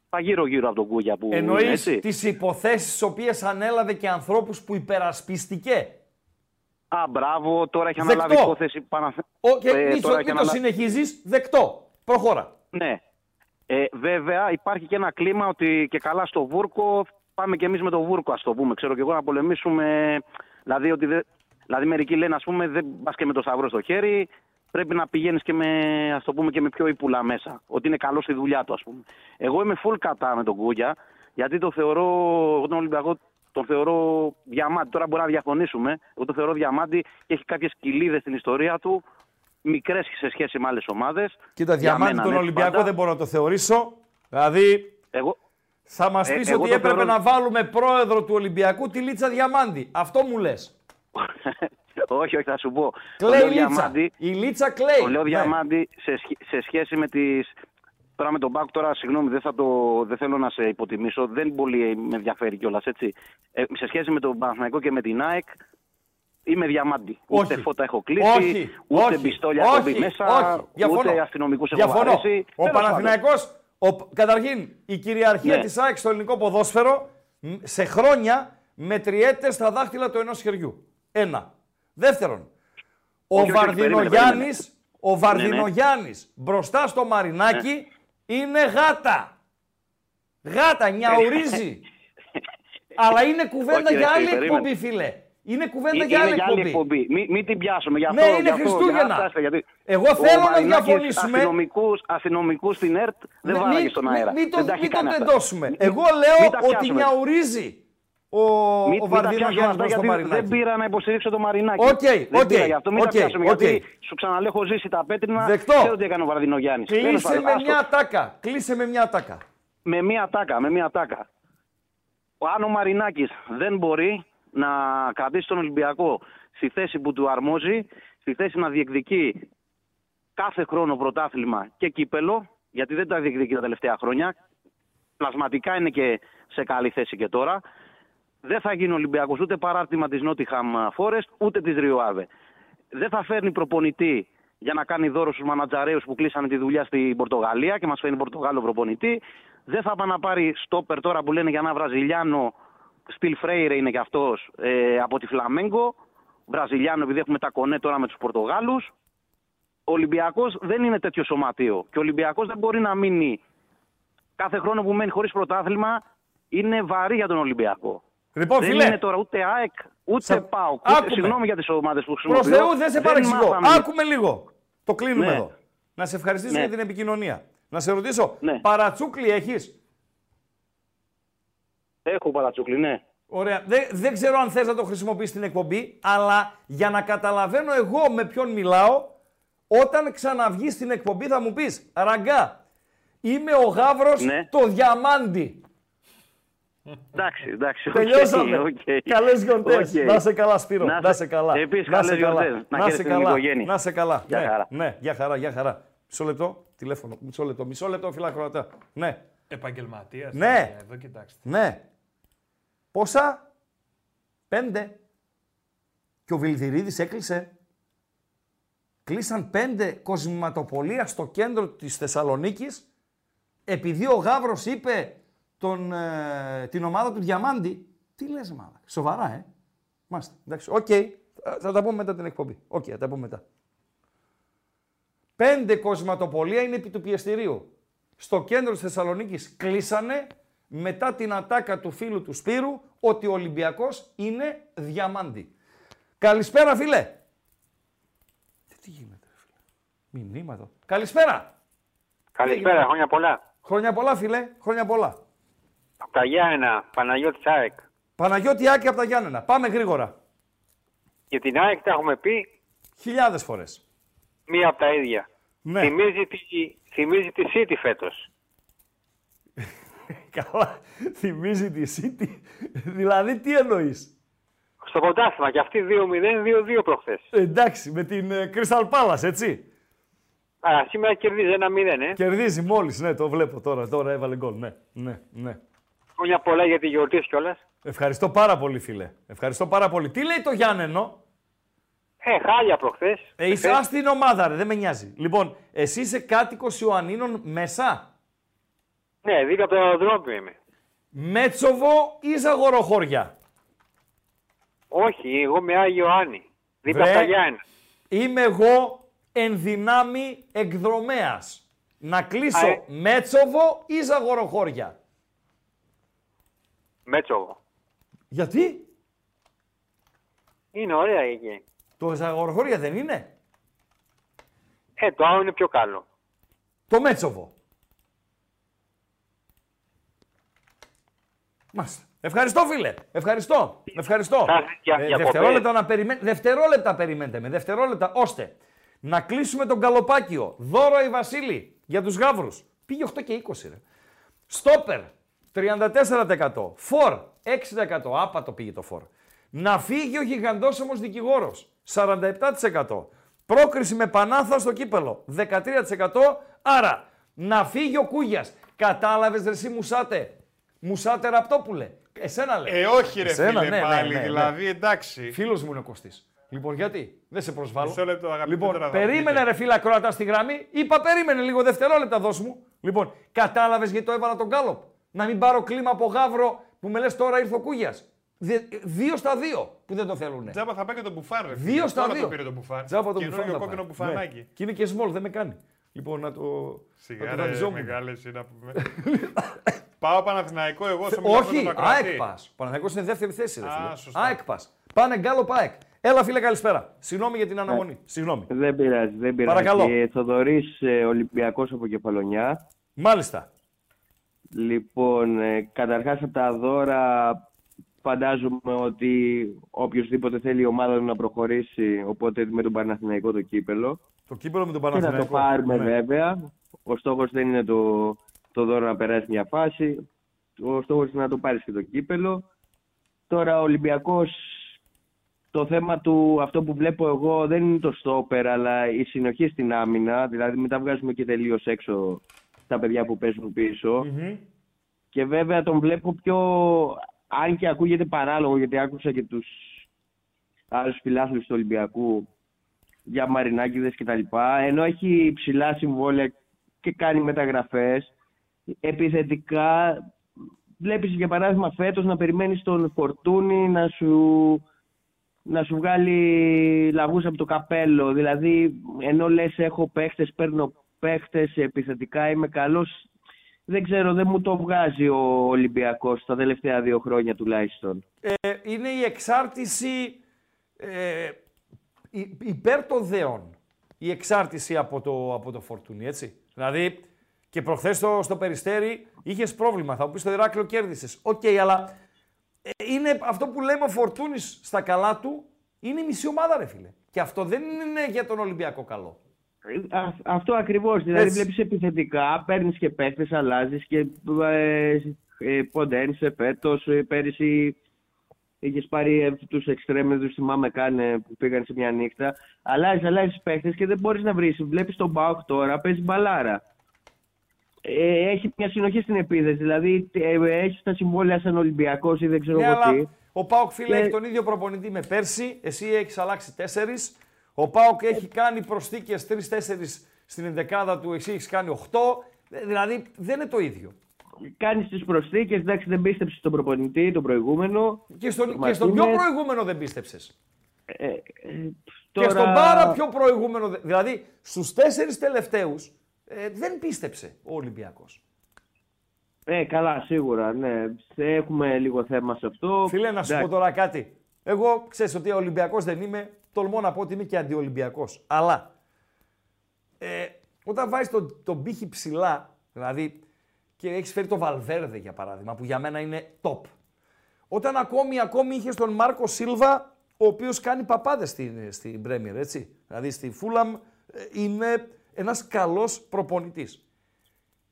τα γύρω-γύρω από τον Γκούγια. Που, Εννοείς έτσι. τις υποθέσεις τις οποίες ανέλαβε και ανθρώπους που υπερασπιστηκε. Α, μπράβο, τώρα έχει Δεκτό. αναλάβει υπόθεση Παναθε... Ο, και Ε, μη, τώρα μη έχει το αναλα- συνεχίζεις, δεκτό. Προχώρα. Ναι. Ε, βέβαια υπάρχει και ένα κλίμα ότι και καλά στο Βούρκο πάμε και εμείς με το Βούρκο ας το πούμε. Ξέρω και εγώ να πολεμήσουμε. Δηλαδή, ότι δεν- δηλαδή μερικοί λένε ας πούμε δεν πας και με το σταυρό στο χέρι. Πρέπει να πηγαίνεις και με, ας το πούμε, και με πιο ύπουλα μέσα. Ότι είναι καλός στη δουλειά του ας πούμε. Εγώ είμαι full κατά με τον Κούγια γιατί το θεωρώ, εγώ τον Ολυμπιακό τον θεωρώ διαμάντη. Τώρα μπορεί να διαφωνήσουμε. Εγώ τον θεωρώ διαμάντη και έχει κάποιες κοιλίδες στην ιστορία του μικρές σε σχέση με άλλες ομάδες. Κοίτα, Για διαμάντη μένα, τον ναι, Ολυμπιακό πάντα. δεν μπορώ να το θεωρήσω. Δηλαδή, Εγώ, θα μας Ε, πεις εγώ ότι το έπρεπε θεωρώ- να βάλουμε πρόεδρο του Ολυμπιακού τη Λίτσα Διαμάντη. Αυτό μου λες. όχι, όχι, θα σου πω. Το Κλαίει λέω η Λίτσα. Διαμάντη, Η Λίτσα κλαίει. το λέω Ναι. Διαμάντη σε, σχ- σε σχέση με τις... Τώρα με τον Μπάκ, τώρα συγγνώμη, δεν, θα το, δεν θέλω να σε υποτιμήσω, δεν πολύ με ενδιαφέρει κιόλας έτσι. Ε, σε σχέση με τον Παναθηναϊκό και με την ΑΕΚ, Είμαι διαμάντη. Όχι. Ούτε φώτα έχω κλείσει, Όχι, ούτε όχι, πιστόλια έχω μπει όχι, μέσα, όχι. Διαφωνώ. ούτε αστυνομικούς έχω Διαφωνώ. βαρέσει. Ο Τέλος Παναθηναϊκός, ο, καταρχήν, η κυριαρχία Ναι. της ΑΕΚ στο ελληνικό ποδόσφαιρο μ, σε χρόνια μετριέται στα δάχτυλα του ενός χεριού. Ένα. Δεύτερον, ο Όχι, όχι, όχι, Βαρδινογιάννης, ο ναι. Βαρδινογιάννης μπροστά στο Μαρινάκι είναι γάτα. Γάτα, νιαουρίζει. Αλλά είναι κουβέντα Όχι, ρε για φίλε, άλλη περίμενε. εκπομπή, φίλε. Είναι κουβέντα Είναι για άλλη για άλλη εκπομπή. εκπομπή. Μην, μην την πιάσουμε γι' αυτό. Ναι, είναι γι' αυτό, Χριστούγεννα. για- γιατί Εγώ ο θέλω να Μαρινάκης διαφωνήσουμε. Αστυνομικούς, αστυνομικούς στην ΕΡΤ δεν Ναι, βάραγε μην- στον μην- αέρα. Μην το, δεν τα έχει μην το κάνει αυτά. τεντώσουμε. Μην- Εγώ μην λέω τα ότι πιάσουμε. νιαουρίζει ο, Μην, ο μην τα Βαρδίνο πιάσουμε Γιάννης αυτά μπροστά στο γιατί δεν Μαρινάκι. πήρα να υποστηρίξω το Μαρινάκι. Οκ, δεν οκ, πήρα γι' αυτό, μην οκ, τα πιάσουμε. οκ. Γιατί σου ξαναλέω, έχω ζήσει τα πέτρινα. Δεκτό. Ξέρω τι έκανε ο Βαρδινογιάννης. Τέλος Κλείσε πάντων, με άστο. μια τάκα. Κλείσε με μια τάκα. με μία τάκα, με μία τάκα. Ο Άνω Μαρινάκης δεν μπορεί να κρατήσει τον Ολυμπιακό στη θέση που του αρμόζει, στη θέση να διεκδικεί κάθε χρόνο πρωτάθλημα και κύπελο, γιατί δεν τα διεκδικεί τα τελευταία χρόνια. Πλασματικά είναι και σε καλή θέση και τώρα. Δεν θα γίνει Ολυμπιακός ούτε παράρτημα της Νότιχαμ Φόρεστ, ούτε της Ριοάβε. Δεν θα φέρνει προπονητή για να κάνει δώρο στους μανατζαρέους που κλείσανε τη δουλειά στην Πορτογαλία και μας φέρνει Πορτογάλο προπονητή. Δεν θα πάει να πάρει στόπερ τώρα που λένε για ένα Βραζιλιάνο, Στυλ Φρέιρε είναι και αυτός, ε, από τη Φλαμέγκο. Βραζιλιάνο επειδή έχουμε τα κονέ τώρα με τους Πορτογάλους. Ο Ολυμπιακός δεν είναι τέτοιο σωματείο και ο Ολυμπιακός δεν μπορεί να μείνει κάθε χρόνο που μένει χωρίς πρωτάθλημα είναι βαρύ για τον Ολυμπιακό. Λοιπόν, δεν φίλε, είναι τώρα ούτε ΑΕΚ, ούτε Σα- ΠΑΟΚ. Άκουμε. Ούτε, συγγνώμη για τις ομάδες που προς χρησιμοποιώ. Θεού δεν σε παρεξηγώ. μάθαμε. Άκουμε λίγο. Το κλείνουμε Ναι. εδώ. Να σε ευχαριστήσω Ναι. για την επικοινωνία. Να σε ρωτήσω, Ναι. παρατσούκλι έχεις; Έχω παρατσούκλι, ναι. Ωραία. Δεν, δεν ξέρω αν θες να το χρησιμοποιείς στην εκπομπή, αλλά για να καταλαβαίνω εγώ με ποιον μιλάω, όταν ξαναβγείς στην εκπομπή θα μου πεις «Ραγκά, είμαι ο Γάβρος Ναι. το διαμάντι». Εντάξει, εντάξει. οκ, Τελειώσαμε. οκ. Καλές γιορτές. Οκ. Να σε καλά Σπύρο. Να Να, σε- σε καλά. Επίσης, να σε καλές καλά. γιορτές. Να Να σε χαίρεσαι την καλά. οικογένεια. Να σε καλά. Γεια ναι, χαρά. ναι, γεια χαρά, γεια χαρά. Μισό λεπτό, τηλέφωνο. Μισό λεπτό, μισό λεπτό, φίλα Κροατά. Ναι, Επαγγελματίας. Ναι. Εδώ κοιτάξτε. ναι. Πόσα; Πέντε. Και ο Βιλδυρίδης έκλεισε. Κλείσαν πέντε κοσμηματοπωλεία στο κέντρο της Θεσσαλονίκης επειδή ο Γάβρος είπε τον, ε, την ομάδα του Διαμάντη. Τι λες μάλλον. Σοβαρά, ε. Μάλιστα. Εντάξει. Οκ. Θα- Θα τα πούμε μετά την εκπομπή. Οκ, θα τα πούμε μετά. Πέντε κοσματοπολία είναι επί του πιεστηρίου. Στο κέντρο της Θεσσαλονίκης κλείσανε μετά την ατάκα του φίλου του Σπύρου ότι ο Ολυμπιακός είναι διαμάντη. Καλησπέρα φίλε. Τι, τι γίνεται ρε φίλε. Μηνύματα. Καλησπέρα. Καλησπέρα, χρόνια πολλά. Χρόνια πολλά φίλε. Χρόνια πολλά. Από τα Γιάννενα, Παναγιώτη ΑΕΚ. Παναγιώτη Άκη από τα Γιάννενα. Πάμε γρήγορα. Για την ΑΕΚ τα έχουμε πει Χιλιάδες φορές. μία από τα ίδια. Ναι. Θυμίζει, τη, θυμίζει τη City φέτος. Καλά. Θυμίζει τη City. δηλαδή τι εννοείς; Στο πρωτάθλημα και αυτή 2-0, 2-2 προχθές. Εντάξει, με την ε, Crystal Palace, έτσι. Α, σήμερα κερδίζει ένα 0, ε. Κερδίζει μόλις, ναι, το βλέπω τώρα. Τώρα έβαλε γκολ, ναι, ναι, ναι. Χρόνια πολλά για τη γιορτή κιόλας. Ευχαριστώ πάρα πολύ, φίλε. Ευχαριστώ πάρα πολύ. Τι λέει το Γιάννενο; Ε, χάλια προχθές. Ε, είσαι Χθες. στην ομάδα, ρε, δεν με νοιάζει. Λοιπόν, εσύ είσαι κάτοικος Ιωαννίνων μέσα. Ναι, δίπλα από το αεροδρόμιο είμαι. Μέτσοβο ή Ζαγοροχώρια; Όχι, εγώ με Άγιο Άννη. Δίπλα Βρε. από τα Γιάννενα. Είμαι εγώ εν δυνάμει εκδρομέας. Να κλείσω Α, ε. Μέτσοβο ή Ζαγοροχώρια; Μέτσοβο. Γιατί; Είναι ωραία εκεί. το Ζαγοροχώρια δεν είναι; Ε, το άλλο είναι πιο καλό. Το Μέτσοβο. Μάλιστα. Ευχαριστώ, φίλε. Ευχαριστώ. Ευχαριστώ. Θα έρθει για- Ε, διακοπές. δευτερόλεπτα, να περιμέ... δευτερόλεπτα περιμένετε με. Δευτερόλεπτα, ώστε να κλείσουμε τον καλοπάκιο. Δώρο η Βασίλη για τους γάβρους. Πήγε 8 και 20, ρε. Στόπερ, 34%. Φορ, 6%. Άπατο πήγε το φορ. Να φύγει ο γιγαντόσωμος δικηγόρος, 47%. Πρόκριση με πανάθα στο κύπελο, 13%. Άρα, να φύγει ο Κούγιας. Κατάλαβες ρε εσύ Μουσάτε; Μουσάτε Ραπτόπουλε. Εσένα λέω. Ε, όχι ρε Εσένα, φίλε ναι, ναι, πάλι, ναι, ναι. δηλαδή εντάξει. Φίλος μου είναι ο Κωστής. Λοιπόν, γιατί; Δεν σε προσβάλλω. Μισό λεπτό, αγαπητέ Λοιπόν, τώρα, περίμενε δείτε. ρε φίλα Κροατά στη γραμμή. Είπα περίμενε λίγο δευτερόλεπτα, δώσ' μου. Λοιπόν, κατάλαβες γιατί το έβαλα τον Γκάλοπ. Να μην πάρω κλίμα από γάβρο που με λες τώρα ήρθε ο Κούγιας. Δύο στα δύο που δεν το θέλουν. Τζάμπα θα πάει και το μπουφάν, ρε. φίλε. Δύο στα Τώρα δύο. το πήρε το μπουφάν. Τζάμπα το Καινούριο μπουφάν θα κόκκινο πάει. μπουφανάκι. Ναι. Και είναι και small, δεν με κάνει. Λοιπόν, να το. να Σιγά το ρε, δανειζόμουν. μεγάλες είναι να πούμε. Πάω Παναθηναϊκό εγώ σε μιλάω με Όχι, τον ακροατή. ΑΕΚ πας. Ο Παναθηναϊκός είναι δεύτερη θέση. Ρε, Α, φίλε. σωστά. ΑΕΚ πας. Πάνε γκάλο ΑΕΚ. Έλα, φίλε, καλησπέρα. Συγγνώμη για την αναμονή. Συγγνώμη. Δεν πειράζει, δεν πειράζει. Παρακαλώ. Ε, Θοδωρής ε, Ολυμπιακός από Κεφαλονιά. Μάλιστα. Λοιπόν, ε, καταρχάς από τα δώρα φαντάζομαι ότι οποιοδήποτε θέλει η ομάδα του να προχωρήσει, οπότε με τον Παναθηναϊκό το κύπελο. Το κύπελο με τον Και να το Παναθηναϊκό. πάρουμε Ναι. βέβαια. Ο στόχος δεν είναι το, το δώρο να περάσει μια φάση. Ο στόχος είναι να το πάρεις και το κύπελο. Τώρα ο Ολυμπιακός, το θέμα του, αυτό που βλέπω εγώ δεν είναι το στόπερ, αλλά η συνοχή στην άμυνα. Δηλαδή μετά βγάζουμε και τελείως έξω τα παιδιά που παίζουν πίσω. Μμμ. Και βέβαια τον βλέπω πιο, αν και ακούγεται παράλογο, γιατί άκουσα και τους άλλους φιλάθλους του Ολυμπιακού για μαρινάκιδες και τα λοιπά, ενώ έχει ψηλά συμβόλαια και κάνει μεταγραφές, επιθετικά βλέπεις για παράδειγμα φέτος να περιμένεις τον Φορτούνη να σου, να σου βγάλει λαγούς από το καπέλο. Δηλαδή, ενώ λες έχω παίχτες, παίρνω παίχτες, επιθετικά είμαι καλός, δεν ξέρω, δεν μου το βγάζει ο Ολυμπιακός τα τελευταία δύο χρόνια τουλάχιστον. Ε, είναι η εξάρτηση ε, υ- υπέρ των δέων. Η εξάρτηση από το, από τον Φορτούνη, έτσι. Δηλαδή, και προχθές στο, στο Περιστέρι είχες πρόβλημα. Θα μου πεις στο Ηράκλειο κέρδισες. Οκ, αλλά ε, είναι αυτό που λέμε ο Φορτούνη στα καλά του είναι η μισή ομάδα, ρε φίλε. Και αυτό δεν είναι για τον Ολυμπιακό καλό. Α- αυτό ακριβώς, δηλαδή Έτσι. βλέπεις επιθετικά, παίρνεις και παίχτες, αλλάζεις και ε, ε, ποντένσε φέτος, ε, πέρυσι είχες πάρει ε, τους εξτρέμες, τους θυμάμαι κάνε που πήγαν σε μια νύχτα. Αλλάζεις, αλλάζεις παίχτες και δεν μπορείς να βρεις. Βλέπεις τον Μπάουκ τώρα, παίζει μπαλάρα. Ε, έχει μια συνοχή στην επίθεση, δηλαδή ε, έχει τα συμβόλαια σαν Ολυμπιακός ή δεν ξέρω Ναι, εγώ τι. αλλά ο Πάοκ φίλε Και- έχει τον ίδιο προπονητή με πέρσι. Εσύ έχεις αλλάξει τέσσερις. Ο Πάοκ έχει κάνει προσθήκες τρει-τέσσερι στην ενδεκάδα του. Εσύ έχεις κάνει οχτώ. Ε, Δηλαδή δεν είναι το ίδιο. Κάνεις τις προσθήκες, εντάξει δεν πίστεψες στον προπονητή, τον προηγούμενο. Και στον, Μα και στον πιο είναι- προηγούμενο δεν πίστεψες. Ε, ε, Και στον πάρα πιο προηγούμενο. δε- Δηλαδή στους τέσσερις τελευταίους ε, δεν πίστεψε ο Ολυμπιακός. Ε, καλά, σίγουρα, ναι. Έχουμε λίγο θέμα σε αυτό. Φίλε, να σου πω Εντάξει. τώρα κάτι. Εγώ ξέρεις ότι Ολυμπιακός δεν είμαι. Τολμώ να πω ότι είμαι και αντιολυμπιακός. Αλλά ε, όταν βάζεις τον, τον πύχη ψηλά, δηλαδή και έχεις φέρει τον Βαλβέρδε για παράδειγμα, που για μένα είναι top. Όταν ακόμη, ακόμη είχε τον Μάρκο Σίλβα, ο οποίος κάνει παπάδες στην, στην Premier, έτσι. Δηλαδή στη Φούλαμ ε, είναι ένας καλός προπονητής.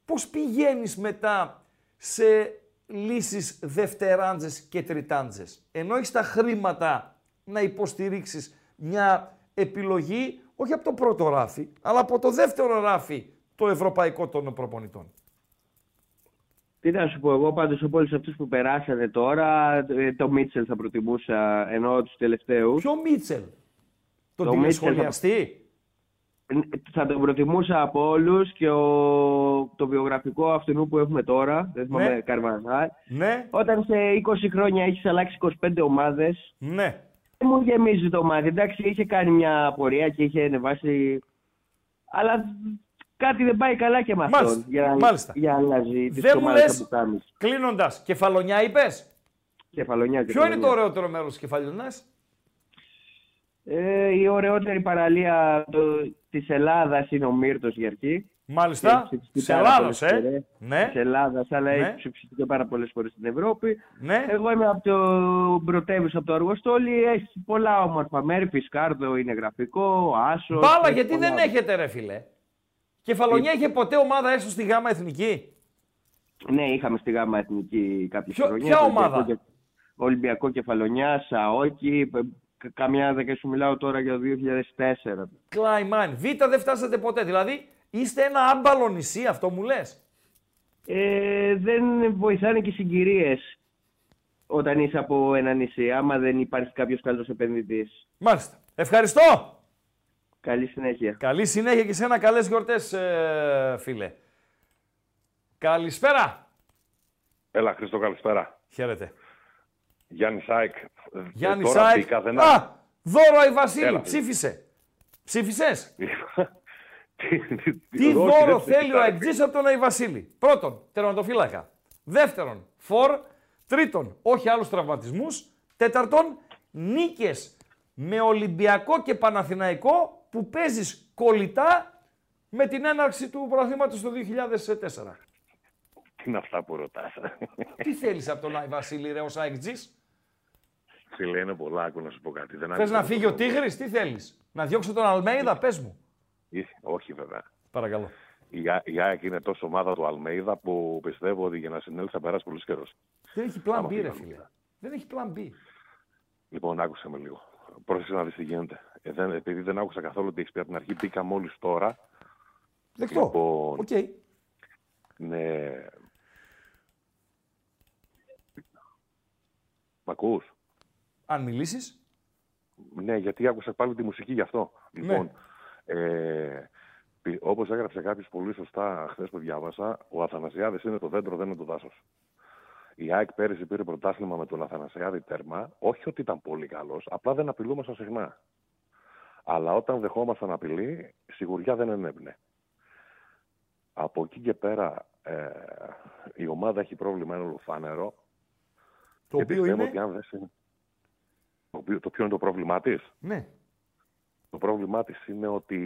Πώς πηγαίνεις μετά σε λύσεις δευτεράντζες και τριτάντζες. Ενώ έχεις τα χρήματα να υποστηρίξεις μια επιλογή, όχι από το πρώτο ράφι, αλλά από το δεύτερο ράφι, το ευρωπαϊκό των προπονητών. Τι να σου πω, εγώ πάντως από όλους αυτούς που περάσανε τώρα, ε, το Μίτσελ θα προτιμούσα, ενώ τους τελευταίους. Ποιο Μίτσελ, τον Το τηλεσχολιαστή; Θα τον προτιμούσα από όλους και ο, το βιογραφικό αυτού που έχουμε τώρα, δεν θυμάμαι, Ναι. Καρβανάλ. Ναι, Όταν σε 20 χρόνια έχεις αλλάξει 25 ομάδες, ναι. Δεν μου γεμίζει το μάτι. Εντάξει, είχε κάνει μια πορεία και είχε ανεβάσει. Αλλά κάτι δεν πάει καλά και με αυτόν. Μάλιστα, Για, να- μάλιστα. για να αλλάζει τις Δεν μου ομάδες λες, που κάνει. κλείνοντας, κεφαλονιά είπες; Κεφαλονιά, Ποιο είναι κεφαλονιά. το ωραιότερο μέρος της κεφαλονιάς; Ε, η ωραιότερη παραλία το, της Ελλάδας είναι ο Μύρτος για αρχή. Μάλιστα, Έχει ψηφιστεί της πάρα Ελλάδας, πολλές ε. φορές. Ναι. Της Ελλάδας, αλλά Ναι. έχει ψηφιστεί και πάρα πολλές φορές στην Ευρώπη. Ναι. Εγώ είμαι από το πρωτεύουσα, από το Αργοστόλι. Έχει πολλά όμορφα μέρη. Φισκάρδο είναι γραφικό, Άσος. Μπάλα, γιατί δεν έχετε ρε φίλε. Κεφαλονιά είχε ποτέ ομάδα έστω στη γάμα εθνική; Ναι, είχαμε στη ΓΑΜΑ Εθνική κάποια Ποιο- χρόνια. ποια Ολυμπιακό ομάδα; και- Ολυμπιακό Κεφαλονιά, Σαόκι, π- κα- καμιά δεκαετία σου μιλάω τώρα για το 2004. Κλάιμαν. Β δεν φτάσατε ποτέ. Δηλαδή είστε ένα άμπαλο νησί, αυτό μου λες; Ε, δεν βοηθάνε και οι συγκυρίες. όταν είσαι από ένα νησί, άμα δεν υπάρχει κάποιος καλό επενδυτής. Μάλιστα. Ευχαριστώ. Καλή συνέχεια. Καλή συνέχεια και σε ένα καλές γιορτές, ε, φίλε. Καλησπέρα. Έλα, Χρήστο, καλησπέρα. Χαίρετε. Γιάννη Σάικ. Γιάννη Τώρα Σάικ. μπήκα, δεν Α, δώρο Αϊ Βασίλη. Έλα. Ψήφισε. Ψήφισες; Τι- Τι όχι, δώρο δεν θέλει ο ψήφισα, ρε ΑΕΚτζής από τον Αϊ Βασίλη; Πρώτον, τερματοφύλακα. Δεύτερον, φορ. Τρίτον, όχι άλλους τραυματισμούς. Τέταρτον, νίκες με Ολυμπιακό και Παναθηναϊκό που παίζεις κολλητά με την έναρξη του πρωταθλήματος το 2004. Τι είναι αυτά που ρωτάς. Τι θέλεις από τον Αϊ Βασίλη, ρε, ως Αιγτζής; Φίλε, είναι πολλά, άκου να σου πω κάτι. Δεν Θες άκουσα να το φύγει ο πρώτο. Τίγρης, τι θέλεις; Να διώξω τον Αλμέιδα, πες μου. Ε, Όχι, βέβαια. Παρακαλώ. Η, Α- η ΑΕΚ είναι τόσο ομάδα του Αλμέιδα που πιστεύω ότι για να συνέλθει θα περάσει πολύ καιρός. Δεν έχει πλάν Άμα B, ρε φύγω. φίλε. Δεν έχει πλάν B. Λοιπόν, άκουσε με λίγο. Πρόσεξε να δεις τι γίνεται. Ε, δεν, επειδή δεν άκουσα καθόλου τι έχεις πει από την αρχή, μπήκα μόλις τώρα. Δεκτό. Λοιπόν, Οκ. ναι. Μ' ακούς; Αν μιλήσεις, Ναι, γιατί άκουσα πάλι τη μουσική γι' αυτό. Ναι. Λοιπόν, ε, πι- όπως έγραψε κάποιος πολύ σωστά χθες που διάβασα, ο Αθανασιάδης είναι το δέντρο, δεν είναι το δάσος. Η ΑΕΚ πέρυσι πήρε πρωτάθλημα με τον Αθανασιάδη τέρμα. Όχι ότι ήταν πολύ καλός, απλά δεν απειλούμασταν συχνά. Αλλά όταν δεχόμασταν απειλή, σιγουριά δεν ενέπνε. Από εκεί και πέρα ε, η ομάδα έχει πρόβλημα, είναι ολοφάνερο. το Και οποίο πιστεύω είναι... ότι αν δεν συν- Το, οποίο- το ποιο είναι το πρόβλημά της; Ναι. Το πρόβλημά της είναι ότι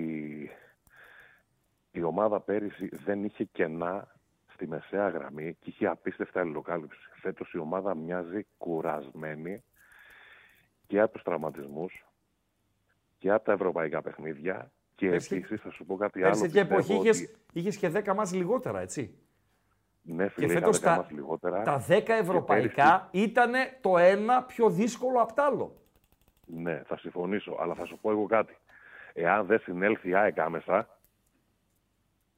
η ομάδα πέρυσι δεν είχε κενά στη μεσαία γραμμή και είχε απίστευτα αλληλοκάλυψη. Φέτος η ομάδα μοιάζει κουρασμένη και από τους τραυματισμούς και από τα ευρωπαϊκά παιχνίδια και Πέρσι- επίσης θα σου πω κάτι Πέρσι άλλο. τέτοια εποχή πιστεύω είχες, ότι- είχες και 10 μας λιγότερα, έτσι. Ναι, Και φίλε, είχα φέτος 10 τα, μας λιγότερα. τα 10 Και ευρωπαϊκά ήταν το ένα πιο δύσκολο απ' τ' άλλο. Ναι, θα συμφωνήσω, αλλά θα σου πω εγώ κάτι. Εάν δεν συνέλθει η ΑΕΚ άμεσα,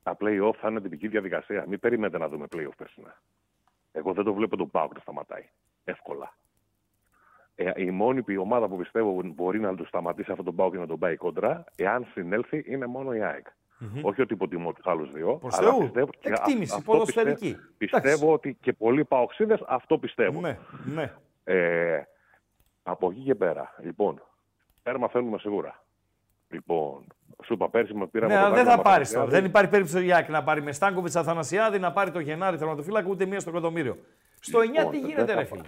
τα play-off θα είναι τυπική διαδικασία. Μην περιμένετε να δούμε play-off περσινά. Εγώ δεν το βλέπω τον Πάουκ να σταματάει. Εύκολα. Ε, η μόνη η ομάδα που πιστεύω μπορεί να το σταματήσει αυτόν τον Πάουκ και να τον πάει κόντρα, εάν συνέλθει, είναι μόνο η ΑΕΚ. Όχι ότι υποτιμώ του άλλους δύο. Προς αλλά Θεού. πιστεύω, και Εκτίμηση, αυτό ποδοσφαιρική. Πιστεύω, πιστεύω ότι και πολλοί παοξίδες αυτό πιστεύουν. Ναι, ναι. Ε, από εκεί και πέρα, λοιπόν, τέρμα θέλουμε σίγουρα. Λοιπόν, σου είπα πέρσι με πήραμε Ναι, αλλά δεν θα πρωτάθλημα πάρεις Παναθηναϊκό. τώρα. Δεν υπάρχει περίπτωση η ΑΕΚ να πάρει με Στάνκοβιτς Αθανασιάδη, να πάρει το Γενάρη τερματοφύλακα ούτε μία στο εκατομμύριο. Στο 9 Λοιπόν, τι δεν γίνεται, θα ρε φίλε;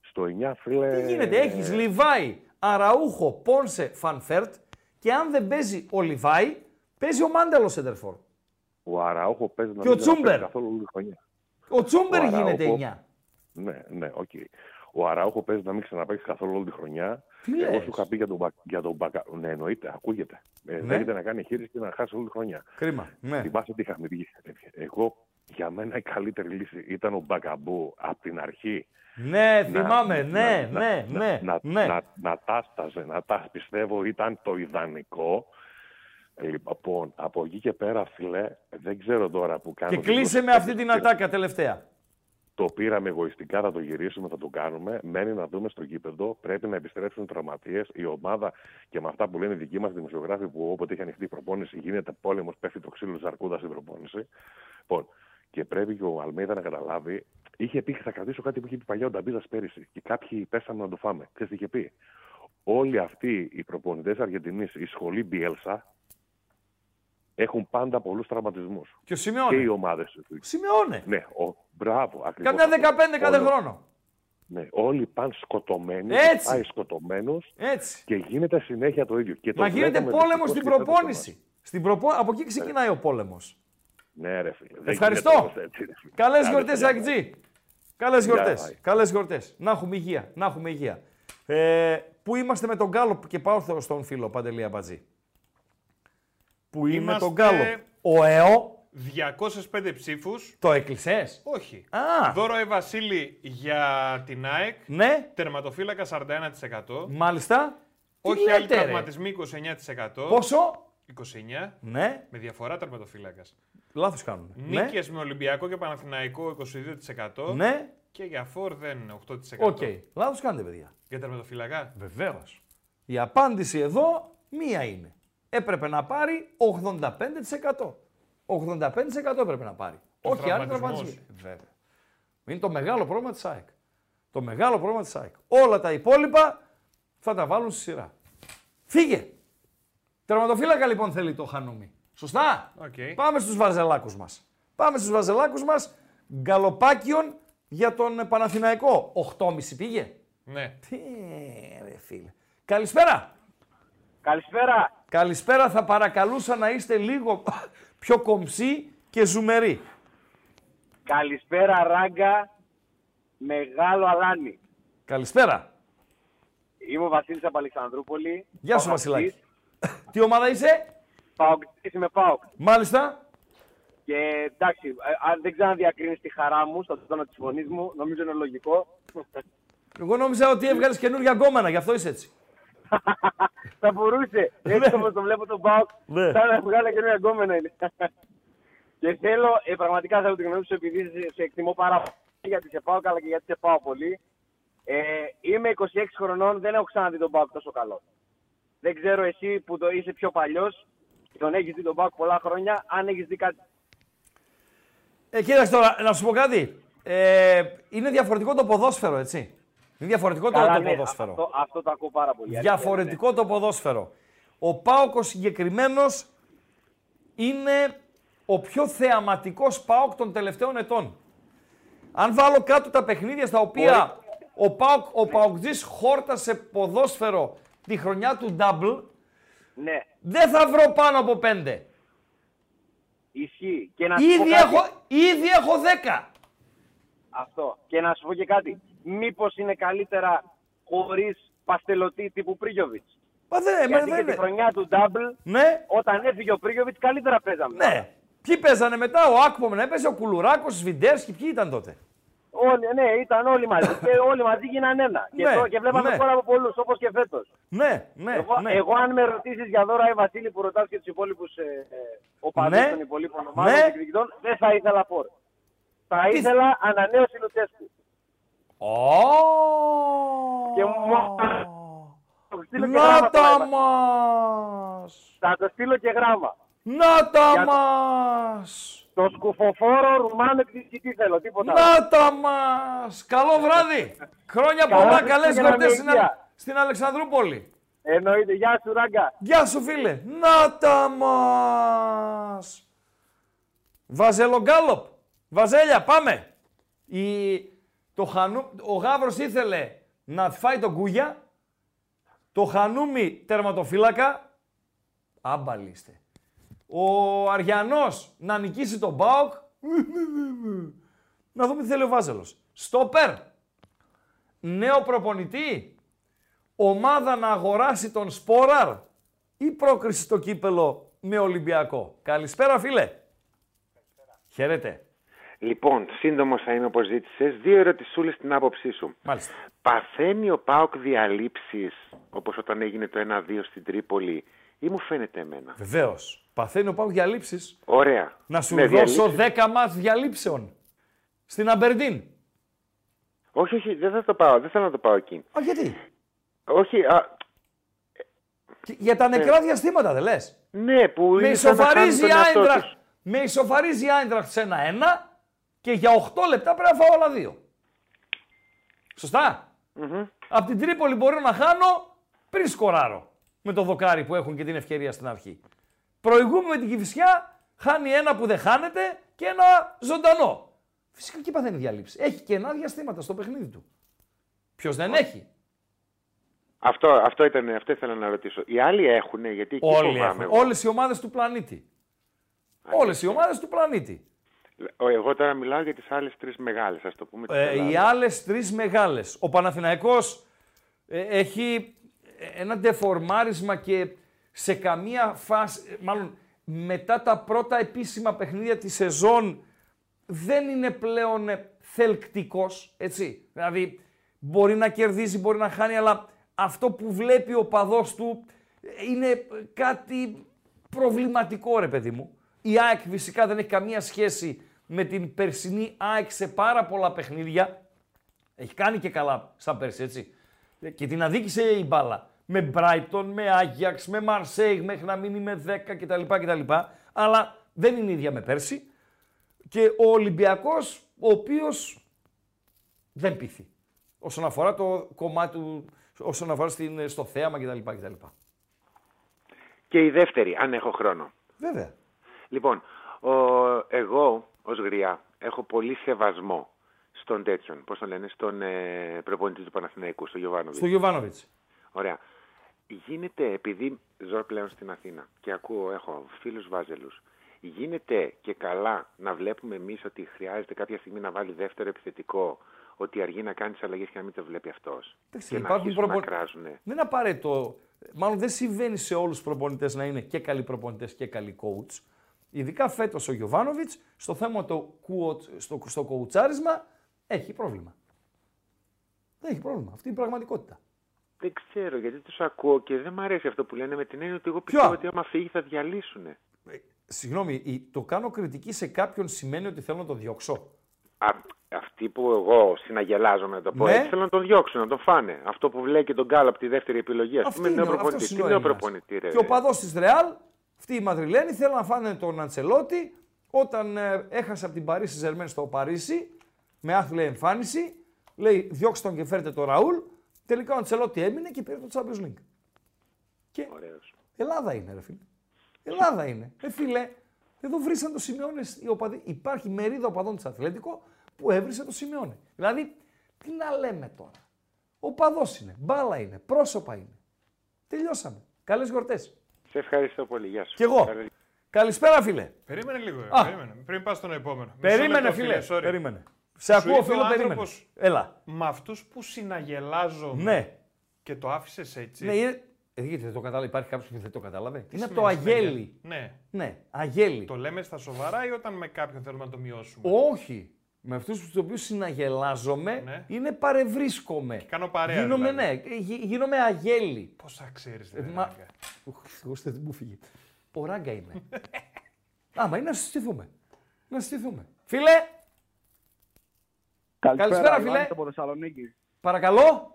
Στο 9, φίλε. Τι γίνεται, έχεις Λιβάη, Αραούχο, Πόνσε, Φαν Βέερτ και αν δεν παίζει ο Λιβάη, παίζει ο Μάνταλο Σέντερφορ. Ο Αραούχο παίζει να Και ο μην παίζει Τσούμπερ. καθόλου όλη τη χρονιά. Ο Τσούμπερ Ο γίνεται Αραούχο- 9. Ναι, ναι, οκ. Ο Αραούχο παίζει να μην ξαναπαίξει καθόλου όλη τη χρονιά. Τι Εγώ λες; σου είχα πει για τον, Μπα- για τον Μπακα. Ναι, εννοείται, ακούγεται. Ε, Ναι. Δέχεται να κάνει χείριση και να χάσει όλη τη χρονιά. Κρίμα. Ναι. Θυμάσαι τι είχαμε πει. Εγώ, για μένα η καλύτερη λύση ήταν ο Μπακαμπού από την αρχή. Ναι, θυμάμαι. να- Ναι, να- ναι, να- ναι. να, ναι. να, να τάσταζε, να τα πιστεύω ήταν το ιδανικό. Ε, Λοιπόν, από εκεί και πέρα, φιλέ, δεν ξέρω τώρα που κάνω. Και την κλείσε με προσωπική αυτή την σκέψη. ατάκα τελευταία. Το πήραμε εγωιστικά, θα το γυρίσουμε, θα το κάνουμε. Μένει να δούμε στο γήπεδο. Πρέπει να επιστρέψουν οι τραυματίες. Η ομάδα και με αυτά που λένε οι δικοί μας δημοσιογράφοι, που όποτε έχει ανοιχτεί η προπόνηση γίνεται πόλεμος, πέφτει το ξύλο τη αρκούδα στην προπόνηση. Λοιπόν, και πρέπει και ο Αλμέιδα να καταλάβει. Είχε πει, θα κρατήσω κάτι που είχε πει παλιά ο Νταμπίζας πέρυσι. Και κάποιοι πέσαμε να το φάμε. Ξέρετε τι είχε πει; Όλοι αυτοί οι προπονητές Αργεντινής, η σχολή Μπιέλσα, έχουν πάντα πολλούς τραυματισμούς. Και ο Και οι Σιμεώνε. ομάδες του. Σιμεώνε. Ναι, ο, μπράβο. Ακριβώς Καμιά αυτό. 15 κάθε Όλοι- χρόνο. Ναι, όλοι πάνε σκοτωμένοι, Έτσι. πάει σκοτωμένους Έτσι. και γίνεται συνέχεια το ίδιο. Και το Να γίνεται βλέπουμε πόλεμος δυστυχώς στην και φέτος προπόνηση. Στην προπο... Από εκεί ξεκινάει ο πόλεμος. τώρα. Ναι, ρε φίλε. δεν Ευχαριστώ. γίνεται όμως έτσι, ρε φίλε. Καλές Άντε, γιορτές, φιλιά. Αγτζή. Καλές γιορτές. bye. Καλές γιορτές. Να έχουμε υγεία. Να έχουμε υγεία. Ε, πού είμαστε με τον Γκάλοπ και πάω στον φίλο Παντελή Αμπατζή. Πού είναι Είμαστε- τον Γκάλοπ. Ο ΕΟ 205 ψήφους. το έκλεισες; Όχι. Α. Δώρο Αϊ Βασίλη για την ΑΕΚ. Ναι, Τερματοφύλακας 41%. μάλιστα. Τι Όχι άλλοι λέτε, ρε; τραυματισμοί 29%. Πόσο; 29. Ναι, Με διαφορά τερματοφύλακας. λάθος κάνουν. Ναι, Νίκες με Ολυμπιακό και Παναθηναϊκό 22%. ναι. Και για φορ δεν είναι 8%. Οκ. Λάθος κάνετε, παιδιά. Για τερματοφύλακα. Βεβαίως. Η απάντηση εδώ μία είναι. Έπρεπε να πάρει 85%. 85% έπρεπε να πάρει. Ο Όχι άλλη τραυματισμός. τραυματισμή. Βέβαια. Είναι το μεγάλο πρόβλημα της ΑΕΚ. Το μεγάλο πρόβλημα της ΑΕΚ. Όλα τα υπόλοιπα θα τα βάλουν στη σειρά. Φύγε. Τερματοφύλακα λοιπόν θέλει το Χανούμι. Σωστά; Οκ. Πάμε στους βαζελάκους μας. Πάμε στους βαζελάκους μας. Γκαλοπάκιον για τον Παναθηναϊκό. 8,5 πήγε. Ναι. Τι ρε φίλε. Καλησπέρα. Καλησπέρα. Καλησπέρα. Θα παρακαλούσα να είστε λίγο πιο κομψοί και ζουμεροί. Καλησπέρα Ράγκα. Μεγάλο Αλάνι. Καλησπέρα. Είμαι ο Βασίλης από Αλεξανδρούπολη. Γεια σου Παοκτής. Βασιλάκη. Τι ομάδα είσαι; Παοκτής είμαι Πάοκ. Μάλιστα. Και εντάξει, ε, αν δεν ξέρω αν διακρίνει τη χαρά μου στον τόνο της φωνής μου, νομίζω είναι λογικό. Εγώ νόμιζα ότι έβγαλες καινούργια γκόμενα, γι' αυτό είσαι έτσι. Θα μπορούσε. Έτσι όπως το βλέπω τον Πάοκ, Ναι. σαν να βγάλει και ένα εγκόμενο είναι. και θέλω, ε, πραγματικά θέλω την γνώμη σου, επειδή σε, σε εκτιμώ πάρα πολύ γιατί σε πάω καλά και γιατί σε πάω πολύ. Ε, είμαι 26 χρονών, δεν έχω ξαναδεί τον Πάοκ τόσο καλό. Δεν ξέρω εσύ που το είσαι πιο παλιός, τον έχεις δει τον Πάοκ πολλά χρόνια, αν έχεις δει κάτι. Ε, κοίταξε τώρα, να σου πω κάτι. Ε, είναι διαφορετικό το ποδόσφαιρο, έτσι. Είναι διαφορετικό τώρα Καλά, το ναι, ποδόσφαιρο. Αυτό, αυτό το ακούω πάρα πολύ. αλήθεια, Διαφορετικό το ποδόσφαιρο. Ο Πάοκ συγκεκριμένος είναι ο πιο θεαματικός Πάοκ των τελευταίων ετών. Αν βάλω κάτω τα παιχνίδια στα οποία ο Πάοκ, ο Παοκτζής χόρτασε ποδόσφαιρο τη χρονιά του double, Ναι, δεν θα βρω πάνω από πέντε. ισχύει. Και να σου πω Ήδη κάτι. έχω, ήδη έχω δέκα. Αυτό. Και να σου πω και κάτι. Μήπως είναι καλύτερα χωρίς παστελωτή τύπου Πρίγιοβιτς; Μα δεν, μα Γιατί δεν και τη είναι. χρονιά του Double, Ναι, όταν έφυγε ο Πρίγιοβιτς, καλύτερα παίζαμε. ναι. Ποιοι παίζανε μετά, ο Άκπομ να έπαιζε, ο Κουλουράκος, ο Σβιντέρσκι, ποιοι ήταν τότε; Όλοι, ναι, ήταν όλοι μαζί. και όλοι μαζί γίνανε ένα. και, Ναι, το, και βλέπαμε ναι. τώρα από πολλούς, όπως και φέτος. Ναι, ναι, εγώ, ναι. εγώ, αν με ρωτήσεις για δώρα, η Βασίλη που ρωτάς και τους υπόλοιπους ε, ε, οπαδούς Ναι. των υπολείπων ομάδων Ναι. και διεκδικητών, δεν θα ήθελα φόρ. Θα Τι- ήθελα ανανέωση Λουτσέσκου. Και μου- Θα το στείλω και Να γράμμα τώρα, τα Βασίλη. μας! Θα το στείλω και γράμμα. Να τα Για- μας! Το σκουφοφόρο Ρουμάνο εκδικητή θέλω, τίποτα. άλλο. Να τα μας! Καλό βράδυ! Χρόνια Καλά πολλά, Χριστούγεννα καλές με γιορτές στην, υγεία. Α- στην Αλεξανδρούπολη. Εννοείται. Γεια σου, Ράγκα. Γεια σου φίλε! Να τα μας! Βαζελογκάλοπ! Βαζέλια, πάμε! Η... Το χανού... Ο Γάβρος ήθελε να φάει τον Κούγια. Το Χανούμι τερματοφύλακα. Άμπαλοι είστε. Ο Αριανός να νικήσει τον Μπάουκ. να δούμε τι θέλει ο Βάζελος. Στόπερ. Νέο προπονητή. Ομάδα να αγοράσει τον Σπόραρ ή πρόκριση στο κύπελο με Ολυμπιακό. Καλησπέρα φίλε. Χαίρετε. Λοιπόν, σύντομος θα είμαι όπως ζήτησες. Δύο ερωτησούλες στην άποψή σου. Μάλιστα. Παθαίνει ο Πάοκ διαλύσει όπως όταν έγινε το 1-2 στην Τρίπολη ή μου φαίνεται εμένα; Βεβαίως. Παθαίνει ο Πάουκ διαλύσεις. Ωραία. Να σου Ναι, δώσω διαλύσεις. 10 μάτς διαλύψεων. Στην Αμπερντίν. Όχι, όχι, δεν θα το πάω. Δεν θέλω να το πάω εκεί. Α, γιατί; Όχι, α, Και Για τα νεκρά διαστήματα δεν λες; ναι, που Με ήρθαν να χάνουν ισοφαρίζει η τον εαυτό Άιντραχτ. τους. Με ισοφαρίζει η Άιντραχτ σε ένα-ένα και για 8 λεπτά πρέπει να φάω όλα δύο. Σωστά; Μμμ. Απ' την Τρίπολη μπορώ να χάνω πριν σκοράρω. Με το δοκάρι που έχουν και την ευκαιρία στην αρχή. Προηγούμε με την Κηφισιά, χάνει ένα που δεν χάνεται και ένα ζωντανό. Φυσικά και παθαίνει διαλύψη. Έχει κενά διαστήματα στο παιχνίδι του. Ποιος δεν έχει; Αυτό, αυτό, ήταν, αυτό ήθελα να ρωτήσω. Οι άλλοι έχουν, γιατί εκεί Όλοι φοβάμαι έχουν. εγώ. Όλες οι ομάδες του πλανήτη. Όλες οι ομάδες του πλανήτη. Ο- Εγώ τώρα μιλάω για τις άλλες τρεις μεγάλες, ας το πούμε. της Ε, Ελλάδας. οι άλλες τρεις μεγάλες. Ο Παναθηναϊκός ε, έχει ένα ντεφορμάρισμα και σε καμία φάση, ε, μάλλον μετά τα πρώτα επίσημα παιχνίδια της σεζόν δεν είναι πλέον ε, θελκτικός, έτσι. Δηλαδή μπορεί να κερδίζει, μπορεί να χάνει, αλλά αυτό που βλέπει ο παδός του ε, είναι ε, κάτι προβληματικό ρε παιδί μου. Η ΑΕΚ φυσικά δεν έχει καμία σχέση με την περσινή ΑΕΚ σε πάρα πολλά παιχνίδια. Έχει κάνει και καλά σαν πέρσι, έτσι. Και την αδίκησε η μπάλα. Με Brighton, με Άγιαξ, με Marseille, μέχρι να μείνει με 10 κτλ. κτλ. Αλλά δεν είναι ίδια με πέρσι. Και ο Ολυμπιακός, ο οποίος δεν πείθει. Όσον αφορά το κομμάτι του, όσον αφορά στην, στο θέαμα κτλ. κτλ. Και η δεύτερη, αν έχω χρόνο. Βέβαια. Λοιπόν, ο, εγώ ως γριά έχω πολύ σεβασμό στον τέτοιον, πώς τον λένε, στον ε, προπονητή του Παναθηναϊκού, στον Γιωβάνοβιτς. Στο Γιωβάνοβιτς. Ωραία. Γίνεται, επειδή ζω πλέον στην Αθήνα και ακούω, έχω φίλους βάζελους, γίνεται και καλά να βλέπουμε εμείς ότι χρειάζεται κάποια στιγμή να βάλει δεύτερο επιθετικό, ότι αργεί να κάνει τις αλλαγές και να μην το βλέπει αυτός. Και να αρχίσουν προπο- να κράζουν. Δεν είναι απαραίτητο. Μάλλον δεν συμβαίνει σε όλους τους προπονητές να είναι και καλοί προπονητές και καλοί coach. Ειδικά φέτος ο Γιωβάνοβιτς στο θέμα το κουο- στο, στο κοουτσάρισμα έχει πρόβλημα. Δεν έχει πρόβλημα. Αυτή είναι η πραγματικότητα. Δεν ξέρω γιατί τους ακούω και δεν μου αρέσει αυτό που λένε με την έννοια ότι εγώ πιστεύω ότι άμα φύγει θα διαλύσουν. Συγγνώμη, η- το κάνω κριτική σε κάποιον σημαίνει ότι θέλω να το διώξω. Α, αυτοί που εγώ συναγελάζομαι να το πω Ναι. έτσι, θέλω να τον διώξουν, να τον φάνε. Αυτό που βλέπει και τον Γκάλ από τη δεύτερη επιλογή, ας Αυτή πούμε, νέο είναι ο- προπονητή. αυτός Τι είναι ο νέο Έλληνας. προπονητή, ρε. Και ο παδός της Ρεάλ, αυτοί οι Μαδριλένοι, θέλουν να φάνε τον Αντσελότη όταν ε, έχασε από την Παρίσι Ζερμέν στο Παρίσι με άθλια εμφάνιση. Λέει διώξτε τον και φέρτε τον Ραούλ. Τελικά ο Αντσελότη έμεινε και πήρε το Champions League. Και Ελλάδα είναι, ρε φίλε. Ελλάδα είναι. Ε, φίλε, εδώ βρήσαν το Σιμεώνε οι οπαδοί. Υπάρχει μερίδα οπαδών της Αθλέτικο που έβρισε το Σιμεώνε. Δηλαδή, τι να λέμε τώρα. Ο παδό είναι, μπάλα είναι, πρόσωπα είναι. Τελειώσαμε. Καλές γιορτές. Σε ευχαριστώ πολύ. Γεια σου. Κι εγώ. Καλή- Καλησπέρα, φίλε. Περίμενε λίγο. Α. Περίμενε. Πριν πας στον επόμενο. Μισό Περίμενε, λεπτό, φίλε. sorry. Περίμενε. Σε ακούω, είπε φίλο, ο περίμενε. άνθρωπος, Έλα. Με αυτούς που συναγελάζομαι. Ναι. Και το άφησες έτσι. Ναι, είναι... Ε, γιατί δεν το κατάλαβε. Υπάρχει κάποιος που δεν το κατάλαβε. Τι είναι από το σημαίνει αγέλι. συναγε- Ναι. Ναι, αγέλι. Το λέμε στα σοβαρά ή όταν με κάποιον θέλουμε να το μειώσουμε; Όχι. Με αυτούς τους οποίους συναγελάζομαι Ναι. είναι παρευρίσκομαι. κάνω παρέα, Γίνομαι, δηλαδή. ναι, γι- γίνομαι αγέλη. Πόσα ξέρεις, Ε, δεν μα... Χριστός, δεν μου φύγει. Ο Ράγκα είμαι. Άμα είναι να συστηθούμε. Να συστηθούμε. Φίλε, Καλησπέρα, φίλε. Ιωάννης από Θεσσαλονίκη. παρακαλώ.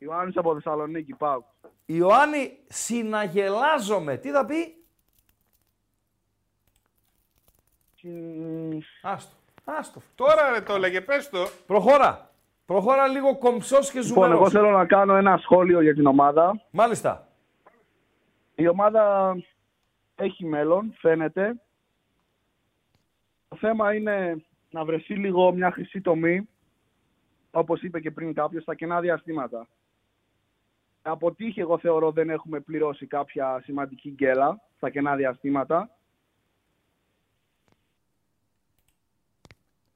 Ιωάννης από Θεσσαλονίκη, πάω. Ιωάννη, συναγελάζομαι. Τι θα πει; Άστο. Άστο. Τώρα ρε το έλεγε, πες το. Προχώρα. Προχώρα λίγο κομψός και Λοιπόν, ζουμερός. εγώ θέλω να κάνω ένα σχόλιο για την ομάδα. Μάλιστα. Η ομάδα έχει μέλλον, φαίνεται. Το θέμα είναι να βρεθεί λίγο μια χρυσή τομή, όπως είπε και πριν κάποιος, στα κενά διαστήματα. Από τύχη, εγώ θεωρώ, δεν έχουμε πληρώσει κάποια σημαντική γκέλα στα κενά διαστήματα.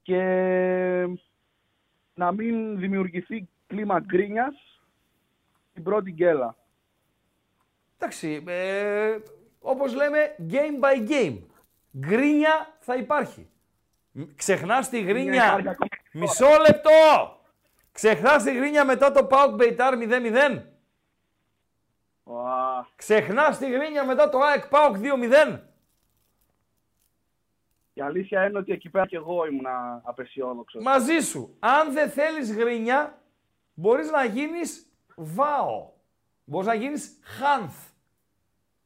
Και να μην δημιουργηθεί κλίμα γκρίνιας στην πρώτη γκέλα. Εντάξει, ε, όπως λέμε, game by game. Γκρίνια θα υπάρχει. Μ, Ξεχνάς τη γκρίνια. υπάρχει ακόμα. Μισό λεπτό. Ξεχνάς τη γκρίνια μετά το Pauk Μπεϊτάρ 0-0. Ουα. Ξεχνάς τη γκρίνια μετά το ΑΕΚ Pauk 2-0. Η αλήθεια είναι ότι εκεί πέρα και εγώ ήμουν απεσιόδοξος. Μαζί σου. Αν δεν θέλεις γκρίνια, μπορείς να γίνεις ΠΑΟ. Μπορείς να γίνεις Χάνθ.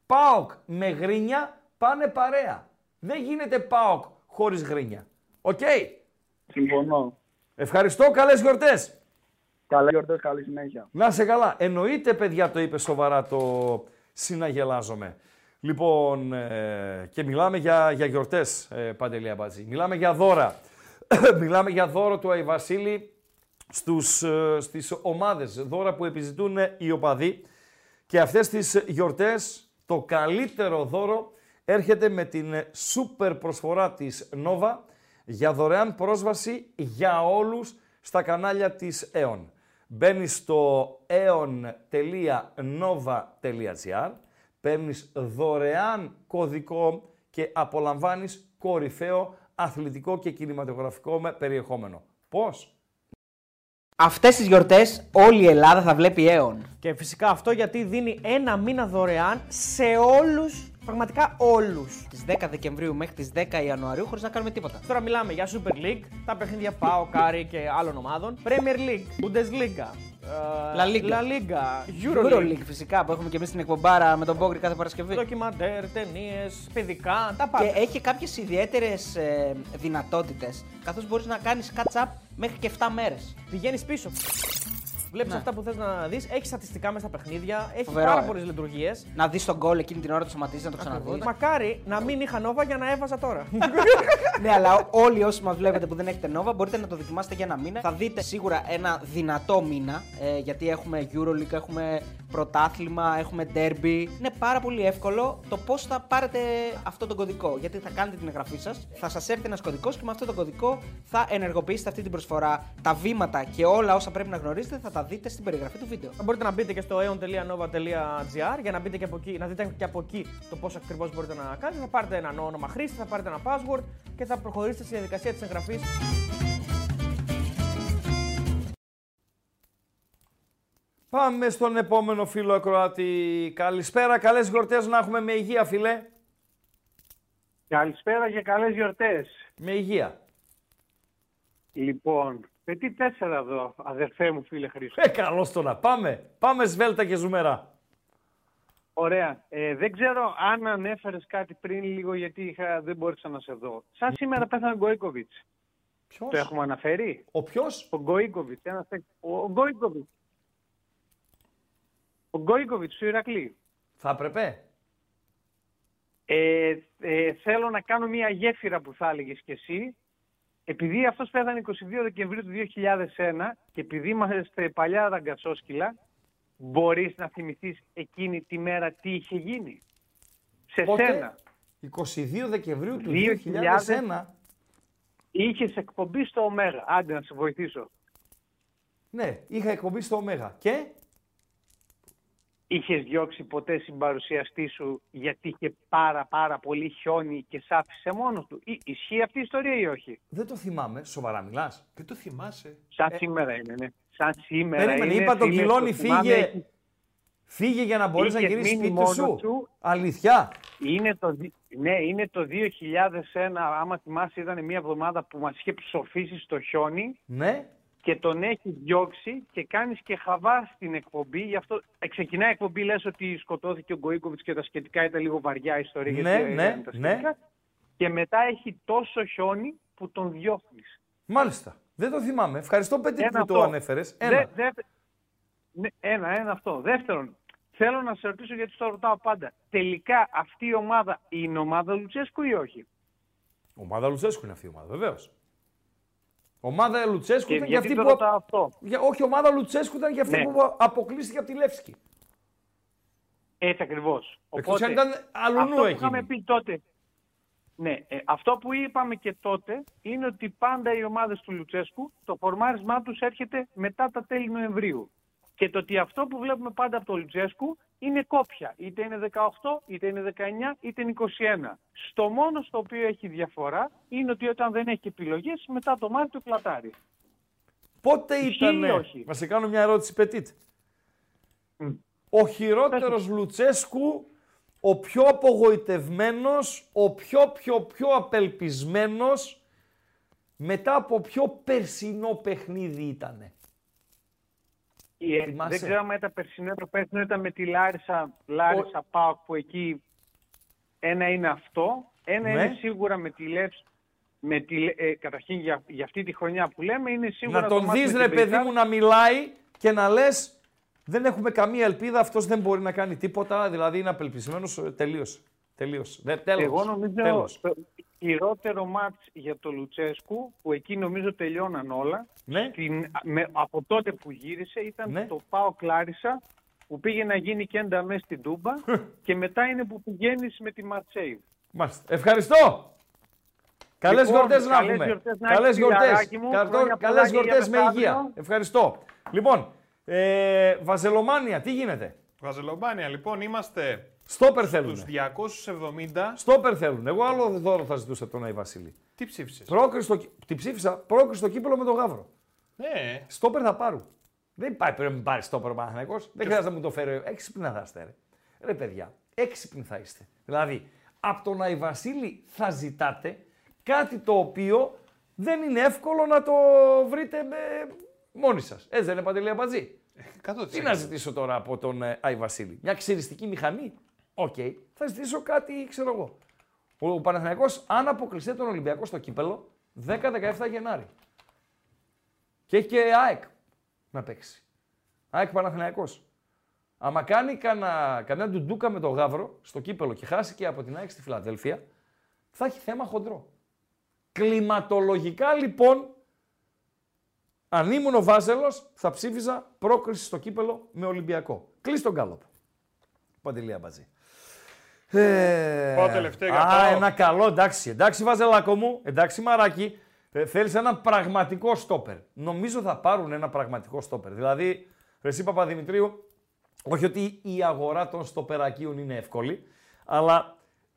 ΠΑΟΚ με γκρίνια πάνε παρέα. Δεν γίνεται ΠΑΟΚ χωρίς γκρίνια. Οκ. Συμφωνώ. Ευχαριστώ. Καλές γιορτές. Καλά γιορτές, καλή συνέχεια. Να 'σαι καλά. Εννοείται, παιδιά, το είπες σοβαρά το συναγελάζομαι. Λοιπόν, ε, και μιλάμε για, για γιορτές, ε, Παντελή Αμπατζή. Μιλάμε για δώρα. μιλάμε για δώρο του Αϊβασίλη στους, ε, στις ομάδες. Δώρα που επιζητούν οι οπαδοί. Και αυτές τις γιορτές το καλύτερο δώρο έρχεται με την σούπερ προσφορά της Nova για δωρεάν πρόσβαση για όλους στα κανάλια της E.ON. Μπαίνεις στο eon.nova.gr, παίρνεις δωρεάν κωδικό και απολαμβάνεις κορυφαίο αθλητικό και κινηματογραφικό με περιεχόμενο. Πώς; Αυτές τις γιορτές όλη η Ελλάδα θα βλέπει EON. Και φυσικά αυτό γιατί δίνει ένα μήνα δωρεάν σε όλους πραγματικά όλους. Τις 10 Δεκεμβρίου μέχρι τις 10 Ιανουαρίου χωρίς να κάνουμε τίποτα. Τώρα μιλάμε για Super League, τα παιχνίδια ΠΑΟ, Άρη και άλλων ομάδων. Premier League, Bundesliga. ε, La Liga. La Liga, Euroleague. Euroleague. φυσικά που έχουμε και εμείς στην εκπομπάρα με τον Μπόγκρι κάθε Παρασκευή. Ντοκιμαντέρ, ταινίες, παιδικά, τα πάντα. Και έχει κάποιες ιδιαίτερες ε, δυνατότητες καθώς μπορείς να κάνεις catch up μέχρι και 7 μέρες. Πηγαίνεις πίσω. Βλέπεις Ναι. αυτά που θες να δεις, έχει στατιστικά μέσα στα παιχνίδια, έχει Φοβερό, πάρα ε. πολλές λειτουργίες. Να δεις τον γκολ εκείνη την ώρα το σταματήσεις να το ξαναδείς. Μακάρι να μην είχα νόβα για να έβαζα τώρα. ναι, αλλά όλοι όσοι μας βλέπετε που δεν έχετε Nova μπορείτε να το δοκιμάσετε για ένα μήνα. Θα δείτε σίγουρα ένα δυνατό μήνα. ε, γιατί έχουμε Euroleague, έχουμε πρωτάθλημα, έχουμε derby. Είναι πάρα πολύ εύκολο το πώς θα πάρετε αυτόν τον κωδικό. Γιατί θα κάνετε την εγγραφή σας, θα σας έρθει ένας κωδικός και με αυτόν τον κωδικό θα ενεργοποιήσετε αυτή την προσφορά. Τα βήματα και όλα όσα πρέπει να γνωρίζετε θα τα δείτε στην περιγραφή του βίντεο. Θα μπορείτε να μπείτε και στο aeon.nova.gr για να, μπείτε και από εκεί, να δείτε και από εκεί το πώς ακριβώς μπορείτε να κάνετε. Θα πάρετε ένα όνομα χρήστη, θα πάρετε ένα password και θα προχωρήσετε στη διαδικασία της εγγραφής. Πάμε στον επόμενο φίλο ακροάτη. Καλησπέρα, καλές γιορτές να έχουμε με υγεία φίλε. Καλησπέρα και καλές γιορτές. Με υγεία. Λοιπόν, πετύ τέσσερα εδώ, αδερφέ μου φίλε Χρήστο. Ε, καλώς το να πάμε. Πάμε σβέλτα και ζουμερά. Ωραία. Ε, δεν ξέρω αν ανέφερες κάτι πριν λίγο γιατί είχα, δεν μπόρεσα να σε δω. Σαν σήμερα πέθανε ο Γκόικοβιτς. Ποιος; Το έχουμε αναφέρει; Ο ποιος; Ο Γκόικοβιτς. Ένας... παίκ- Ο, ο Γκόικοβιτς. Ο Γκόικοβιτς του Ηρακλή. Θα έπρεπε. Ε, ε, θέλω να κάνω μια γέφυρα που θα έλεγες και εσύ. Επειδή αυτός πέθανε 22 Δεκεμβρίου του 2001 και επειδή είμαστε παλιά ραγκατσόσκυλα, μπορείς να θυμηθείς εκείνη τη μέρα τι είχε γίνει; Σε Πότε; σένα. 22 Δεκεμβρίου του 2000. 2001. Είχες εκπομπή στο Ωμέγα. Άντε να σε βοηθήσω. Ναι, είχα εκπομπή στο Ωμέγα. Και; Είχες διώξει ποτέ συμπαρουσιαστή σου γιατί είχε πάρα πάρα πολύ χιόνι και σ' άφησε μόνος του; Ή- Ισχύει αυτή η ιστορία ή όχι; δεν το θυμάμαι. Σοβαρά μιλάς; Δεν το θυμάσαι. Σαν σήμερα είναι, ναι. Σαν σήμερα Περίμενε, είναι. είπα τον φίλες, Κιλόνι το θυμάμαι, φύγε. έχει- Φύγε για να μπορείς να Είχες γυρίσεις μείνει σπίτι μόνος σου. σου. Αλήθεια. Είναι το, δι- ναι, είναι το 2001, άμα θυμάσαι ήταν μια εβδομάδα που μας είχε ψοφήσει στο χιόνι Ναι. Και τον έχεις διώξει και κάνεις και χαβά στην εκπομπή. Γι' αυτό ε, ξεκινάει η εκπομπή, λες ότι σκοτώθηκε ο Γκοίκοβιτς και τα σχετικά ήταν λίγο βαριά η ιστορία. Ναι, γιατί ναι, ήταν τα ναι. σχετικά. Και μετά έχει τόσο χιόνι που τον διώχνεις. Μάλιστα. Δεν το θυμάμαι. Ευχαριστώ Πέτη Ένα που το αυτό. ανέφερες. Δε- Ένα. δε- ναι, ένα, ένα αυτό. Δεύτερον, θέλω να σε ρωτήσω γιατί το ρωτάω πάντα. Τελικά αυτή η ομάδα είναι ομάδα Λουτσέσκου ή όχι; Ομάδα Λουτσέσκου είναι αυτή η ομάδα, βεβαίως. Ομάδα Λουτσέσκου Και ήταν για γιατί αυτή το που. ρωτάω αυτό; Για... Όχι, ομάδα Λουτσέσκου ήταν για αυτή Ναι. που αποκλείστηκε από τη Λεύσκη. Έτσι ακριβώς. Εκτός αν ήταν αλλονού αυτό που εκείνη. είχαμε πει τότε. Ναι, ε, αυτό που είπαμε και τότε είναι ότι πάντα οι ομάδες του Λουτσέσκου το φορμάρισμά τους έρχεται μετά τα τέλη Νοεμβρίου. Και το ότι αυτό που βλέπουμε πάντα από το Λουτσέσκου είναι κόπια. Είτε είναι 18, είτε είναι 19, είτε είναι 21. Στο μόνο στο οποίο έχει διαφορά είναι ότι όταν δεν έχει επιλογές, μετά το Μάρτιο κλατάρει. Πότε Ισχύει ήταν. ή όχι; Να σε κάνω μια ερώτηση, Πετίτ. Ο χειρότερος Λουτσέσκου, ο πιο απογοητευμένος, ο πιο πιο πιο απελπισμένος, μετά από ποιο περσινό παιχνίδι ήτανε. Ε, Θυμάσαι; δεν ξέρω αν ήταν περσινό το περσινό ήταν με τη Λάρισα, Λάρισα Πάοκ που εκεί ένα είναι αυτό. Ένα Ναι. είναι σίγουρα με τη Λέψ. Με τη, Λε- ε, καταρχήν για, για αυτή τη χρονιά που λέμε είναι σίγουρα να το τον μάτς δεις με ρε την παιδί Πεϊτάρ. μου να μιλάει και να λες δεν έχουμε καμία ελπίδα, αυτός δεν μπορεί να κάνει τίποτα, δηλαδή είναι απελπισμένος, ε, τελείωσε. Τελείωσε. Δεν, τέλος. Εγώ νομίζω Τέλος. το χειρότερο μάτς για το Λουτσέσκου που εκεί νομίζω τελειώναν όλα. Ναι. Στην, με, από τότε που γύρισε ήταν Ναι. το Πάο Κλάρισα που πήγε να γίνει κέντα μέσα στην Τούμπα και μετά είναι που πηγαίνεις με τη Μαρτσέη. Μάλιστα. Ευχαριστώ. Καλές Λοιπόν, γιορτές να καλές έχουμε. γιορτές να Καλές έχεις, γιορτές. φιλαράκι μου. Χρόνια πολλά Καλές και για γιορτέ με μεθαύριο. υγεία. Ευχαριστώ. Λοιπόν, ε, Βαζελομάνια, τι γίνεται; Βαζελομπάνια, λοιπόν, είμαστε Στόπερ θέλουν. στους 270. Στόπερ θέλουν. Εγώ άλλο δώρο θα ζητούσα από τον Άι Βασίλη. Τι ψήφισες; Πρόκριση στο... Τι ψήφισα, πρόκριση στο κύπελο με τον Γαύρο. Ναι. Στόπερ θα πάρουν. Δεν πάει, πρέπει να μην πάρεις στόπερ ο Παναθηναϊκός. Δεν χρειάζεται να μου το φέρει. Έξυπνα θα είστε, ρε. Ρε παιδιά, έξυπνοι θα είστε. Δηλαδή, από τον Άι Βασίλη θα ζητάτε κάτι το οποίο δεν είναι εύκολο να το βρείτε με... μόνοι σας. Έτσι δεν είναι Παντελή Αμπατζή; 100%. Τι να ζητήσω τώρα από τον ε, Άι Βασίλη; Μια ξυριστική μηχανή; Οκ. Θα ζητήσω κάτι, ξέρω εγώ. Ο Παναθηναϊκός αν αποκλειστεί τον Ολυμπιακό στο κύπελο 10-17 Γενάρη. Και έχει και ΑΕΚ να παίξει. ΑΕΚ Παναθηναϊκός. Άμα κάνει κανένα, κανένα ντουντούκα με τον Γαύρο στο κύπελο και χάσει και από την ΑΕΚ στη Φιλαδέλφια, θα έχει θέμα χοντρό. Κλιματολογικά λοιπόν, αν ήμουν ο Βάζελος, θα ψήφιζα πρόκριση στο κύπελο με Ολυμπιακό. Κλείσ' το γκάλοπ. Παντελή Αμπατζή. Ε, Πάω τελευταίο για Α, πάω. ένα καλό, εντάξει. Εντάξει, Βαζελάκο μου, εντάξει, Μαράκι. Ε, θέλεις ένα πραγματικό στόπερ. Νομίζω θα πάρουν ένα πραγματικό στόπερ. Δηλαδή, ρε εσύ Παπαδημητρίου, όχι ότι η αγορά των στοπερακίων είναι εύκολη, αλλά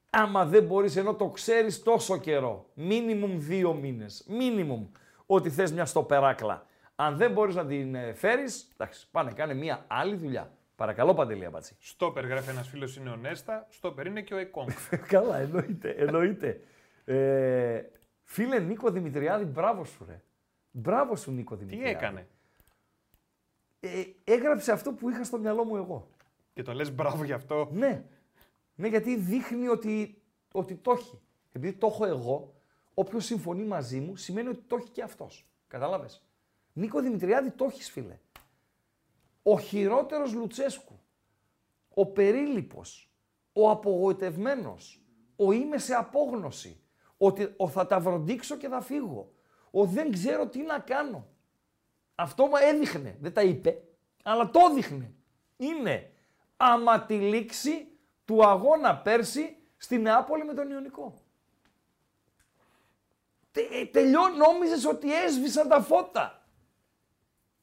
άμα δεν μπορείς, ενώ το ξέρεις τόσο καιρό, μίνιμουμ δύο μήνες, μίνιμουμ, ότι θες μια στοπεράκλα, αν δεν μπορείς να την ε, φέρεις, εντάξει, πάνε κάνε μια άλλη δουλειά. Παρακαλώ, Παντελή Αμπατζή. Στόπερ γράφει ένας φίλος είναι ο Νέστα, στόπερ είναι και ο Εκόνγκ. Καλά, εννοείται, εννοείται. Ε, φίλε Νίκο Δημητριάδη, μπράβο σου ρε. Μπράβο σου Νίκο Τι Δημητριάδη. έκανε; Ε, έγραψε αυτό που είχα στο μυαλό μου εγώ. Και το λες μπράβο γι' αυτό; Ναι. Ναι, γιατί δείχνει ότι, ότι το έχει. Επειδή το έχω εγώ, όποιος συμφωνεί μαζί μου σημαίνει ότι το έχει και αυτός. Κατάλαβες. Νίκο Δημητριάδη το έχεις φίλε. Ο χειρότερος Λουτσέσκου. Ο περίλυπος. Ο απογοητευμένος. Ο είμαι σε απόγνωση. Ότι ο θα τα βροντίξω και θα φύγω. Ο δεν ξέρω τι να κάνω. Αυτό μου έδειχνε. Δεν τα είπε, αλλά το έδειχνε. Είναι άμα τη λήξη του αγώνα πέρσι στη Νεάπολη με τον Ιωνικό. Τε, ε, τελειώ, νόμιζες ότι έσβησαν τα φώτα.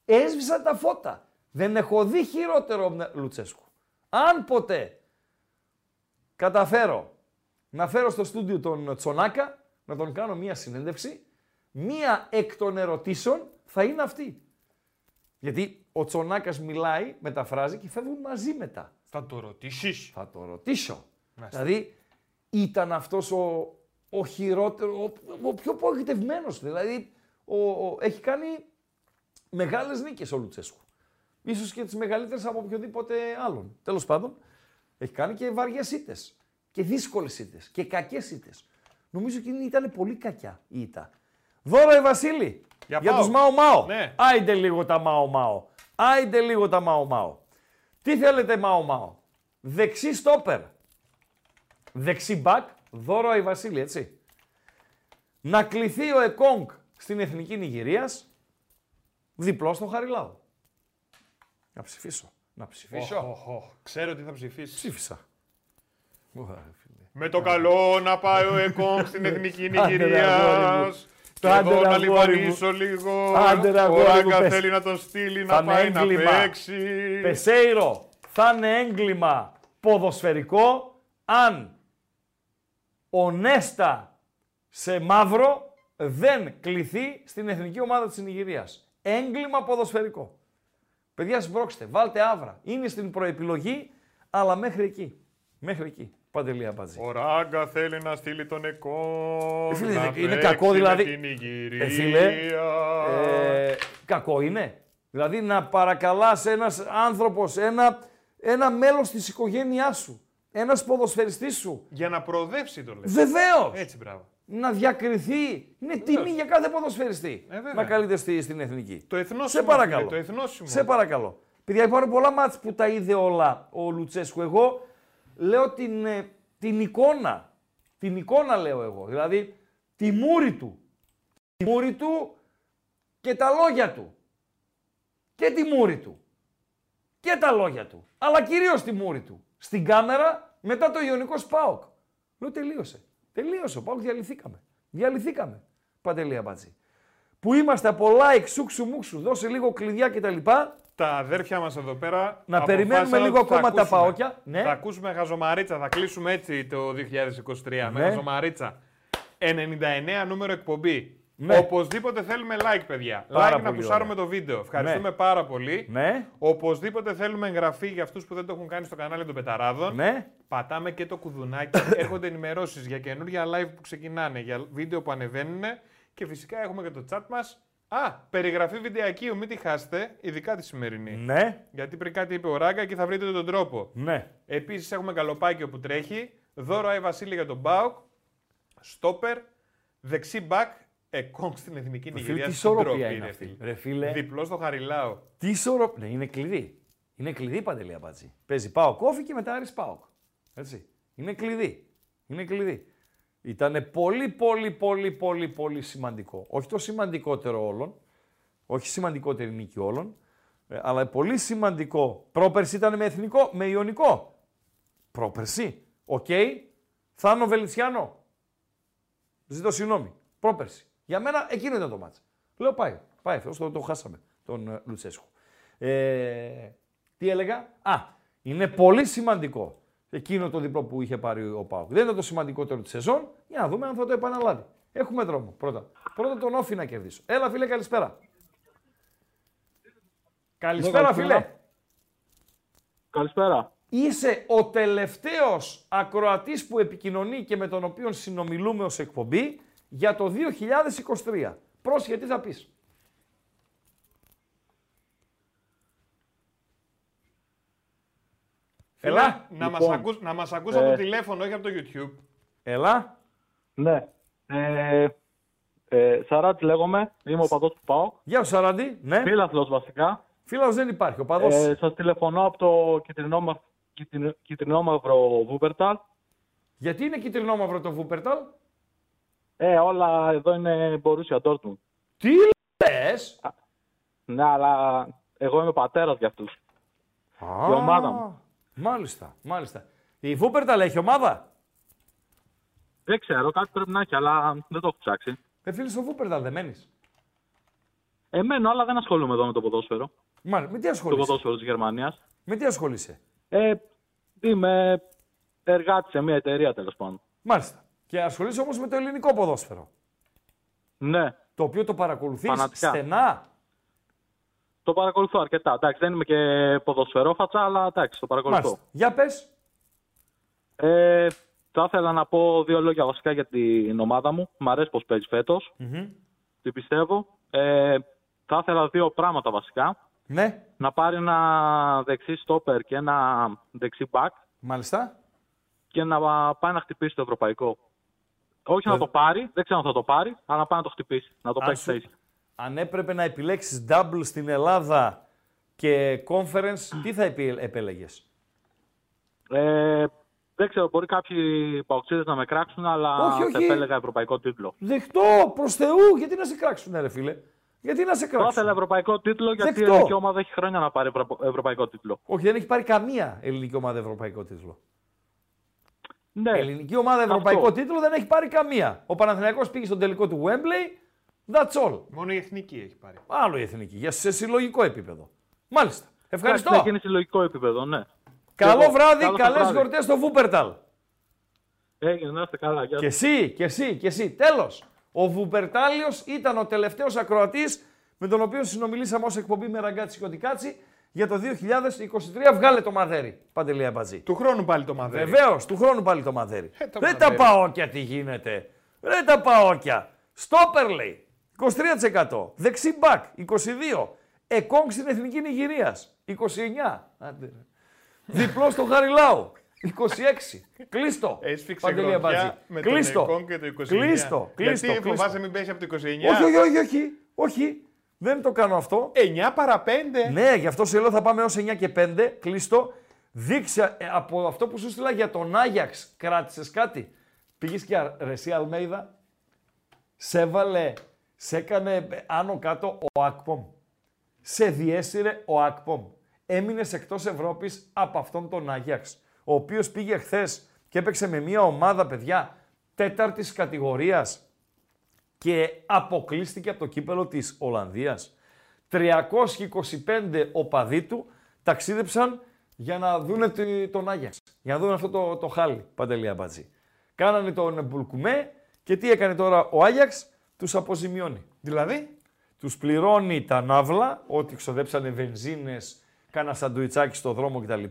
Έσβησαν τα φώτα. Δεν έχω δει χειρότερο από τον Λουτσέσκου. Αν ποτέ καταφέρω να φέρω στο στούντιο τον Τσονάκα, να τον κάνω μία συνέντευξη, μία εκ των ερωτήσεων θα είναι αυτή. Γιατί ο Τσονάκας μιλάει, μεταφράζει και φεύγουν μαζί μετά. Θα το ρωτήσεις. Θα το ρωτήσω. Μάλιστα. Δηλαδή, ήταν αυτός ο, ο χειρότερο, ο, ο πιο απογοητευμένος. Δηλαδή, ο, ο- έχει κάνει μεγάλες νίκες ο Λουτσέσκου. Ίσως και τις μεγαλύτερες από οποιοδήποτε άλλον. Τέλος πάντων, έχει κάνει και βαριές ήττες. Και δύσκολες ήττες. Και κακές ήττες. Νομίζω ότι ήταν πολύ κακιά η ήττα. Δώρο η Βασίλη. Για Για πάω. τους Μάο Μάο. Ναι. Άιντε λίγο τα Μάο Μάο. Άιντε λίγο τα Μάο Μάο. Τι θέλετε Μάο Μάο; Δεξί στόπερ. Δεξί μπακ. Δώρο η Βασίλη, έτσι. Να κληθεί ο Εκόνγκ στην Εθνική Νιγηρίας. Διπλό στο Χαριλάου. Να ψηφίσω. Να ψηφίσω. Οχ, οχ, οχ. Ξέρω τι θα ψηφίσεις. Ψήφισα. Με το καλό να πάει ο Εκόνγκ στην Εθνική Άντε, ρε, αγόρι Νιγηρίας. μου. Και Άντε, εγώ ρε, να αγόρι λιβανίσω μου. λίγο. Άντε, ρε, Ο αγόρι μου, Ράγκα πες. θέλει να τον στείλει Θα να είναι πάει να έγκλημα. παίξει. Πεσέιρο, θα είναι έγκλημα ποδοσφαιρικό αν ο Νέστα σε μαύρο δεν κληθεί στην εθνική ομάδα της Νιγηρίας. Έγκλημα ποδοσφαιρικό. Παιδιά, σμπρώξτε, βάλτε άβρα. Είναι στην προεπιλογή, αλλά μέχρι εκεί. Μέχρι εκεί. Παντελή Αμπατζή. Ο Ράγκα θέλει να στείλει τον Εκόνγκ. Ε, φίλε, να είναι παίξει κακό με δηλαδή. την Νιγηρία. Ε, φίλε, ε, κακό είναι. Δηλαδή να παρακαλάς ένας άνθρωπος, ένα, ένα μέλος της οικογένειάς σου, ένας ποδοσφαιριστής σου, Για να προοδεύσει το λέει. Βεβαίως. Έτσι, μπράβο. Να διακριθεί. Είναι τιμή για κάθε ποδοσφαιριστή Ε, βέβαια. να καλείται στη, στην εθνική. Το εθνόσημο, Σε παρακαλώ. φίλε, το εθνόσημο. Σε παρακαλώ. Παιδιά, υπάρχουν πολλά μάτς που τα είδε όλα ο Λουτσέσκου. Εγώ λέω την, ε, την εικόνα. Την εικόνα λέω εγώ. Δηλαδή, τη μούρη του. Τη μούρη του και τα λόγια του. Και τη μούρη του. Και τα λόγια του. Αλλά κυρίως τη μούρη του. Στην κάμερα μετά το Ιωνικός Σπάοκ. Λέω τελείωσε. Τελείωσε. Ο Πάοκ διαλυθήκαμε. Διαλυθήκαμε. Παντελή Αμπατζή. Που είμαστε από like, σούξου μουξου, δώσε λίγο κλειδιά κτλ. Τα αδέρφια μας εδώ πέρα. Να περιμένουμε αποφάσισαν λίγο ότι θα ακόμα τα ακούσουμε. παόκια. Ναι. Θα ακούσουμε γαζομαρίτσα. Θα κλείσουμε έτσι το 2023. Με Ναι. γαζομαρίτσα. 99 νούμερο εκπομπή. Ναι. Οπωσδήποτε θέλουμε like, παιδιά. Πάρα like να πολύ πουσάρουμε ωραία. το βίντεο. Ευχαριστούμε Ναι. πάρα πολύ. Ναι. Οπωσδήποτε θέλουμε εγγραφή για αυτούς που δεν το έχουν κάνει στο κανάλι των Πεταράδων. Ναι. Πατάμε και το κουδουνάκι. Έρχονται ενημερώσεις για καινούργια live που ξεκινάνε, για βίντεο που ανεβαίνουν. Και φυσικά έχουμε και το chat μας. Α, περιγραφή βιντεακίου, μην τη χάσετε, ειδικά τη σημερινή. Ναι. Γιατί πριν κάτι είπε ο Ράγκα και θα βρείτε τον τρόπο. Ναι. Επίσης έχουμε καλοπάκιο που τρέχει. Δώρο Άι Βασίλη για τον Μπάουκ. Στόπερ. Δεξί μπακ. Εκόνγκ στην εθνική Ρε φίλε, Νιγηρία. τι στην ισορροπία τροπή, είναι ρε αυτή. φίλε. Ρε φίλε. Διπλός στο Χαριλάο. Τι ισορροπία. Ναι, είναι κλειδί. Είναι κλειδί παντελή αμπάτζη. Παίζει πάω κόφι και μετά Άρης Πάοκ. Έτσι. Είναι κλειδί. Είναι κλειδί. Ήταν πολύ, πολύ, πολύ, πολύ, πολύ σημαντικό. Όχι το σημαντικότερο όλων. Όχι σημαντικότερη νίκη όλων. ε, αλλά πολύ σημαντικό. Πρόπερση ήταν με εθνικό, με ιονικό. Πρόπερση. Οκ. Θάνο Βελιτσιάνο. Ζητώ συγγνώμη. Πρόπερση. Για μένα εκείνο ήταν το ματς. Λέω πάει. Πάει. Θεός, το, το χάσαμε τον ε, Λουτσέσκου. Ε, τι έλεγα; Α, είναι πολύ σημαντικό εκείνο το διπλό που είχε πάρει ο ΠΑΟΚ. Δεν είναι το σημαντικότερο της σεζόν. Για να δούμε αν θα το επαναλάβει. Έχουμε δρόμο. Πρώτα. Πρώτα τον ΟΦΗ να κερδίσω. Έλα, φίλε, καλησπέρα. Καλησπέρα, καλησπέρα. φίλε. Καλησπέρα. Είσαι ο τελευταίος ακροατής που επικοινωνεί και με τον οποίο συνομιλούμε ως εκπομπή για το 2023. Πρόσχε, τι θα πεις; Έλα. Να, μας Λοιπόν, ακούς, να μας ακούς από ε, το τηλέφωνο, όχι από το YouTube. Έλα. Ναι. Ε, ε, Σαράτ λέγομαι, είμαι ο παδός του ΠΑΟΚ. Γεια σου Σαράντη. Ναι. Φίλαθλος βασικά. Φίλος δεν υπάρχει, ο παδός. Ε, σας τηλεφωνώ από το κυτρινόμα- κυτρινο- κυτρινόμαυρο Βούπερταλ. Γιατί είναι κυτρινό μαύρο το Βούπερταλ. Ε, όλα εδώ είναι Μπορούσια Dortmund. Τι λες; Ναι, αλλά εγώ είμαι πατέρας για αυτούς. Η ομάδα μου. Μάλιστα, μάλιστα. Η Βούπερταλ έχει ομάδα; Δεν ξέρω, κάτι πρέπει να έχει, αλλά δεν το έχω ψάξει. Ε, φίλε, στο Βούπερταλ δεν μένεις; Εμένω, αλλά δεν ασχολούμαι εδώ με το ποδόσφαιρο. Μάλιστα, με τι Το ασχολείσαι; ποδόσφαιρο της Γερμανίας. Με τι ασχολείσαι; Ε, είμαι εργάτης σε μια εταιρεία τέλος πάντων. Μάλιστα. Και ασχολείσαι όμως με το ελληνικό ποδόσφαιρο. Ναι. Το οποίο το παρακολουθείς Φανατικά. στενά. Το παρακολουθώ αρκετά. Εντάξει, δεν είμαι και ποδοσφαιρόφατσα, αλλά εντάξει, το παρακολουθώ. Μάλιστα. Για πες. Ε, θα ήθελα να πω δύο λόγια βασικά για την ομάδα μου. Μ' αρέσει πώς παίζει φέτος. Τι πιστεύω. Ε, θα ήθελα δύο πράγματα βασικά. Ναι. Να πάρει ένα δεξί στόπερ και ένα δεξί back. Μάλιστα. Και να πάει να χτυπήσει το ευρωπαϊκό. Όχι Ε, να το πάρει, δεν ξέρω αν θα το πάρει, αλλά να πάει να το χτυπήσει. Να το Αν παίξει σου- θέση. Αν έπρεπε να επιλέξεις double στην Ελλάδα και conference, τι θα επι- επέλεγες; Ε, δεν ξέρω, μπορεί κάποιοι παοξίδες να με κράξουν, αλλά Όχι, όχι. θα επέλεγα ευρωπαϊκό τίτλο. Δεχτώ, προς Θεού, γιατί να σε κράξουν ρε φίλε; Γιατί να σε Θα κράξουν; ήθελα ευρωπαϊκό τίτλο, γιατί η Δεκτό. ελληνική ομάδα έχει χρόνια να πάρει ευρω- ευρωπαϊκό τίτλο. Όχι, δεν έχει πάρει καμία ελληνική ομάδα ευρωπαϊκό τίτλο. Ναι. ελληνική ομάδα Αυτό. ευρωπαϊκό τίτλο δεν έχει πάρει καμία. Ο Παναθηναϊκός πήγε στον τελικό του Wembley. That's all. Μόνο η εθνική έχει πάρει. Άλλο η εθνική, για σε συλλογικό επίπεδο. Μάλιστα. Ευχαριστώ. Εντάξει, είναι συλλογικό επίπεδο, ναι. Καλό Και εγώ. βράδυ, Καλό καλές βράδυ. γιορτές στο Βούπερταλ. Έγινε, να είστε καλά. Γεια Και εσύ, και εσύ, και εσύ. Τέλος. Ο Βουπερτάλιος ήταν ο τελευταίος ακροατής με τον οποίο συνομιλήσαμε ως εκπομπή με ραγκάτσι και οτικάτσι για το 2023. Βγάλε το μαδέρι, Παντελή Αμπατζή. Του χρόνου πάλι το μαδέρι. Βεβαίως, του χρόνου πάλι το μαδέρι. Ε, το Δεν μαδέρι. τα παόκια τι γίνεται. Δεν τα παόκια. Στόπερ λέει. 23%. Δεξί μπακ. 22%. Εκόνγκ στην Εθνική Νιγηρίας. 29%. Άντε, ρε. Διπλό στο Χαριλάου. 26. Κλείστο. Έσφιξε Παντελή γροθιά Αμπατζή. με τον Κλείστο. Εκόνγκ και το 29. Κλείστο. Κλείστο. Γιατί κλείστο. φοβάσαι μην πέσει από το 29. Όχι, όχι, όχι, όχι. όχι. Δεν το κάνω αυτό. 9 παρα 5. Ναι, γι' αυτό σε λέω θα πάμε ως 9 και 5. Κλείστο. Δείξε ε, από αυτό που σου στείλα για τον Άγιαξ. Κράτησες κάτι. Πήγες και α- ρε, εσύ Αλμέιδα. Σε έβαλε, σε έκανε ε, άνω κάτω ο Ακπομ. Σε διέσυρε ο Ακπομ. Έμεινες εκτός Ευρώπης από αυτόν τον Άγιαξ. Ο οποίος πήγε χθες και έπαιξε με μια ομάδα, παιδιά, τέταρτης κατηγορίας και αποκλείστηκε από το κύπελο της Ολλανδίας. 325 οπαδοί του ταξίδεψαν για να δούνε τη- τον Άγιαξ. Για να δουν αυτό το, το χάλι, Παντελή Αμπατζή. Κάνανε τον Μπουλκουμέ και τι έκανε τώρα ο Άγιαξ; τους αποζημιώνει. Δηλαδή, Τους πληρώνει τα ναύλα, ό,τι ξοδέψανε βενζίνες, κάνα σαντουιτσάκι στο δρόμο κτλ.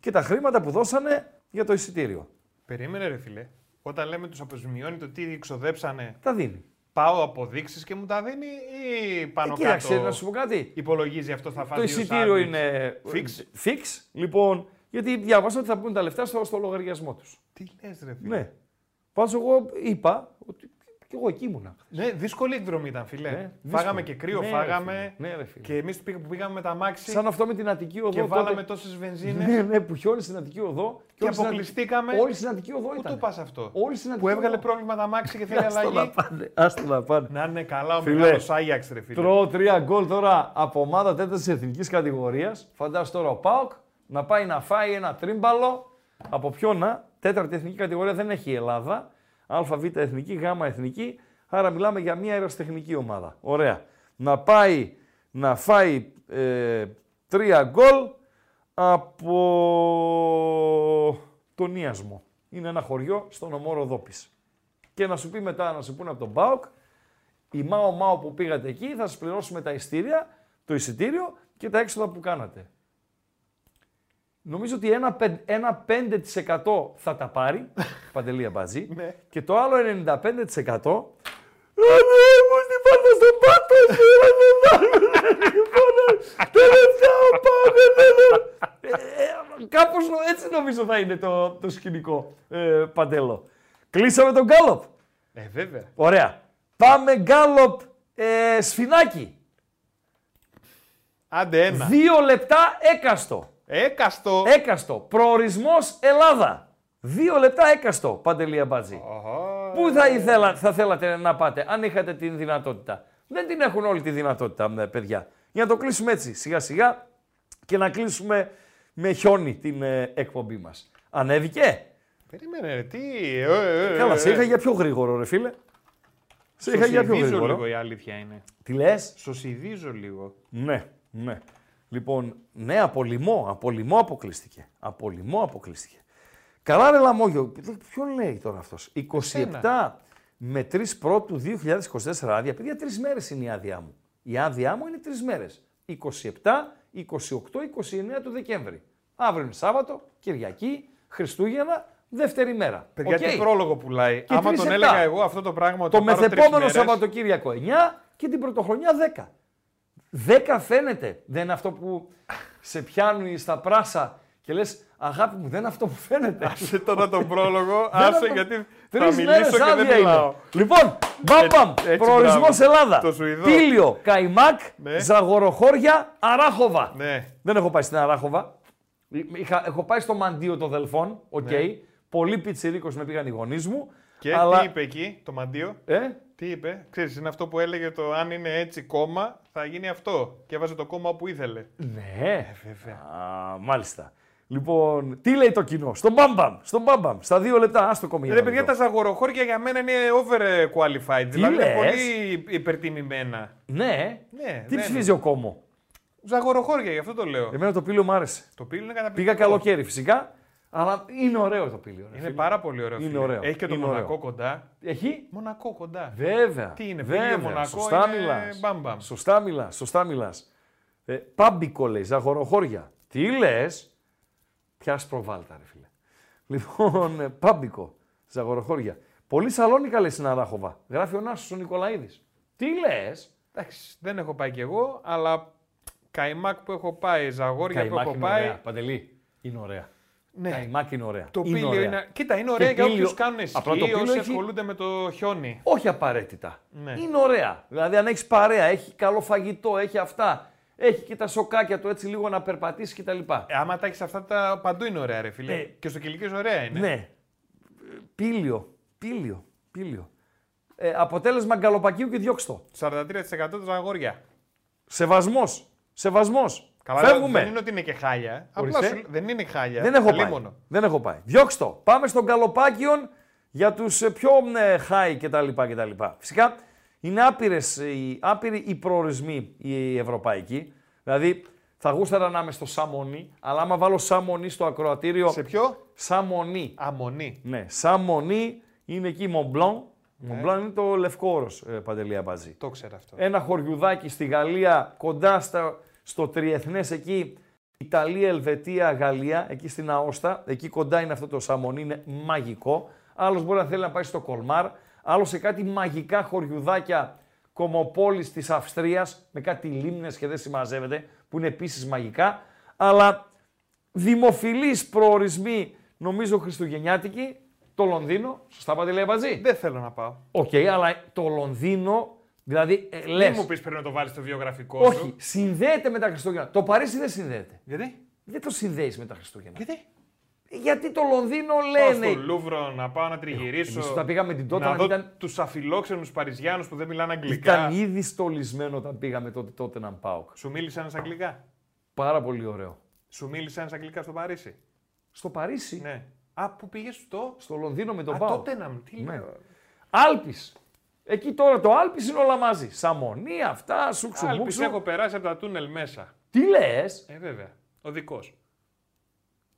Και τα χρήματα που δώσανε για το εισιτήριο. περίμενε ρε φίλε. Όταν λέμε τους αποζημιώνει το τι ξοδέψανε, Τα δίνει. πάω αποδείξεις και μου τα δίνει ή πάνω Ε, κοίταξε, κάτω να σου πω κάτι. υπολογίζει αυτό θα φας Το δύο εισιτήριο σάντουιτς. είναι Fix; fix. Λοιπόν, γιατί διάβασα ότι θα πούν τα λεφτά στο, στο λογαριασμό τους. Τι λες ρε φίλε; Ναι. Πάντως εγώ είπα ότι και εγώ εκεί ήμουνα. Ναι, δύσκολη εκδρομή ήταν, φίλε. Ναι, φάγαμε δύσκολη. και κρύο, Ναι, ρε φάγαμε. φίλε. Ναι, ρε φίλε. και εμείς που πήγαμε με τα μάξι. Σαν αυτό με την Αττική Οδό. Και τότε. βάλαμε τόσες βενζίνες. Ναι, ναι, που χιόνι στην Αττική Οδό. Και όλη στην αποκλειστήκαμε. Αττική- Όλη στην Αττική Οδό Πού ήταν. το πας αυτό; Όλη στην Αττική Που έβγαλε Οδό. πρόβλημα τα μάξι και θέλει Άστο να αλλαγή. πάνε. Άστο να πάνε. Να είναι καλά ο Φίλε, μεγάλος Άγιαξ, ρε φίλε. Τρώω τρία γκολ τώρα από ομάδα τέταρτης εθνικής κατηγορίας. Φαντάζομαι τώρα ο Πάοκ να πάει να φάει ένα τρίμπαλο. Από ποιον να, τέταρτη εθνική κατηγορία δεν έχει η Ελλάδα. ΑΒ εθνική, Γ εθνική. Άρα μιλάμε για μια αεραστεχνική ομάδα. Ωραία. Να πάει να φάει ε, τρία γκολ από τον Ίασμο. Είναι ένα χωριό στο νομό Ροδόπης. Και να σου πει μετά, να σου πούνε από τον Πάοκ, η Μάο Μάο που πήγατε εκεί θα σας πληρώσουμε τα ειστήρια, το εισιτήριο και τα έξοδα που κάνατε. Νομίζω ότι ένα, πεν- ένα 5% θα τα πάρει, Παντελή Αμπατζή, Ναι. και το άλλο 95% «Α, ναι, μου την πάντα στον πάτο, εσύ, ρε, δεν λοιπόν, τελευταία ο Πάοκ, ναι, ναι». Ε, ε, Κάπως νο- έτσι νομίζω θα είναι το, το σκηνικό, ε, Παντέλο. Κλείσαμε τον Γκάλοπ. Ε, βέβαια. Ωραία. Πάμε γκάλοπ ε, σφινάκι. Άντε ένα. Δύο λεπτά έκαστο. Έκαστο. Έκαστο. Προορισμός Ελλάδα. Δύο λεπτά έκαστο, Παντελία Μπάτζη. Πού θα, ήθελα, θα θέλατε να πάτε, αν είχατε την δυνατότητα. Δεν την έχουν όλη τη δυνατότητα, μ, παιδιά. Για να το κλείσουμε έτσι, σιγά σιγά, και να κλείσουμε με χιόνι την ε, εκπομπή μας. Ανέβηκε; Περίμενε, ρε, τι. ε, ε, ε, Καλά, ε, σε είχα ε. για πιο γρήγορο, ρε φίλε. Σε είχα για πιο Σοσιδίζω γρήγορο. λίγο η αλήθεια είναι. Τι λες; Σοσιδίζω λίγο. Ναι, ναι. Λοιπόν, ναι, από λοιμό, από λοιμό αποκλείστηκε. Από λοιμό αποκλείστηκε. Καλά ρε Λαμόγιο, ποιο λέει τώρα αυτός; 27 Εσένα. με 3 πρώτου 2024 άδεια. Παιδιά, τρεις μέρες είναι η άδειά μου. Η άδειά μου είναι τρεις μέρες. 27, 28, 29 του Δεκέμβρη. Αύριο είναι Σάββατο, Κυριακή, Χριστούγεννα, δεύτερη μέρα. Παιδιά, Οκ. τι πρόλογο πουλάει. Και Άμα τρεις τον επτά. έλεγα εγώ αυτό το πράγμα ότι Το θα πάρω τρεις μεθεπόμενο μέρες, Σαββατοκύριακο 9 και την πρωτοχρονιά 10. 10 φαίνεται. Δεν είναι αυτό που σε πιάνουν στα πράσα και λες αγάπη μου, δεν είναι αυτό που φαίνεται. Άσε τώρα τον πρόλογο, Δεν άσε αυτό- γιατί θα Τρεις μιλήσω μέρες και δεν άδεια μιλάω. είναι. Λοιπόν, μπαμ μπαμ, Έτσι, προορισμός μπράβο. Ελλάδα. Το Σουηδό. Πήλιο, Καϊμάκ, Ναι. Ζαγοροχώρια, Αράχοβα. Ναι. Δεν έχω πάει στην Αράχοβα. Είχα, έχω πάει στο Μαντείο των Δελφών, οκ. Ναι. Πολύ πιτσιρίκος με πήγαν οι γονείς μου. Και αλλά... τι είπε εκεί, το μαντείο; Ε; Τι είπε, ξέρεις, είναι αυτό που έλεγε το αν είναι έτσι κόμμα, θα γίνει αυτό. Και έβαζε το κόμμα όπου ήθελε. Ναι, βέβαια. Α, μάλιστα. Λοιπόν, τι λέει το κοινό, στον μπαμ μπαμ, στον μπαμ μπαμ, στα δύο λεπτά, άστο κομμάτι. Ρε παιδιά, τα ζαγοροχώρια για μένα είναι overqualified. δηλαδή είναι λες; πολύ υπερτιμημένα. Ναι, Ναι, τι δεν ψηφίζει ο κόσμο. Ζαγοροχώρια, γι' αυτό το λέω. Εμένα το πήλιο μου άρεσε. Το πύλιο είναι καταπληκτικό. Πήγα καλοκαίρι φυσικά, αλλά είναι ωραίο το πήλιο. ρε Είναι φίλε. πάρα πολύ ωραίο. Είναι φίλε. ωραίο. Έχει και το είναι Μονακό ωραίο. κοντά. Έχει; Μονακό κοντά. Βέβαια. Τι είναι, βέβαια. πύλιο Μονακό σωστά είναι μιλάς. μπαμ-μπαμ. Σωστά μιλάς, σωστά μιλάς. Ε, πάμπικο λέει, ζαγοροχώρια. Τι λες, πιάσ' προβάλτα ρε φίλε. Λοιπόν, ε, πάμπικο, ζαγοροχώρια. Πολύ σαλόνικα λέει στην Αράχοβα. Γράφει ο Νάσος ο Νικολαίδης. Τι λες; Εντάξει, δεν έχω πάει κι εγώ, αλλά καϊμάκ που έχω πάει, ζαγόρια Καϊμάκ που έχω είναι πάει. ωραία. Παντελή, είναι ωραία. Ναι. Καϊμάκ είναι ωραία. Το είναι Πήλιο ωραία. είναι. Κοίτα, είναι Και ωραία για Πήλιο- όποιους κάνουν Απλά το σκι, Πήλιο όσοι έχει- ασχολούνται με το χιόνι. Όχι απαραίτητα. Ναι. Είναι ωραία. Δηλαδή, αν έχεις παρέα, έχει καλό φαγητό, έχει αυτά. Έχει και τα σοκάκια του έτσι λίγο να περπατήσεις κτλ. Ε, άμα τα έχεις αυτά, τα παντού είναι ωραία, ρε φίλε. Ε, και στο κυλικείο ωραία είναι. Ναι. Πήλιο. Πήλιο. Πήλιο. Ε, αποτέλεσμα γκαλοπακίου και διώξτο. 43% τα ζαγόρια. Σεβασμός. Σεβασμός. Καλά, Φεύγουμε. δεν είναι ότι είναι και χάλια. Απλά Ορίστε. σου- δεν είναι χάλια. Δεν έχω πάει. Αλίμονο. Δεν έχω πάει. Διώξτο. Πάμε στον Καλοπάκιον για τους ε, πιο ε, high κτλ. κτλ. Φυσικά είναι άπειρες, ε, οι, άπειροι οι προορισμοί οι ευρωπαϊκοί. Δηλαδή θα γούσταρα να είμαι στο Σαμονί, αλλά άμα βάλω Σαμονί στο ακροατήριο... Σε ποιο; Σαμονί. Αμονή. Ναι, Σαμονί είναι εκεί Μομπλόν, Μομπλάν είναι το λευκό όρος, ε, Παντελή Αμπατζή. Το ξέρω αυτό. Ένα χωριουδάκι στη Γαλλία, κοντά στα, στο τριεθνές εκεί, Ιταλία, Ελβετία, Γαλλία, εκεί στην Αώστα, εκεί κοντά είναι αυτό το σαμονί, είναι μαγικό. Άλλος μπορεί να θέλει να πάει στο Κολμάρ, άλλος σε κάτι μαγικά χωριουδάκια κομοπόλης της Αυστρίας, με κάτι λίμνες και δεν συμμαζεύεται, που είναι επίσης μαγικά. Αλλά δημοφιλείς προορισμοί, νομίζω χριστουγεννιάτικοι, το Λονδίνο, σωστά πάτε λέει Αμπατζή; Δεν θέλω να πάω. Οκ, αλλά το Λονδίνο, δηλαδή ε, Δεν λες, μου πεις πρέπει να το βάλεις στο βιογραφικό όχι, σου. συνδέεται με τα Χριστούγεννα. Το Παρίσι δεν συνδέεται. Γιατί; Δεν το συνδέεις με τα Χριστούγεννα. Γιατί; Γιατί το Λονδίνο Πάω λένε. στο Λούβρο να πάω να τριγυρίσω. εμείς όταν πήγαμε την τότε να να δω ήταν- τους αφιλόξενους Παριζιάνους που δεν μιλάνε αγγλικά. Ήταν ήδη στολισμένο όταν πήγαμε τότε, τότε να πάω. Σου μίλησε ένας αγγλικά; Πάρα πολύ ωραίο. Σου μίλησε ένας αγγλικά στο Παρίσι; Στο Παρίσι; Ναι. Α, πού πήγες στο... Στο Λονδίνο με τον Α, Πάο. τότε να μου, τι Ναι. λέω. Άλπης. Εκεί τώρα το Άλπης είναι όλα μαζί. Σαμονή, αυτά, σούξου Άλπης μπούξου. έχω περάσει από τα τούνελ μέσα. Τι λες; Ε, βέβαια. Ο δικός.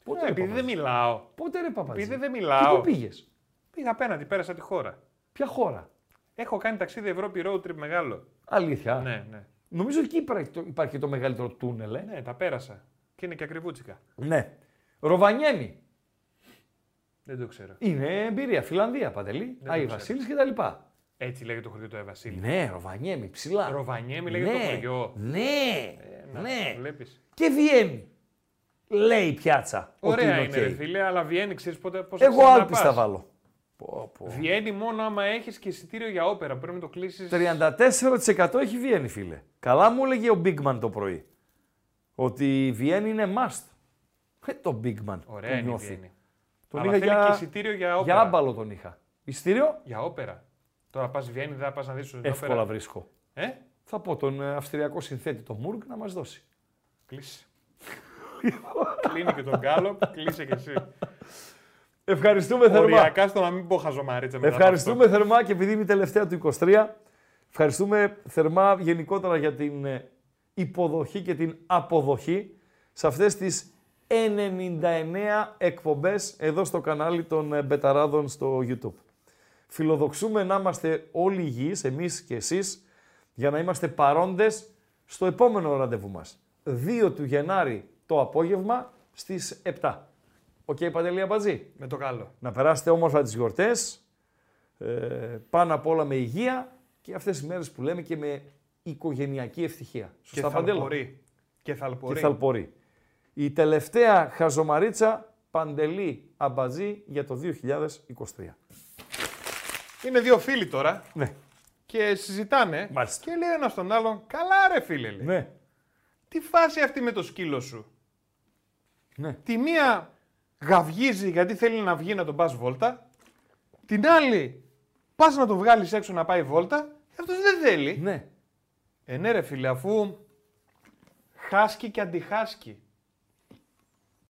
Πότε Ε, ρε, επειδή Παπατζή; δεν μιλάω. Πότε ρε Παπατζή. Επειδή δεν Και μιλάω. πού πήγες; Πήγα απέναντι, πέρασα τη χώρα. Ποια χώρα; Έχω κάνει ταξίδι Ευρώπη road trip μεγάλο. Αλήθεια; Ναι, ναι. Νομίζω εκεί υπάρχει το, υπάρχει το μεγαλύτερο τούνελ. Ε. Ναι, τα πέρασα. Και είναι και ακριβούτσικα. Ναι. Ροβανιέμι. Δεν το ξέρω. Είναι εμπειρία. Φιλανδία, Παντελή. το Άι ξέρω. Βασίλης και τα λοιπά. Έτσι λέγεται το χωριό του Άι Βασίλη. Ναι, Ροβανιέμι, ψηλά. Ροβανιέμι λέγεται ναι. το χωριό. Ναι, να, ναι. Βλέπεις. Και Βιέννη. Λέει η πιάτσα. ότι Ωραία είναι είναι, οκ. ρε φίλε, αλλά Βιέννη ξέρεις πότε πώ Εγώ Άλπεις θα βάλω. Πω, πω. Βιέννη μόνο άμα έχεις και εισιτήριο για όπερα. Πρέπει να το κλείσεις. 34% έχει Βιέννη, φίλε. Καλά μου έλεγε ο Bigman το πρωί. Ότι η Βιέννη είναι must. Ε, το Bigman Ωραία το είναι η νιώθει. Βιέννη. Τον Αλλά είχα θέλει για... και εισιτήριο για όπερα. Για άμπαλο τον είχα. Εισιτήριο, Για όπερα. Τώρα πας Βιέννη, δεν θα πας να δεις την εύκολα όπερα. βρίσκω. Ε, Θα πω τον ε, αυστριακό συνθέτη, τον Μουργκ, να μας δώσει. κλείσει. Κλείνει και τον Γκάλο, κλείσε και εσύ. Ευχαριστούμε θερμά. Οριακά στο να μην πω χαζομαρίτσα μετά. από Ευχαριστούμε θερμά και επειδή είναι η τελευταία του 23, ευχαριστούμε θερμά γενικότερα για την ε, υποδοχή και την αποδοχή σε αυτές τις 99 εκπομπές εδώ στο κανάλι των ε, Μπεταράδων στο YouTube. Φιλοδοξούμε να είμαστε όλοι υγιείς, εμείς και εσείς, για να είμαστε παρόντες στο επόμενο ραντεβού μας. 2 του Γενάρη το απόγευμα στις 7. Οκ, Παντελή Αμπατζή. Με το καλό. Να περάσετε όμορφα τις γιορτές, ε, πάνω απ' όλα με υγεία και αυτές τις μέρες που λέμε και με οικογενειακή ευτυχία. Και Σωστά, Παντέλο; θαλπωρή. Και θαλπωρή. Και θαλπωρή. Η τελευταία χαζομαρίτσα Παντελή Αμπατζή για το 2023. Είναι δύο φίλοι τώρα Ναι. και συζητάνε. Μάλιστα. Και λέει ο ένας τον άλλον, Καλά, ρε φίλε. λέει. Ναι. Τι φάση αυτή με το σκύλο σου; Ναι. Τη μία γαυγίζει γιατί θέλει να βγει να τον πας βόλτα. Την άλλη πας να τον βγάλεις έξω να πάει βόλτα. Αυτός δεν θέλει. Ναι. Ε, ναι, ρε φίλε, αφού χάσκει και αντιχάσκει.